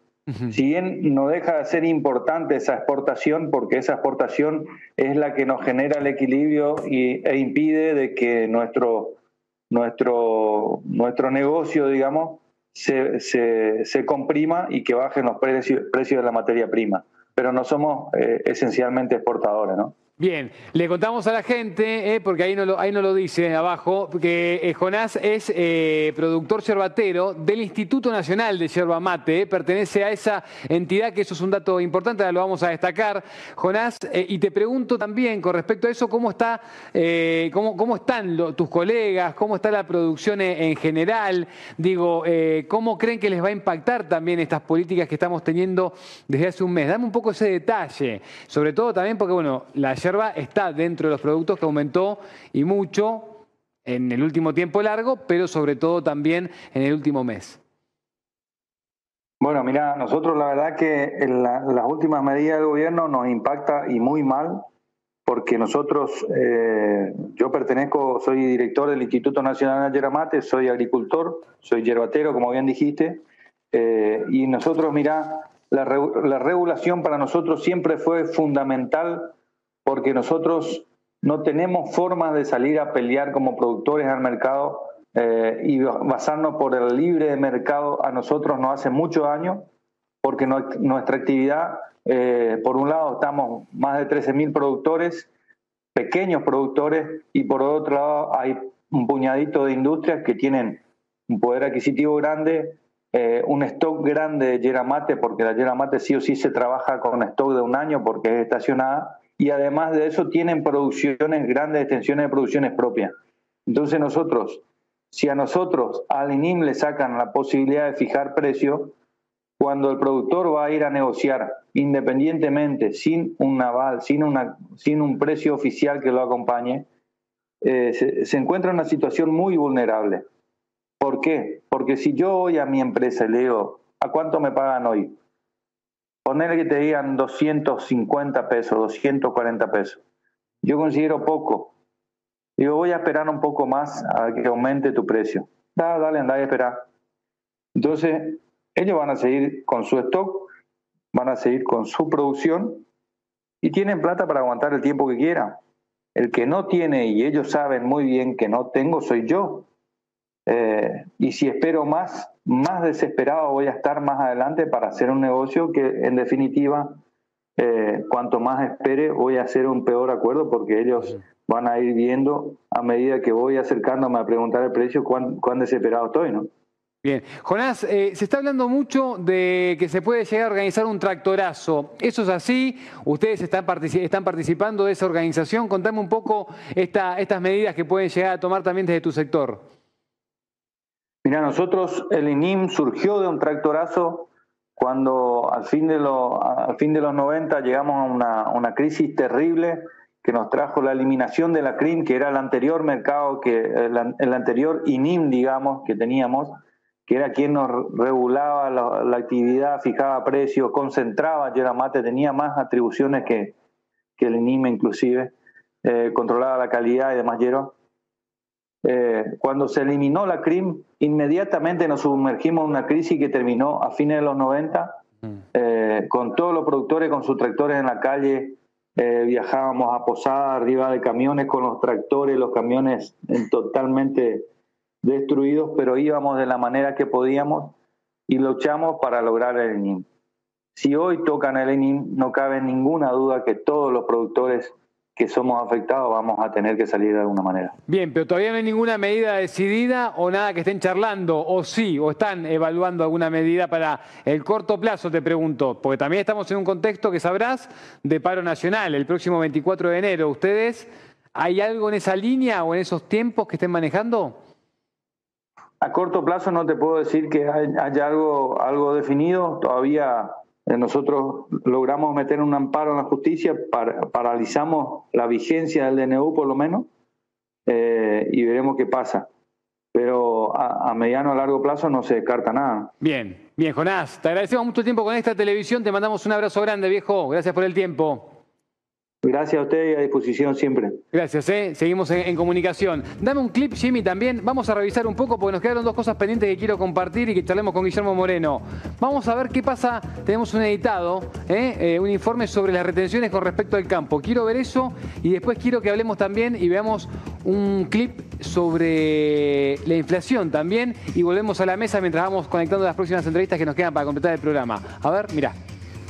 Si bien no deja de ser importante esa exportación, porque esa exportación es la que nos genera el equilibrio y, e impide de que nuestro, nuestro, nuestro negocio, digamos, se, se, comprima y que bajen los precios, precios de la materia prima. Pero no somos eh, esencialmente exportadores, ¿no? Bien, le contamos a la gente, eh, porque ahí no, lo, ahí no lo dice abajo, que eh, Jonás es eh, productor yerbatero del Instituto Nacional de Yerba Mate, pertenece a esa entidad, que eso es un dato importante, lo vamos a destacar. Jonás, y te pregunto también con respecto a eso, ¿cómo, está, cómo, cómo están tus colegas, cómo está la producción en, en general? Digo, ¿cómo creen que les va a impactar también estas políticas que estamos teniendo desde hace un mes? Dame un poco ese detalle, sobre todo también porque, bueno, la yerba está dentro de los productos que aumentó y mucho en el último tiempo largo, pero sobre todo también en el último mes. Bueno, mira, nosotros la verdad que la- las últimas medidas del gobierno nos impacta y muy mal, porque nosotros, eh, yo pertenezco, soy director del Instituto Nacional de Yeramate, soy agricultor, soy yerbatero, como bien dijiste, eh, y nosotros, mira, la regulación para nosotros siempre fue fundamental, porque nosotros no tenemos formas de salir a pelear como productores al mercado eh, y basarnos por el libre mercado a nosotros nos hace mucho daño porque nuestra actividad, eh, por un lado, estamos más de 13.000 productores, pequeños productores, y por otro lado hay un puñadito de industrias que tienen un poder adquisitivo grande, eh, un stock grande de yera mate, porque la yera mate sí o sí se trabaja con stock de un año porque es estacionada, y además de eso tienen producciones, grandes extensiones de producciones propias. Entonces nosotros, si a nosotros, al INIM le sacan la posibilidad de fijar precio, cuando el productor va a ir a negociar independientemente, sin un aval, sin, una, sin un precio oficial que lo acompañe, eh, se, encuentra en una situación muy vulnerable. ¿Por qué? Porque si yo voy a mi empresa y le digo, ¿a cuánto me pagan hoy? Ponerle que te digan 250 pesos, 240 pesos. Yo considero poco. Digo, voy a esperar un poco más a que aumente tu precio. Da, dale, anda a esperar. Entonces, ellos van a seguir con su stock, van a seguir con su producción y tienen plata para aguantar el tiempo que quieran. El que no tiene, y ellos saben muy bien que no tengo, soy yo. Eh, y si espero más, más desesperado voy a estar más adelante para hacer un negocio que en definitiva, eh, cuanto más espere, voy a hacer un peor acuerdo porque ellos van a ir viendo a medida que voy acercándome a preguntar el precio cuán, cuán desesperado estoy, ¿no? Bien, Jonás, eh, se está hablando mucho de que se puede llegar a organizar un tractorazo. ¿Eso es así? ¿Ustedes están, están participando de esa organización? Contame un poco estas medidas que pueden llegar a tomar también desde tu sector. Mira, nosotros, el INIM surgió de un tractorazo cuando al fin de, al fin de los 90 llegamos a una, una, crisis terrible que nos trajo la eliminación de la CRIM, que era el anterior mercado, que el, anterior INIM, digamos, que teníamos que era quien nos regulaba la, actividad, fijaba precios, concentraba Yera Mate, tenía más atribuciones que, que el INIME inclusive, eh, controlaba la calidad y demás Yero. Eh, cuando se eliminó la CRIM, inmediatamente nos sumergimos en una crisis que terminó a fines de los 90, mm. eh, con todos los productores con sus tractores en la calle, viajábamos a Posada arriba de camiones con los tractores, los camiones en totalmente destruidos, pero íbamos de la manera que podíamos y luchamos para lograr el ENIM. Si hoy tocan el ENIM, no cabe ninguna duda que todos los productores que somos afectados vamos a tener que salir de alguna manera. Bien, pero todavía no hay ninguna medida decidida o nada que estén charlando, o sí, o están evaluando alguna medida para el corto plazo, te pregunto, porque también estamos en un contexto que sabrás de paro nacional el próximo 24 de enero. ¿Ustedes hay algo en esa línea o en esos tiempos que estén manejando? A corto plazo no te puedo decir que haya algo, algo definido. Todavía nosotros logramos meter un amparo en la justicia, paralizamos la vigencia del DNU por lo menos eh, y veremos qué pasa. Pero a, a mediano o largo plazo no se descarta nada. Bien, bien, Jonás, te agradecemos mucho tiempo con esta televisión. Te mandamos un abrazo grande, viejo. Gracias por el tiempo. Gracias a usted y a disposición siempre. Gracias, ¿eh? seguimos en, comunicación. Dame un clip, Jimmy, también. Vamos a revisar un poco porque nos quedaron dos cosas pendientes que quiero compartir y que charlemos con Guillermo Moreno. Vamos a ver qué pasa. Tenemos un editado, ¿eh? Eh, un informe sobre las retenciones con respecto al campo. Quiero ver eso y después quiero que hablemos también y veamos un clip sobre la inflación también y volvemos a la mesa mientras vamos conectando las próximas entrevistas que nos quedan para completar el programa. A ver, mira.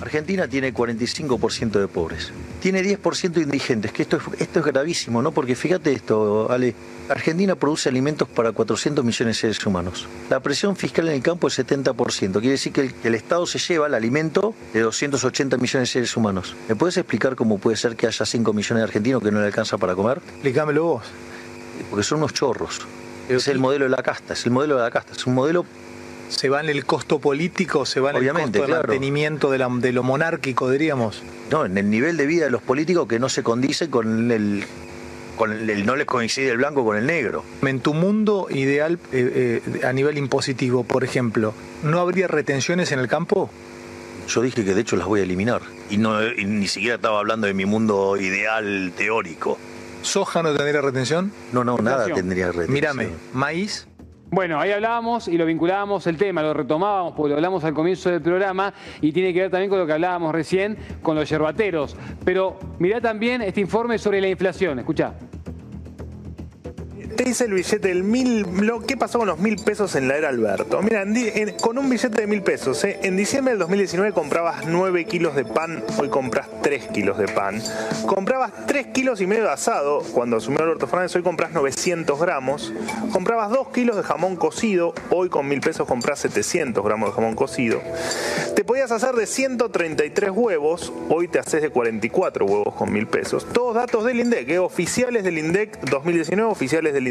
Argentina tiene 45% de pobres. Tiene 10% de indigentes, que esto es, esto es gravísimo, ¿no? Porque fíjate esto, Ale. Argentina produce alimentos para 400 millones de seres humanos. La presión fiscal en el campo es 70%. Quiere decir que el, Estado se lleva el alimento de 280 millones de seres humanos. ¿Me puedes explicar cómo puede ser que haya 5 millones de argentinos que no le alcanza para comer? Explícamelo vos. Porque son unos chorros. Es el modelo de la casta, es el modelo de la casta. Es un modelo ¿Se va en el costo político, se va en el costo de mantenimiento de, lo monárquico, diríamos? No, en el nivel de vida de los políticos que no se condice con el, con el, no les coincide el blanco con el negro. En tu mundo ideal eh, eh, a nivel impositivo, por ejemplo, ¿no habría retenciones en el campo? Yo dije que de hecho las voy a eliminar y, no, ni siquiera estaba hablando de mi mundo ideal teórico. ¿Soja no tendría retención? No, no, nada tendría retención. Mírame, maíz. Bueno, ahí hablábamos y lo vinculábamos el tema, lo retomábamos porque lo hablamos al comienzo del programa y tiene que ver también con lo que hablábamos recién con los yerbateros. Pero mirá también este informe sobre la inflación, escucha. Te dice el billete del mil. ¿Qué pasó con los mil pesos en la era Alberto? Mira, con un billete de mil pesos, ¿eh? en diciembre del 2019 comprabas 9 kilos de pan, hoy compras 3 kilos de pan. Comprabas 3 kilos y medio de asado cuando asumió Alberto Fernández, hoy compras 900 gramos. Comprabas 2 kilos de jamón cocido, hoy con mil pesos compras 700 gramos de jamón cocido. Te podías hacer de 133 huevos, hoy te haces de 44 huevos con mil pesos. Todos datos del INDEC, ¿eh? oficiales del INDEC 2019, oficiales del INDEC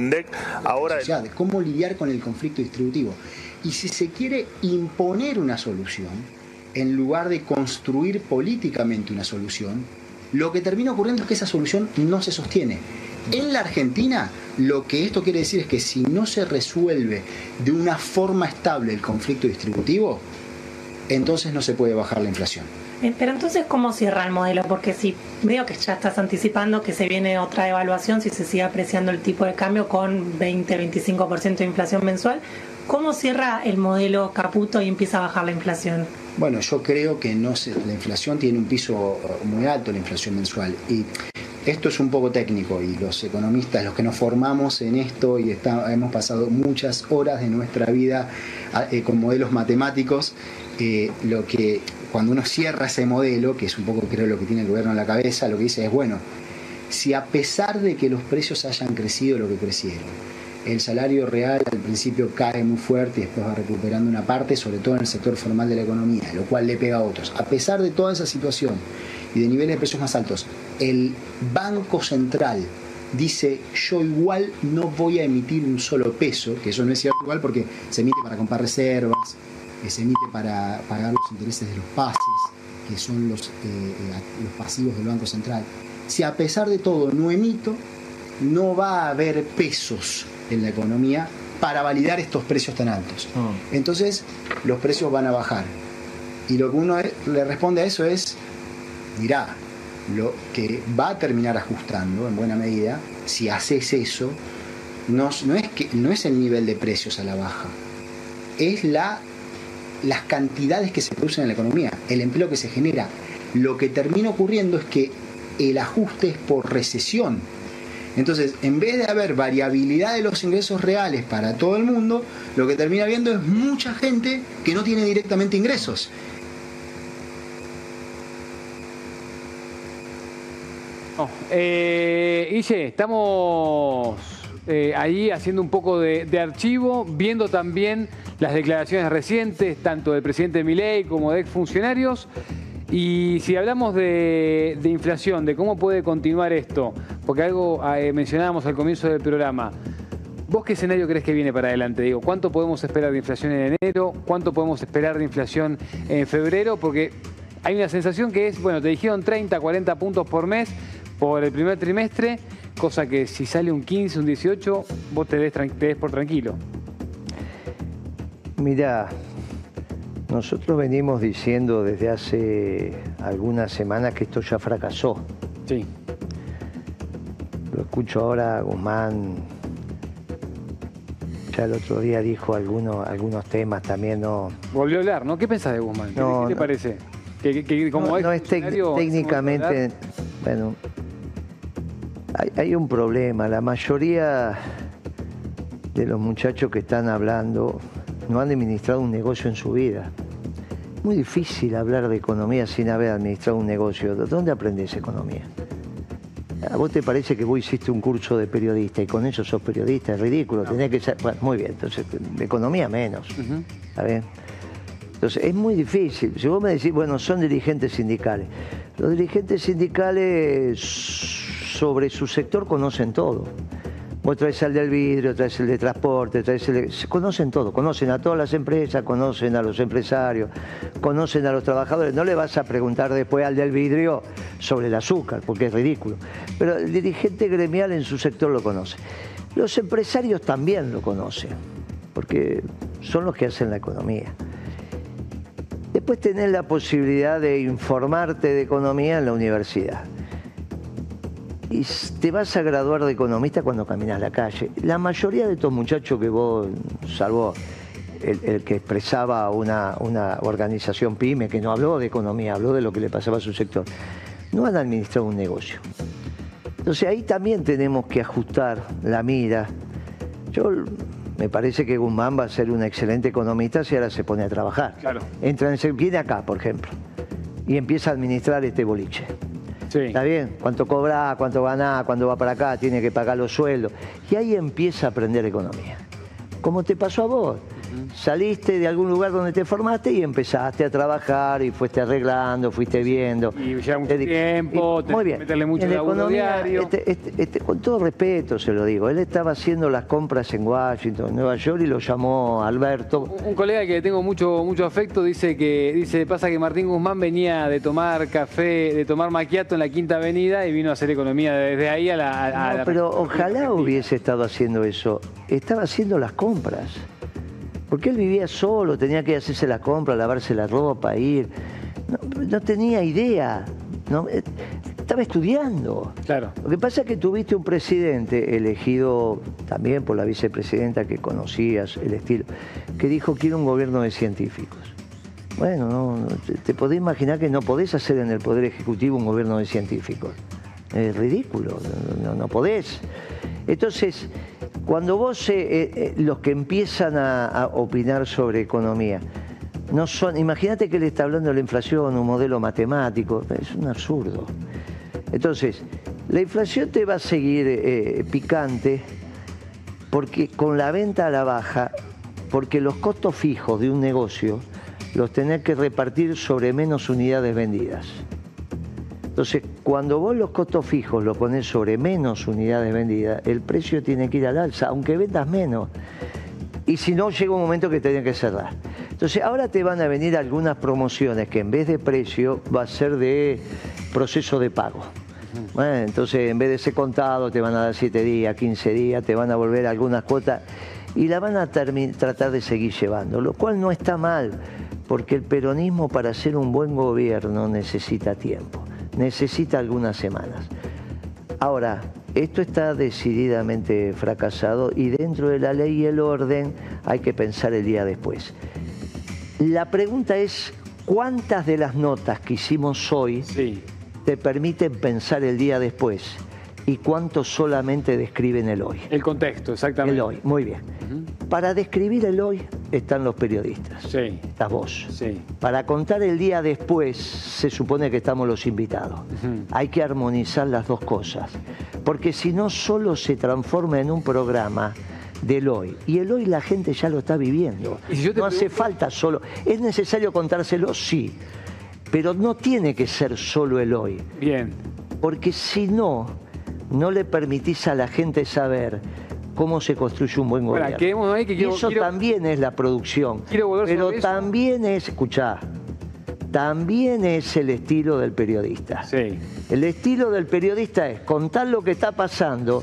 ahora. de cómo lidiar con el conflicto distributivo. Y si se quiere imponer una solución, en lugar de construir políticamente una solución, lo que termina ocurriendo es que esa solución no se sostiene. En la Argentina, lo que esto quiere decir es que si no se resuelve de una forma estable el conflicto distributivo, entonces no se puede bajar la inflación. Eh, Pero entonces, ¿cómo cierra el modelo? Porque si veo que ya estás anticipando que se viene otra evaluación, si se sigue apreciando el tipo de cambio con 20-25% de inflación mensual, ¿cómo cierra el modelo Caputo y empieza a bajar la inflación? Bueno, yo creo que no se, la inflación tiene un piso muy alto, la inflación mensual. Y esto es un poco técnico y los economistas, los que nos formamos en esto y hemos pasado muchas horas de nuestra vida ah, eh, con modelos matemáticos, eh, lo que cuando uno cierra ese modelo, que es un poco creo lo que tiene el gobierno en la cabeza, lo que dice es, bueno, si a pesar de que los precios hayan crecido lo que crecieron, el salario real al principio cae muy fuerte y después va recuperando una parte, sobre todo en el sector formal de la economía, lo cual le pega a otros. A pesar de toda esa situación y de niveles de precios más altos, el Banco Central dice yo igual no voy a emitir un solo peso, que eso no es cierto igual porque se emite para comprar reservas, que se emite para pagar los intereses de los pases, que son los, eh, eh, los pasivos del Banco Central. Si a pesar de todo no emito, no va a haber pesos en la economía para validar estos precios tan altos. Entonces, los precios van a bajar. Y lo que uno le responde a eso es, mirá, lo que va a terminar ajustando en buena medida, si haces eso, no, no es, que, no es el nivel de precios a la baja, es la, las cantidades que se producen en la economía, el empleo que se genera. Lo que termina ocurriendo es que el ajuste es por recesión. Entonces, en vez de haber variabilidad de los ingresos reales para todo el mundo, lo que termina habiendo es mucha gente que no tiene directamente ingresos. Eh, estamos eh, ahí haciendo un poco de archivo, viendo también las declaraciones recientes, tanto del presidente Milei como de exfuncionarios. Y si hablamos de, inflación, de cómo puede continuar esto, porque algo eh, mencionábamos al comienzo del programa, ¿Vos qué escenario crees que viene para adelante? Digo, ¿cuánto podemos esperar de inflación en enero? ¿Cuánto podemos esperar de inflación en febrero? Porque hay una sensación que es, bueno, te dijeron 30, 40 puntos por mes por el primer trimestre, cosa que si sale un 15, un 18, vos te des, te des por tranquilo. Mira, nosotros venimos diciendo desde hace algunas semanas que esto ya fracasó. Sí. Lo escucho ahora, Guzmán. Ya el otro día dijo algunos, algunos temas también, no. Volvió a hablar, ¿no? ¿Qué pensás de Guzmán? ¿Qué, No, qué te no. parece? Que, que- que como no, ex no es técnicamente, bueno, hay, hay un problema. La mayoría de los muchachos que están hablando no han administrado un negocio en su vida. Muy difícil hablar de economía sin haber administrado un negocio. ¿De dónde aprendes economía? ¿A vos te parece que vos hiciste un curso de periodista y con eso sos periodista? Es ridículo, tenés que ser... Bueno, muy bien, entonces, de economía menos. ¿Está bien? Entonces, es muy difícil. Si vos me decís, bueno, son dirigentes sindicales. Los dirigentes sindicales sobre su sector conocen todo. Vos traes al del vidrio, traes el de transporte, traes el de... Conocen todo, conocen a todas las empresas, conocen a los empresarios, conocen a los trabajadores. No le vas a preguntar después al del vidrio sobre el azúcar, porque es ridículo. Pero el dirigente gremial en su sector lo conoce. Los empresarios también lo conocen, porque son los que hacen la economía. Después tenés la posibilidad de informarte de economía en la universidad. Y te vas a graduar de economista cuando caminas la calle. La mayoría de estos muchachos que vos, salvo el, que expresaba una, una, organización pyme, que no habló de economía, habló de lo que le pasaba a su sector, no han administrado un negocio. Entonces ahí también tenemos que ajustar la mira. Yo me parece que Guzmán va a ser un excelente economista si ahora se pone a trabajar. Claro. Entra en viene acá, por ejemplo, y empieza a administrar este boliche. ¿Está bien? ¿Cuánto cobra? ¿Cuánto gana? ¿Cuándo va para acá? Tiene que pagar los sueldos. Y ahí empieza a aprender economía. Como te pasó a vos. Saliste de algún lugar donde te formaste y empezaste a trabajar y fuiste arreglando, fuiste viendo. Y ya mucho tiempo, muy bien. meterle mucho en economía, diario. Este, este, este, con todo respeto se lo digo, él estaba haciendo las compras en Washington, Nueva York y lo llamó Alberto. Un, colega que tengo mucho, mucho afecto dice que dice pasa que Martín Guzmán venía de tomar café, de tomar maquiato en la Quinta Avenida y vino a hacer economía desde ahí a la... no, pero ojalá hubiese estado haciendo eso. Estaba haciendo las compras. Porque él vivía solo, tenía que hacerse la compra, lavarse la ropa, ir. No, tenía idea. No, eh, estaba estudiando. Claro. Lo que pasa es que tuviste un presidente elegido también por la vicepresidenta que conocías el estilo, que dijo quiero un gobierno de científicos. Bueno, no, te, podés imaginar que no podés hacer en el Poder Ejecutivo un gobierno de científicos. Es ridículo, no, no podés. Entonces, cuando vos, eh, eh, eh, los que empiezan a, opinar sobre economía, no son, imagínate que él está hablando de la inflación, un modelo matemático, es un absurdo. Entonces, la inflación te va a seguir picante porque con la venta a la baja, porque los costos fijos de un negocio los tenés que repartir sobre menos unidades vendidas. Entonces, cuando vos los costos fijos los pones sobre menos unidades vendidas, el precio tiene que ir al alza, aunque vendas menos. Y si no, llega un momento que tienen que cerrar. Entonces, ahora te van a venir algunas promociones que en vez de precio va a ser de proceso de pago. Bueno, entonces, en vez de ese contado, te van a dar 7 días, 15 días, te van a volver algunas cuotas y la van a tratar de seguir llevando, lo cual no está mal, porque el peronismo para hacer un buen gobierno necesita tiempo necesita algunas semanas. Ahora, esto está decididamente fracasado y dentro de la ley y el orden hay que pensar el día después. La pregunta es, ¿cuántas de las notas que hicimos hoy te permiten pensar el día después? ¿Y cuántos solamente describen el hoy? El contexto, exactamente. El hoy, muy bien. Para describir el hoy están los periodistas. Sí. Estás vos. Sí. Para contar el día después se supone que estamos los invitados. Hay que armonizar las dos cosas. Porque si no, solo se transforma en un programa del hoy. Y el hoy la gente ya lo está viviendo. no hace falta solo. ¿Es necesario contárselo? Sí. Pero no tiene que ser solo el hoy. Bien. Porque si no, no le permitís a la gente saber cómo se construye un buen gobierno. y eso también es la producción. pero también es, escuchá, también es el estilo del periodista. Sí. El estilo del periodista es contar lo que está pasando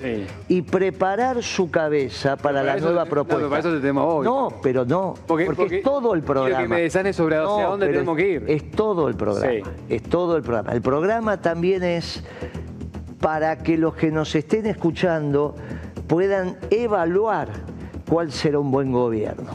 y preparar su cabeza para, la nueva propuesta. No, para eso te hoy. No, pero no, porque, es todo el programa. que me desanes sobre hacia dónde tenemos que ir. Es todo el programa. Es todo el programa. El programa también es para que los que nos estén escuchando puedan evaluar cuál será un buen gobierno.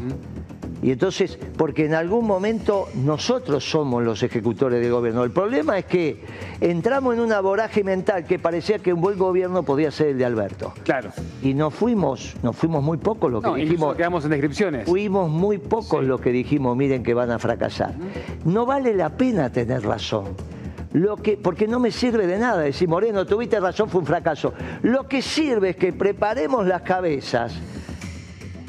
Y entonces, porque en algún momento nosotros somos los ejecutores del gobierno. El problema es que entramos en una voraje mental que parecía que un buen gobierno podía ser el de Alberto. Claro. Y no fuimos, nos fuimos muy pocos los que dijimos. quedamos en descripciones. Fuimos muy pocos los que dijimos, miren que van a fracasar. No vale la pena tener razón. Lo que, porque no me sirve de nada decir, Moreno, tuviste razón, fue un fracaso. Lo que sirve es que preparemos las cabezas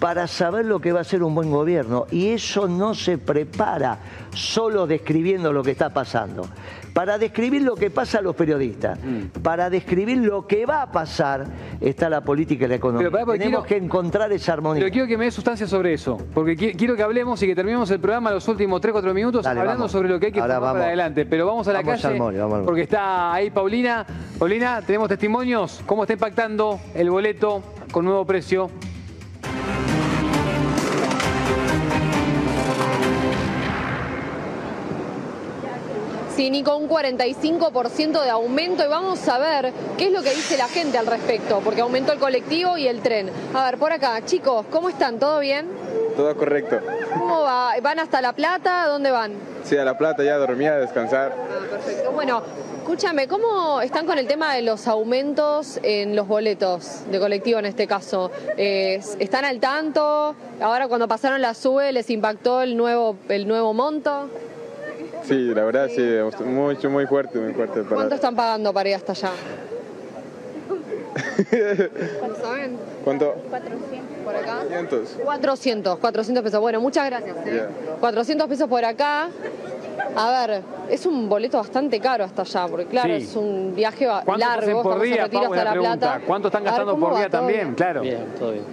para saber lo que va a ser un buen gobierno. Y eso no se prepara solo describiendo lo que está pasando. Para describir lo que pasa a los periodistas, mm. para describir lo que va a pasar, está la política y la economía. Tenemos que encontrar esa armonía. Pero quiero que me dé sustancia sobre eso, porque quiero que hablemos y que terminemos el programa los últimos 3-4 minutos hablando sobre lo que hay que Ahora para adelante. Pero vamos a la calle, porque está ahí Paulina. Paulina, tenemos testimonios. ¿Cómo está impactando el boleto con nuevo precio? Sí, Nico, un 45% de aumento y vamos a ver qué es lo que dice la gente al respecto, porque aumentó el colectivo y el tren. A ver, por acá, chicos, ¿cómo están? ¿Todo bien? Todo correcto. ¿Cómo va? ¿Van hasta La Plata? ¿Dónde van? Sí, a La Plata ya dormía a descansar. Perfecto. Bueno, escúchame, ¿cómo están con el tema de los aumentos en los boletos de colectivo en este caso? Eh, ¿Están al tanto? Ahora cuando pasaron la SUBE, ¿les impactó el nuevo, el nuevo monto? Sí, la verdad sí, mucho, muy fuerte, muy fuerte. Para... ¿Cuánto están pagando para ir hasta allá? ¿Cuánto saben? ¿Cuánto? 400. ¿Por acá? 500. 400, 400 pesos. Bueno, muchas gracias. ¿eh? 400 pesos por acá. A ver, es un boleto bastante caro hasta allá, porque claro, Sí. es un viaje ¿Cuánto largo. por día, Pau, hasta la? Plata. ¿Cuánto están ver, gastando ¿cómo por día ¿Todo también? bien? Claro. Bien, todo bien.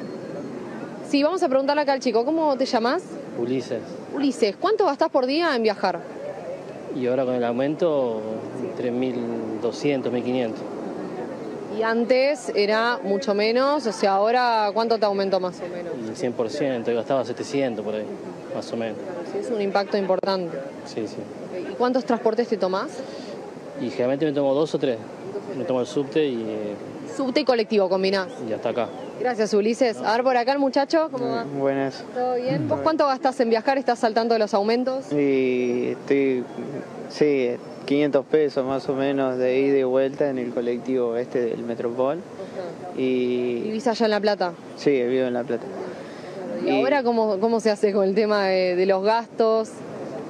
Sí, vamos a preguntarle acá al chico, ¿cómo te llamas? Ulises. Ulises, ¿cuánto gastás por día en viajar? Y ahora con el aumento, entre 1.200, 1.500. Y antes era mucho menos, o sea, ahora ¿cuánto te aumentó más o menos? El 100%, yo gastaba 700 por ahí, más o menos. Sí, es un impacto importante. Sí, sí. ¿Y cuántos transportes te tomás? Y generalmente me tomo dos o tres. Me tomo el subte y, Subte y colectivo combinás. y hasta acá. Gracias, Ulises. A ver por acá el muchacho, ¿cómo va? Buenas. ¿Todo bien? ¿Vos cuánto gastás en viajar? ¿Estás saltando de los aumentos? Y estoy, sí, 500 pesos más o menos de ida y vuelta en el colectivo este del Metropol. Y ¿Vivís allá en La Plata? sí, vivo en La Plata. ¿Y, ahora cómo, cómo se hace con el tema de, de los gastos?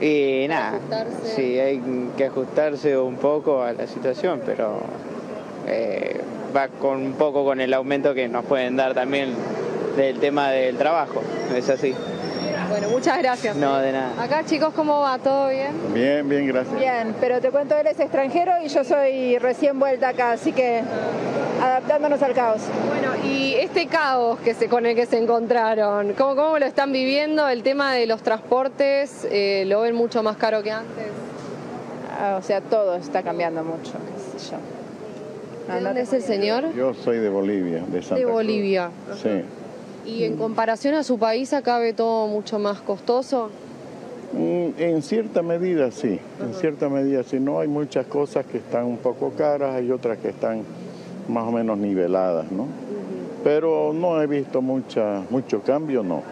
Y nada, ajustarse. sí, hay que ajustarse un poco a la situación, pero eh, va con un poco con el aumento que nos pueden dar también del tema del trabajo, es así. Bueno, muchas gracias. No, de nada. Acá, chicos, ¿cómo va? ¿Todo bien? Bien, bien, gracias. Bien, pero te cuento, él es extranjero y yo soy recién vuelta acá, así que adaptándonos al caos. Bueno, y este caos que se, con el que se encontraron, ¿cómo, cómo lo están viviendo? El tema de los transportes, eh, ¿lo ven mucho más caro que antes? Ah, o sea, todo está cambiando mucho, qué sé yo. ¿De dónde es el señor? Yo soy de Bolivia, de Santa De Cruz. Bolivia. Sí. ¿Y en comparación a su país acá ve todo mucho más costoso? Mm, En cierta medida sí, en cierta medida sí. No hay muchas cosas que están un poco caras, hay otras que están más o menos niveladas, ¿no? Pero no he visto mucha, mucho cambio, no.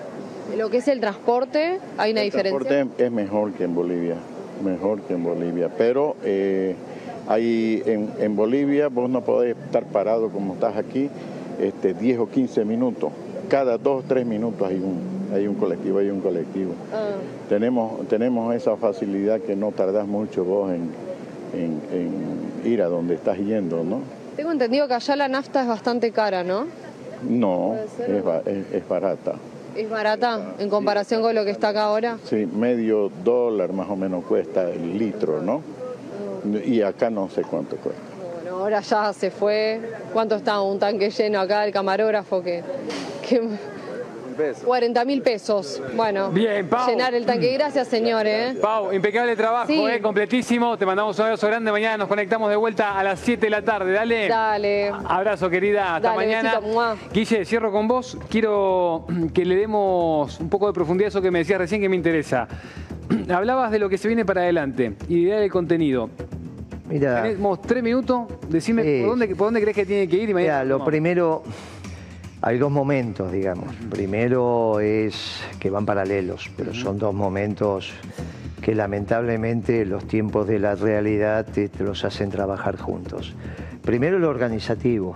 Lo que es el transporte, ¿hay una El diferencia? transporte es mejor que en Bolivia, mejor que en Bolivia. Pero eh, hay, en, en Bolivia vos no podés estar parado como estás aquí este, 10 o 15 minutos. Cada dos o tres minutos hay un, hay un colectivo, hay un colectivo. Ah, Tenemos, tenemos esa facilidad que no tardás mucho vos en, en- en ir a donde estás yendo, ¿no? tengo entendido que allá la nafta es bastante cara, ¿no? No, ba- es- es barata. ¿Es barata en comparación con lo que está acá ahora? Sí, medio dólar más o menos cuesta el litro, ¿no? Y acá no sé cuánto cuesta. Bueno, ahora ya se fue. ¿Cuánto está un tanque lleno acá? El camarógrafo que... que 40 mil pesos. Bueno, Bien, Pau. llenar el tanque. Gracias, señores. Pau, impecable trabajo, Sí. eh, completísimo. Te mandamos un abrazo grande. Mañana nos conectamos de vuelta a las 7 de la tarde. Dale. Dale. Abrazo, querida. Hasta Dale, mañana. besito. Guille, cierro con vos. Quiero que le demos un poco de profundidad a eso que me decías recién que me interesa. Hablabas de lo que se viene para adelante y de del contenido. Mira, Tenemos tres minutos. Decime Sí. por, dónde, por dónde crees que tiene que ir y. Mira, lo primero, hay dos momentos, digamos. Primero es que van paralelos, pero son dos momentos que lamentablemente los tiempos de la realidad te, te los hacen trabajar juntos. Primero lo organizativo.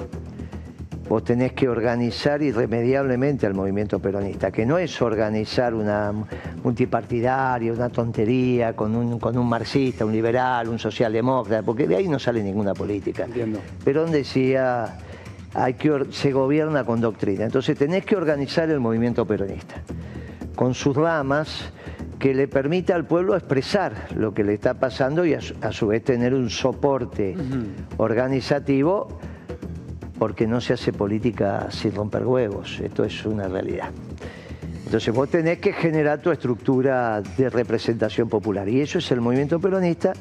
Vos tenés que organizar irremediablemente al movimiento peronista, que no es organizar una multipartidaria, una tontería con un, con un marxista, un liberal, un socialdemócrata, porque de ahí no sale ninguna política. Perón decía, hay que se gobierna con doctrina. Entonces tenés que organizar el movimiento peronista, con sus ramas que le permita al pueblo expresar lo que le está pasando y a su, a su vez tener un soporte organizativo porque no se hace política sin romper huevos, esto es una realidad. Entonces vos tenés que generar tu estructura de representación popular y eso es el movimiento peronista.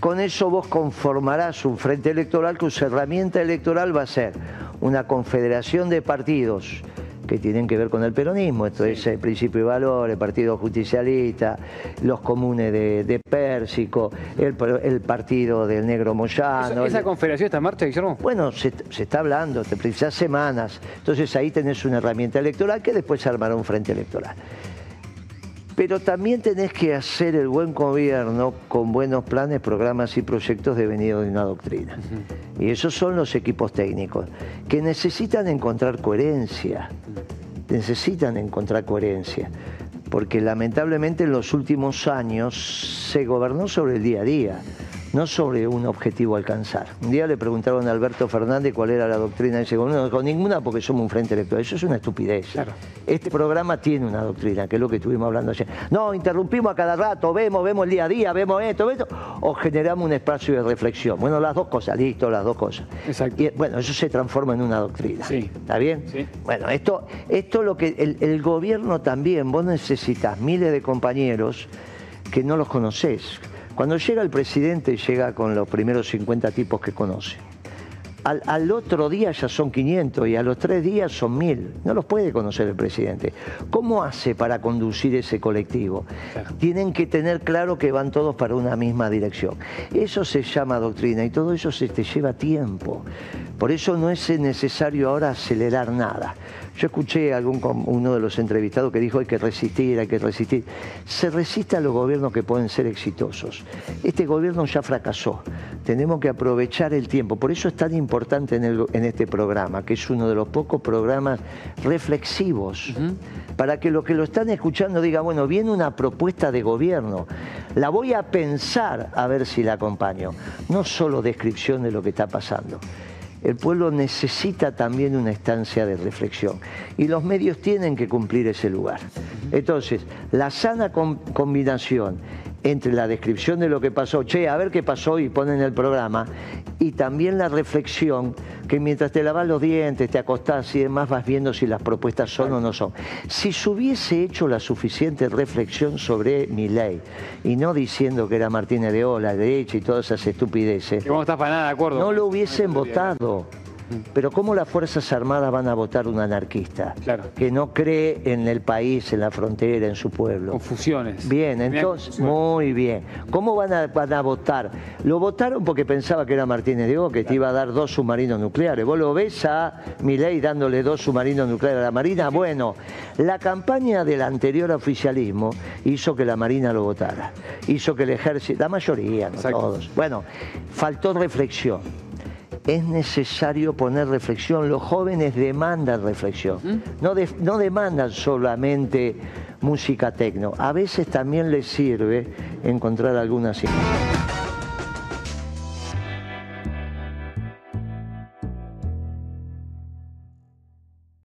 Con eso vos conformarás un frente electoral cuya herramienta electoral va a ser una confederación de partidos que tienen que ver con el peronismo, esto es el principio y valor, el Partido Justicialista, los comunes de, de Pérsico, el, el Partido del Negro Moyano. ¿Esa, confederación está en marcha, Guillermo? Bueno, se, se está hablando, te precisas semanas, entonces ahí tenés una herramienta electoral que después se armará un frente electoral. Pero también tenés que hacer el buen gobierno con buenos planes, programas y proyectos devenidos de una doctrina. Y esos son los equipos técnicos, que necesitan encontrar coherencia, necesitan encontrar coherencia, porque lamentablemente en los últimos años se gobernó sobre el día a día no sobre un objetivo a alcanzar. Un día le preguntaron a Alberto Fernández cuál era la doctrina de ese gobierno, no dijo ninguna porque somos un frente electoral. Eso es una estupidez. Este programa tiene una doctrina, que es lo que estuvimos hablando ayer. No, interrumpimos a cada rato, vemos, vemos el día a día, vemos esto, esto, o generamos un espacio de reflexión. Bueno, las dos cosas, listo, las dos cosas. Exacto. Y bueno, eso se transforma en una doctrina. Sí. ¿Está bien? Sí. Bueno, esto, esto lo que el, el gobierno también, vos necesitas miles de compañeros que no los conocés cuando llega el presidente, llega con los primeros 50 tipos que conoce. Al, otro día ya son 500 y a los tres días son 1000. No los puede conocer el presidente. ¿Cómo hace para conducir ese colectivo? Tienen que tener claro que van todos para una misma dirección. Eso se llama doctrina y todo eso se te lleva tiempo. Por eso no es necesario ahora acelerar nada. Yo escuché a algún, uno de los entrevistados que dijo hay que resistir, hay que resistir. Se resiste a los gobiernos que pueden ser exitosos. Este gobierno ya fracasó. Tenemos que aprovechar el tiempo. Por eso es tan importante en, este programa, que es uno de los pocos programas reflexivos, para que los que lo están escuchando digan, bueno, viene una propuesta de gobierno, la voy a pensar a ver si la acompaño. No solo descripción de lo que está pasando el pueblo necesita también una estancia de reflexión y los medios tienen que cumplir ese lugar. Entonces, la sana combinación entre la descripción de lo que pasó, che, a ver qué pasó y ponen el programa, y también la reflexión que mientras te lavas los dientes, te acostás y demás vas viendo si las propuestas son o no son. Si se hubiese hecho la suficiente reflexión sobre mi ley y no diciendo que era Martínez de Ola, derecha y todas esas estupideces, para nada de acuerdo. no lo hubiesen votado. Pero ¿cómo las Fuerzas Armadas van a votar un anarquista? Que no cree en el país, en la frontera, en su pueblo. Confusiones. Bien, entonces, muy bien. ¿Cómo van a, van a votar? Lo votaron porque pensaba que era Martínez de O, que te iba a dar dos submarinos nucleares. Vos lo ves a Milei dándole dos submarinos nucleares a la Marina. Bueno, la campaña del anterior oficialismo hizo que la Marina lo votara. Hizo que el ejército, la mayoría, no todos. Bueno, faltó reflexión es necesario poner reflexión. Los jóvenes demandan reflexión, no, no demandan solamente música tecno. A veces también les sirve encontrar algunas imágenes.